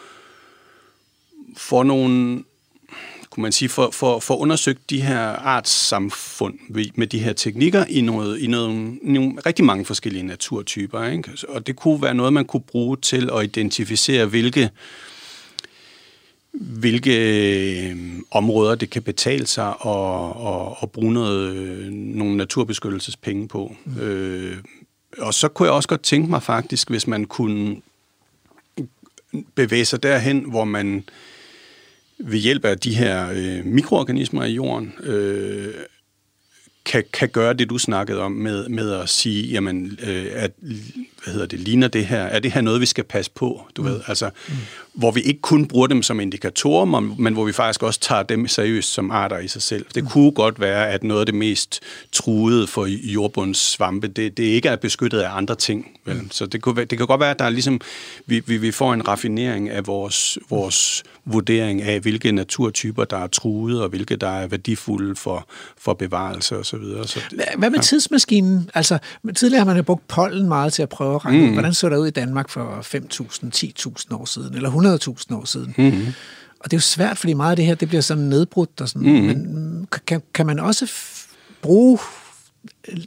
får nogle kunne man sige, for, for, for undersøgt de her artssamfund med de her teknikker i, noget, i noget, nogle rigtig mange forskellige naturtyper. Ikke? Og det kunne være noget, man kunne bruge til at identificere, hvilke, hvilke øh, områder det kan betale sig at, at, at bruge noget, øh, nogle naturbeskyttelsespenge på. Mm. Øh, og så kunne jeg også godt tænke mig faktisk, hvis man kunne bevæge sig derhen, hvor man ved hjælp af de her øh, mikroorganismer i jorden, øh, kan, kan gøre det, du snakkede om med, med at sige, jamen, øh, at, hvad hedder det, ligner det her, er det her noget, vi skal passe på, du mm. ved, altså, mm. hvor vi ikke kun bruger dem som indikatorer, men, men hvor vi faktisk også tager dem seriøst som arter i sig selv. Det mm. kunne godt være, at noget af det mest truede for jordbunds svampe, det, det ikke er beskyttet af andre ting, vel? Mm. Så det, kunne, det kan godt være, at der er ligesom, vi, vi, vi får en raffinering af vores, vores vurdering af, hvilke naturtyper, der er truede, og hvilke, der er værdifulde for, for bevarelse osv. Så videre. så Hvad, med tidsmaskinen? Altså, tidligere har man jo brugt pollen meget til at prøve at regne mm. hvordan så der ud i Danmark for 5.000, 10.000 år siden, eller 100.000 år siden. Mm. Og det er jo svært, fordi meget af det her, det bliver sådan nedbrudt og sådan. Mm. Men kan, kan man også bruge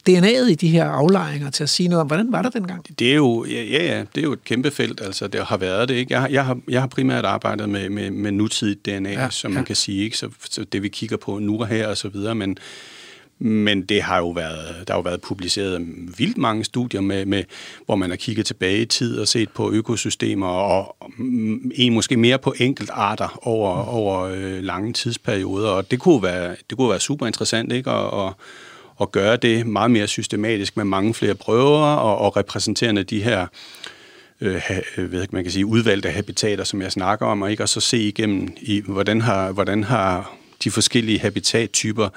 DNA'et i de her aflejringer til at sige noget om, hvordan var der dengang? Det er jo, ja, ja, ja, det er jo et kæmpe felt, altså det har været det, ikke? Jeg, har- jeg, har, jeg har primært arbejdet med, med, med nutidigt DNA, ja, som ja. man kan sige, ikke? Så, så det vi kigger på nu og her og så videre, men, men det har jo været, der har jo været publiceret vildt mange studier, med, med, hvor man har kigget tilbage i tid og set på økosystemer, og mm, en måske mere på enkelt arter over, Mm. over øh, lange tidsperioder, og det kunne være, det kunne være super interessant, ikke? Og, og, at gøre det meget mere systematisk med mange flere prøver og, og repræsenterende de her øh, ha, øh, ved ikke, man kan sige, udvalgte habitater, som jeg snakker om, og, ikke? og så se igennem, i, hvordan, har, hvordan har de forskellige habitattyper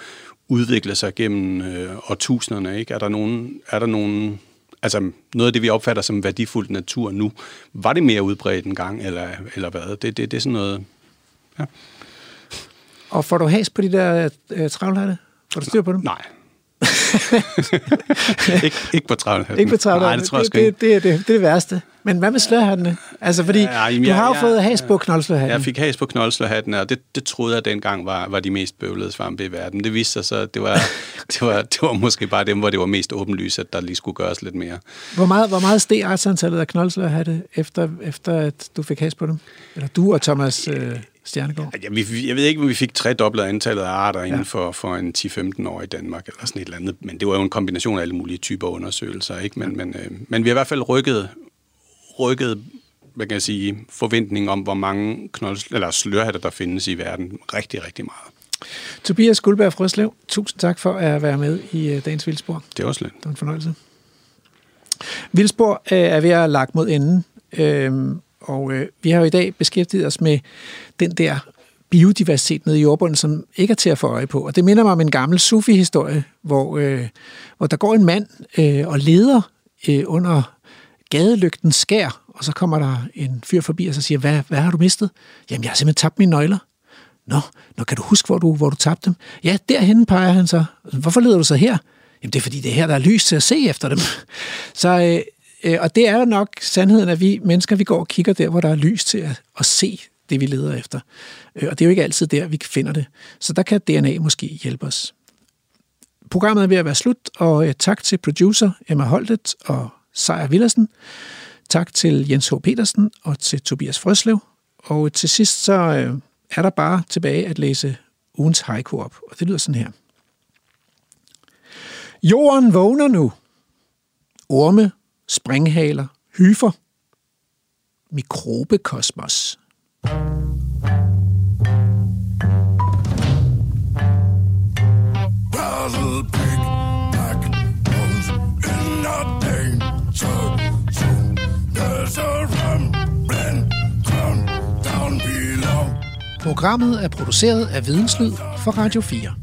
udviklet sig gennem øh, årtusinderne. Ikke? Er, der nogen, er der nogen, altså noget af det, vi opfatter som værdifuldt natur nu, var det mere udbredt engang, eller, eller hvad? Det, det, det er sådan noget... Ja. Og får du has på de der øh, travlhatte? Får du styr på dem? Nej. <laughs> ikke, ikke på travlhatten. Ikke på travlhatte? Nej, det tror jeg det, det, det, er det, det er det værste. Men hvad med slørhattene? Altså, fordi Ja, jamen, du jeg- har jo jeg- fået has på knoldslørhatten. Jeg fik has på knoldslørhatten, og det, det troede jeg dengang var, var de mest bøvlede svampe i verden. Det viste sig så, at det var, <laughs> det, var, det var måske bare dem, hvor det var mest åbenlyst, at der lige skulle gøres lidt mere. Hvor meget, hvor meget steg artsantallet af knoldslørhatte, efter, efter at du fik has på dem? Eller du og Thomas øh, Stjernegaard? Jeg, vi- jeg ved ikke, om vi fik tredoblet antallet af arter inden for, for en 10-15 år i Danmark, eller sådan et eller andet. Men det var jo en kombination af alle mulige typer undersøgelser. Ikke? Men, men, øh, men vi har i hvert fald rykket, rykket hvad kan jeg sige, forventning om, hvor mange knold, eller slørhatter, der findes i verden. Rigtig, rigtig meget. Tobias Guldberg Frøslev, tusind tak for at være med i uh, dagens Vildspor. Det er også lidt. Det var en fornøjelse. Vildspor uh, er ved at lagt mod enden, uh, og øh, vi har jo i dag beskæftiget os med den der biodiversitet nede i jordbunden, som ikke er til at få øje på. Og det minder mig om en gammel Sufi-historie, hvor, øh, hvor der går en mand øh, og leder øh, under gadelygten skær, og så kommer der en fyr forbi og så siger, hvad, hvad har du mistet? Jamen, jeg har simpelthen tabt mine nøgler. Nå, nå kan du huske, hvor du, hvor du tabte dem? Ja, derhen peger han så. Hvorfor leder du så her? Jamen, det er fordi, det er her, der er lys til at se efter dem. <laughs> Så, øh, øh, og det er nok sandheden, at vi mennesker, vi går og kigger der, hvor der er lys til at, at se det, vi leder efter. Øh, og det er jo ikke altid der, vi finder det. Så der kan DNA måske hjælpe os. Programmet er ved at være slut, og øh, tak til producer Emma Holtet og Sejer Villersen. Tak til Jens H. Petersen og til Tobias Frøslev. Og øh, til sidst så øh, er der bare tilbage at læse ugens haiku op, og det lyder sådan her. Jorden vågner nu. Orme, springhaler, hyfer, mikrobekosmos. Battle big black bones in a danger zone. There's a rumbling ground down below. Programmet er produceret af Videnslyd for Radio 4.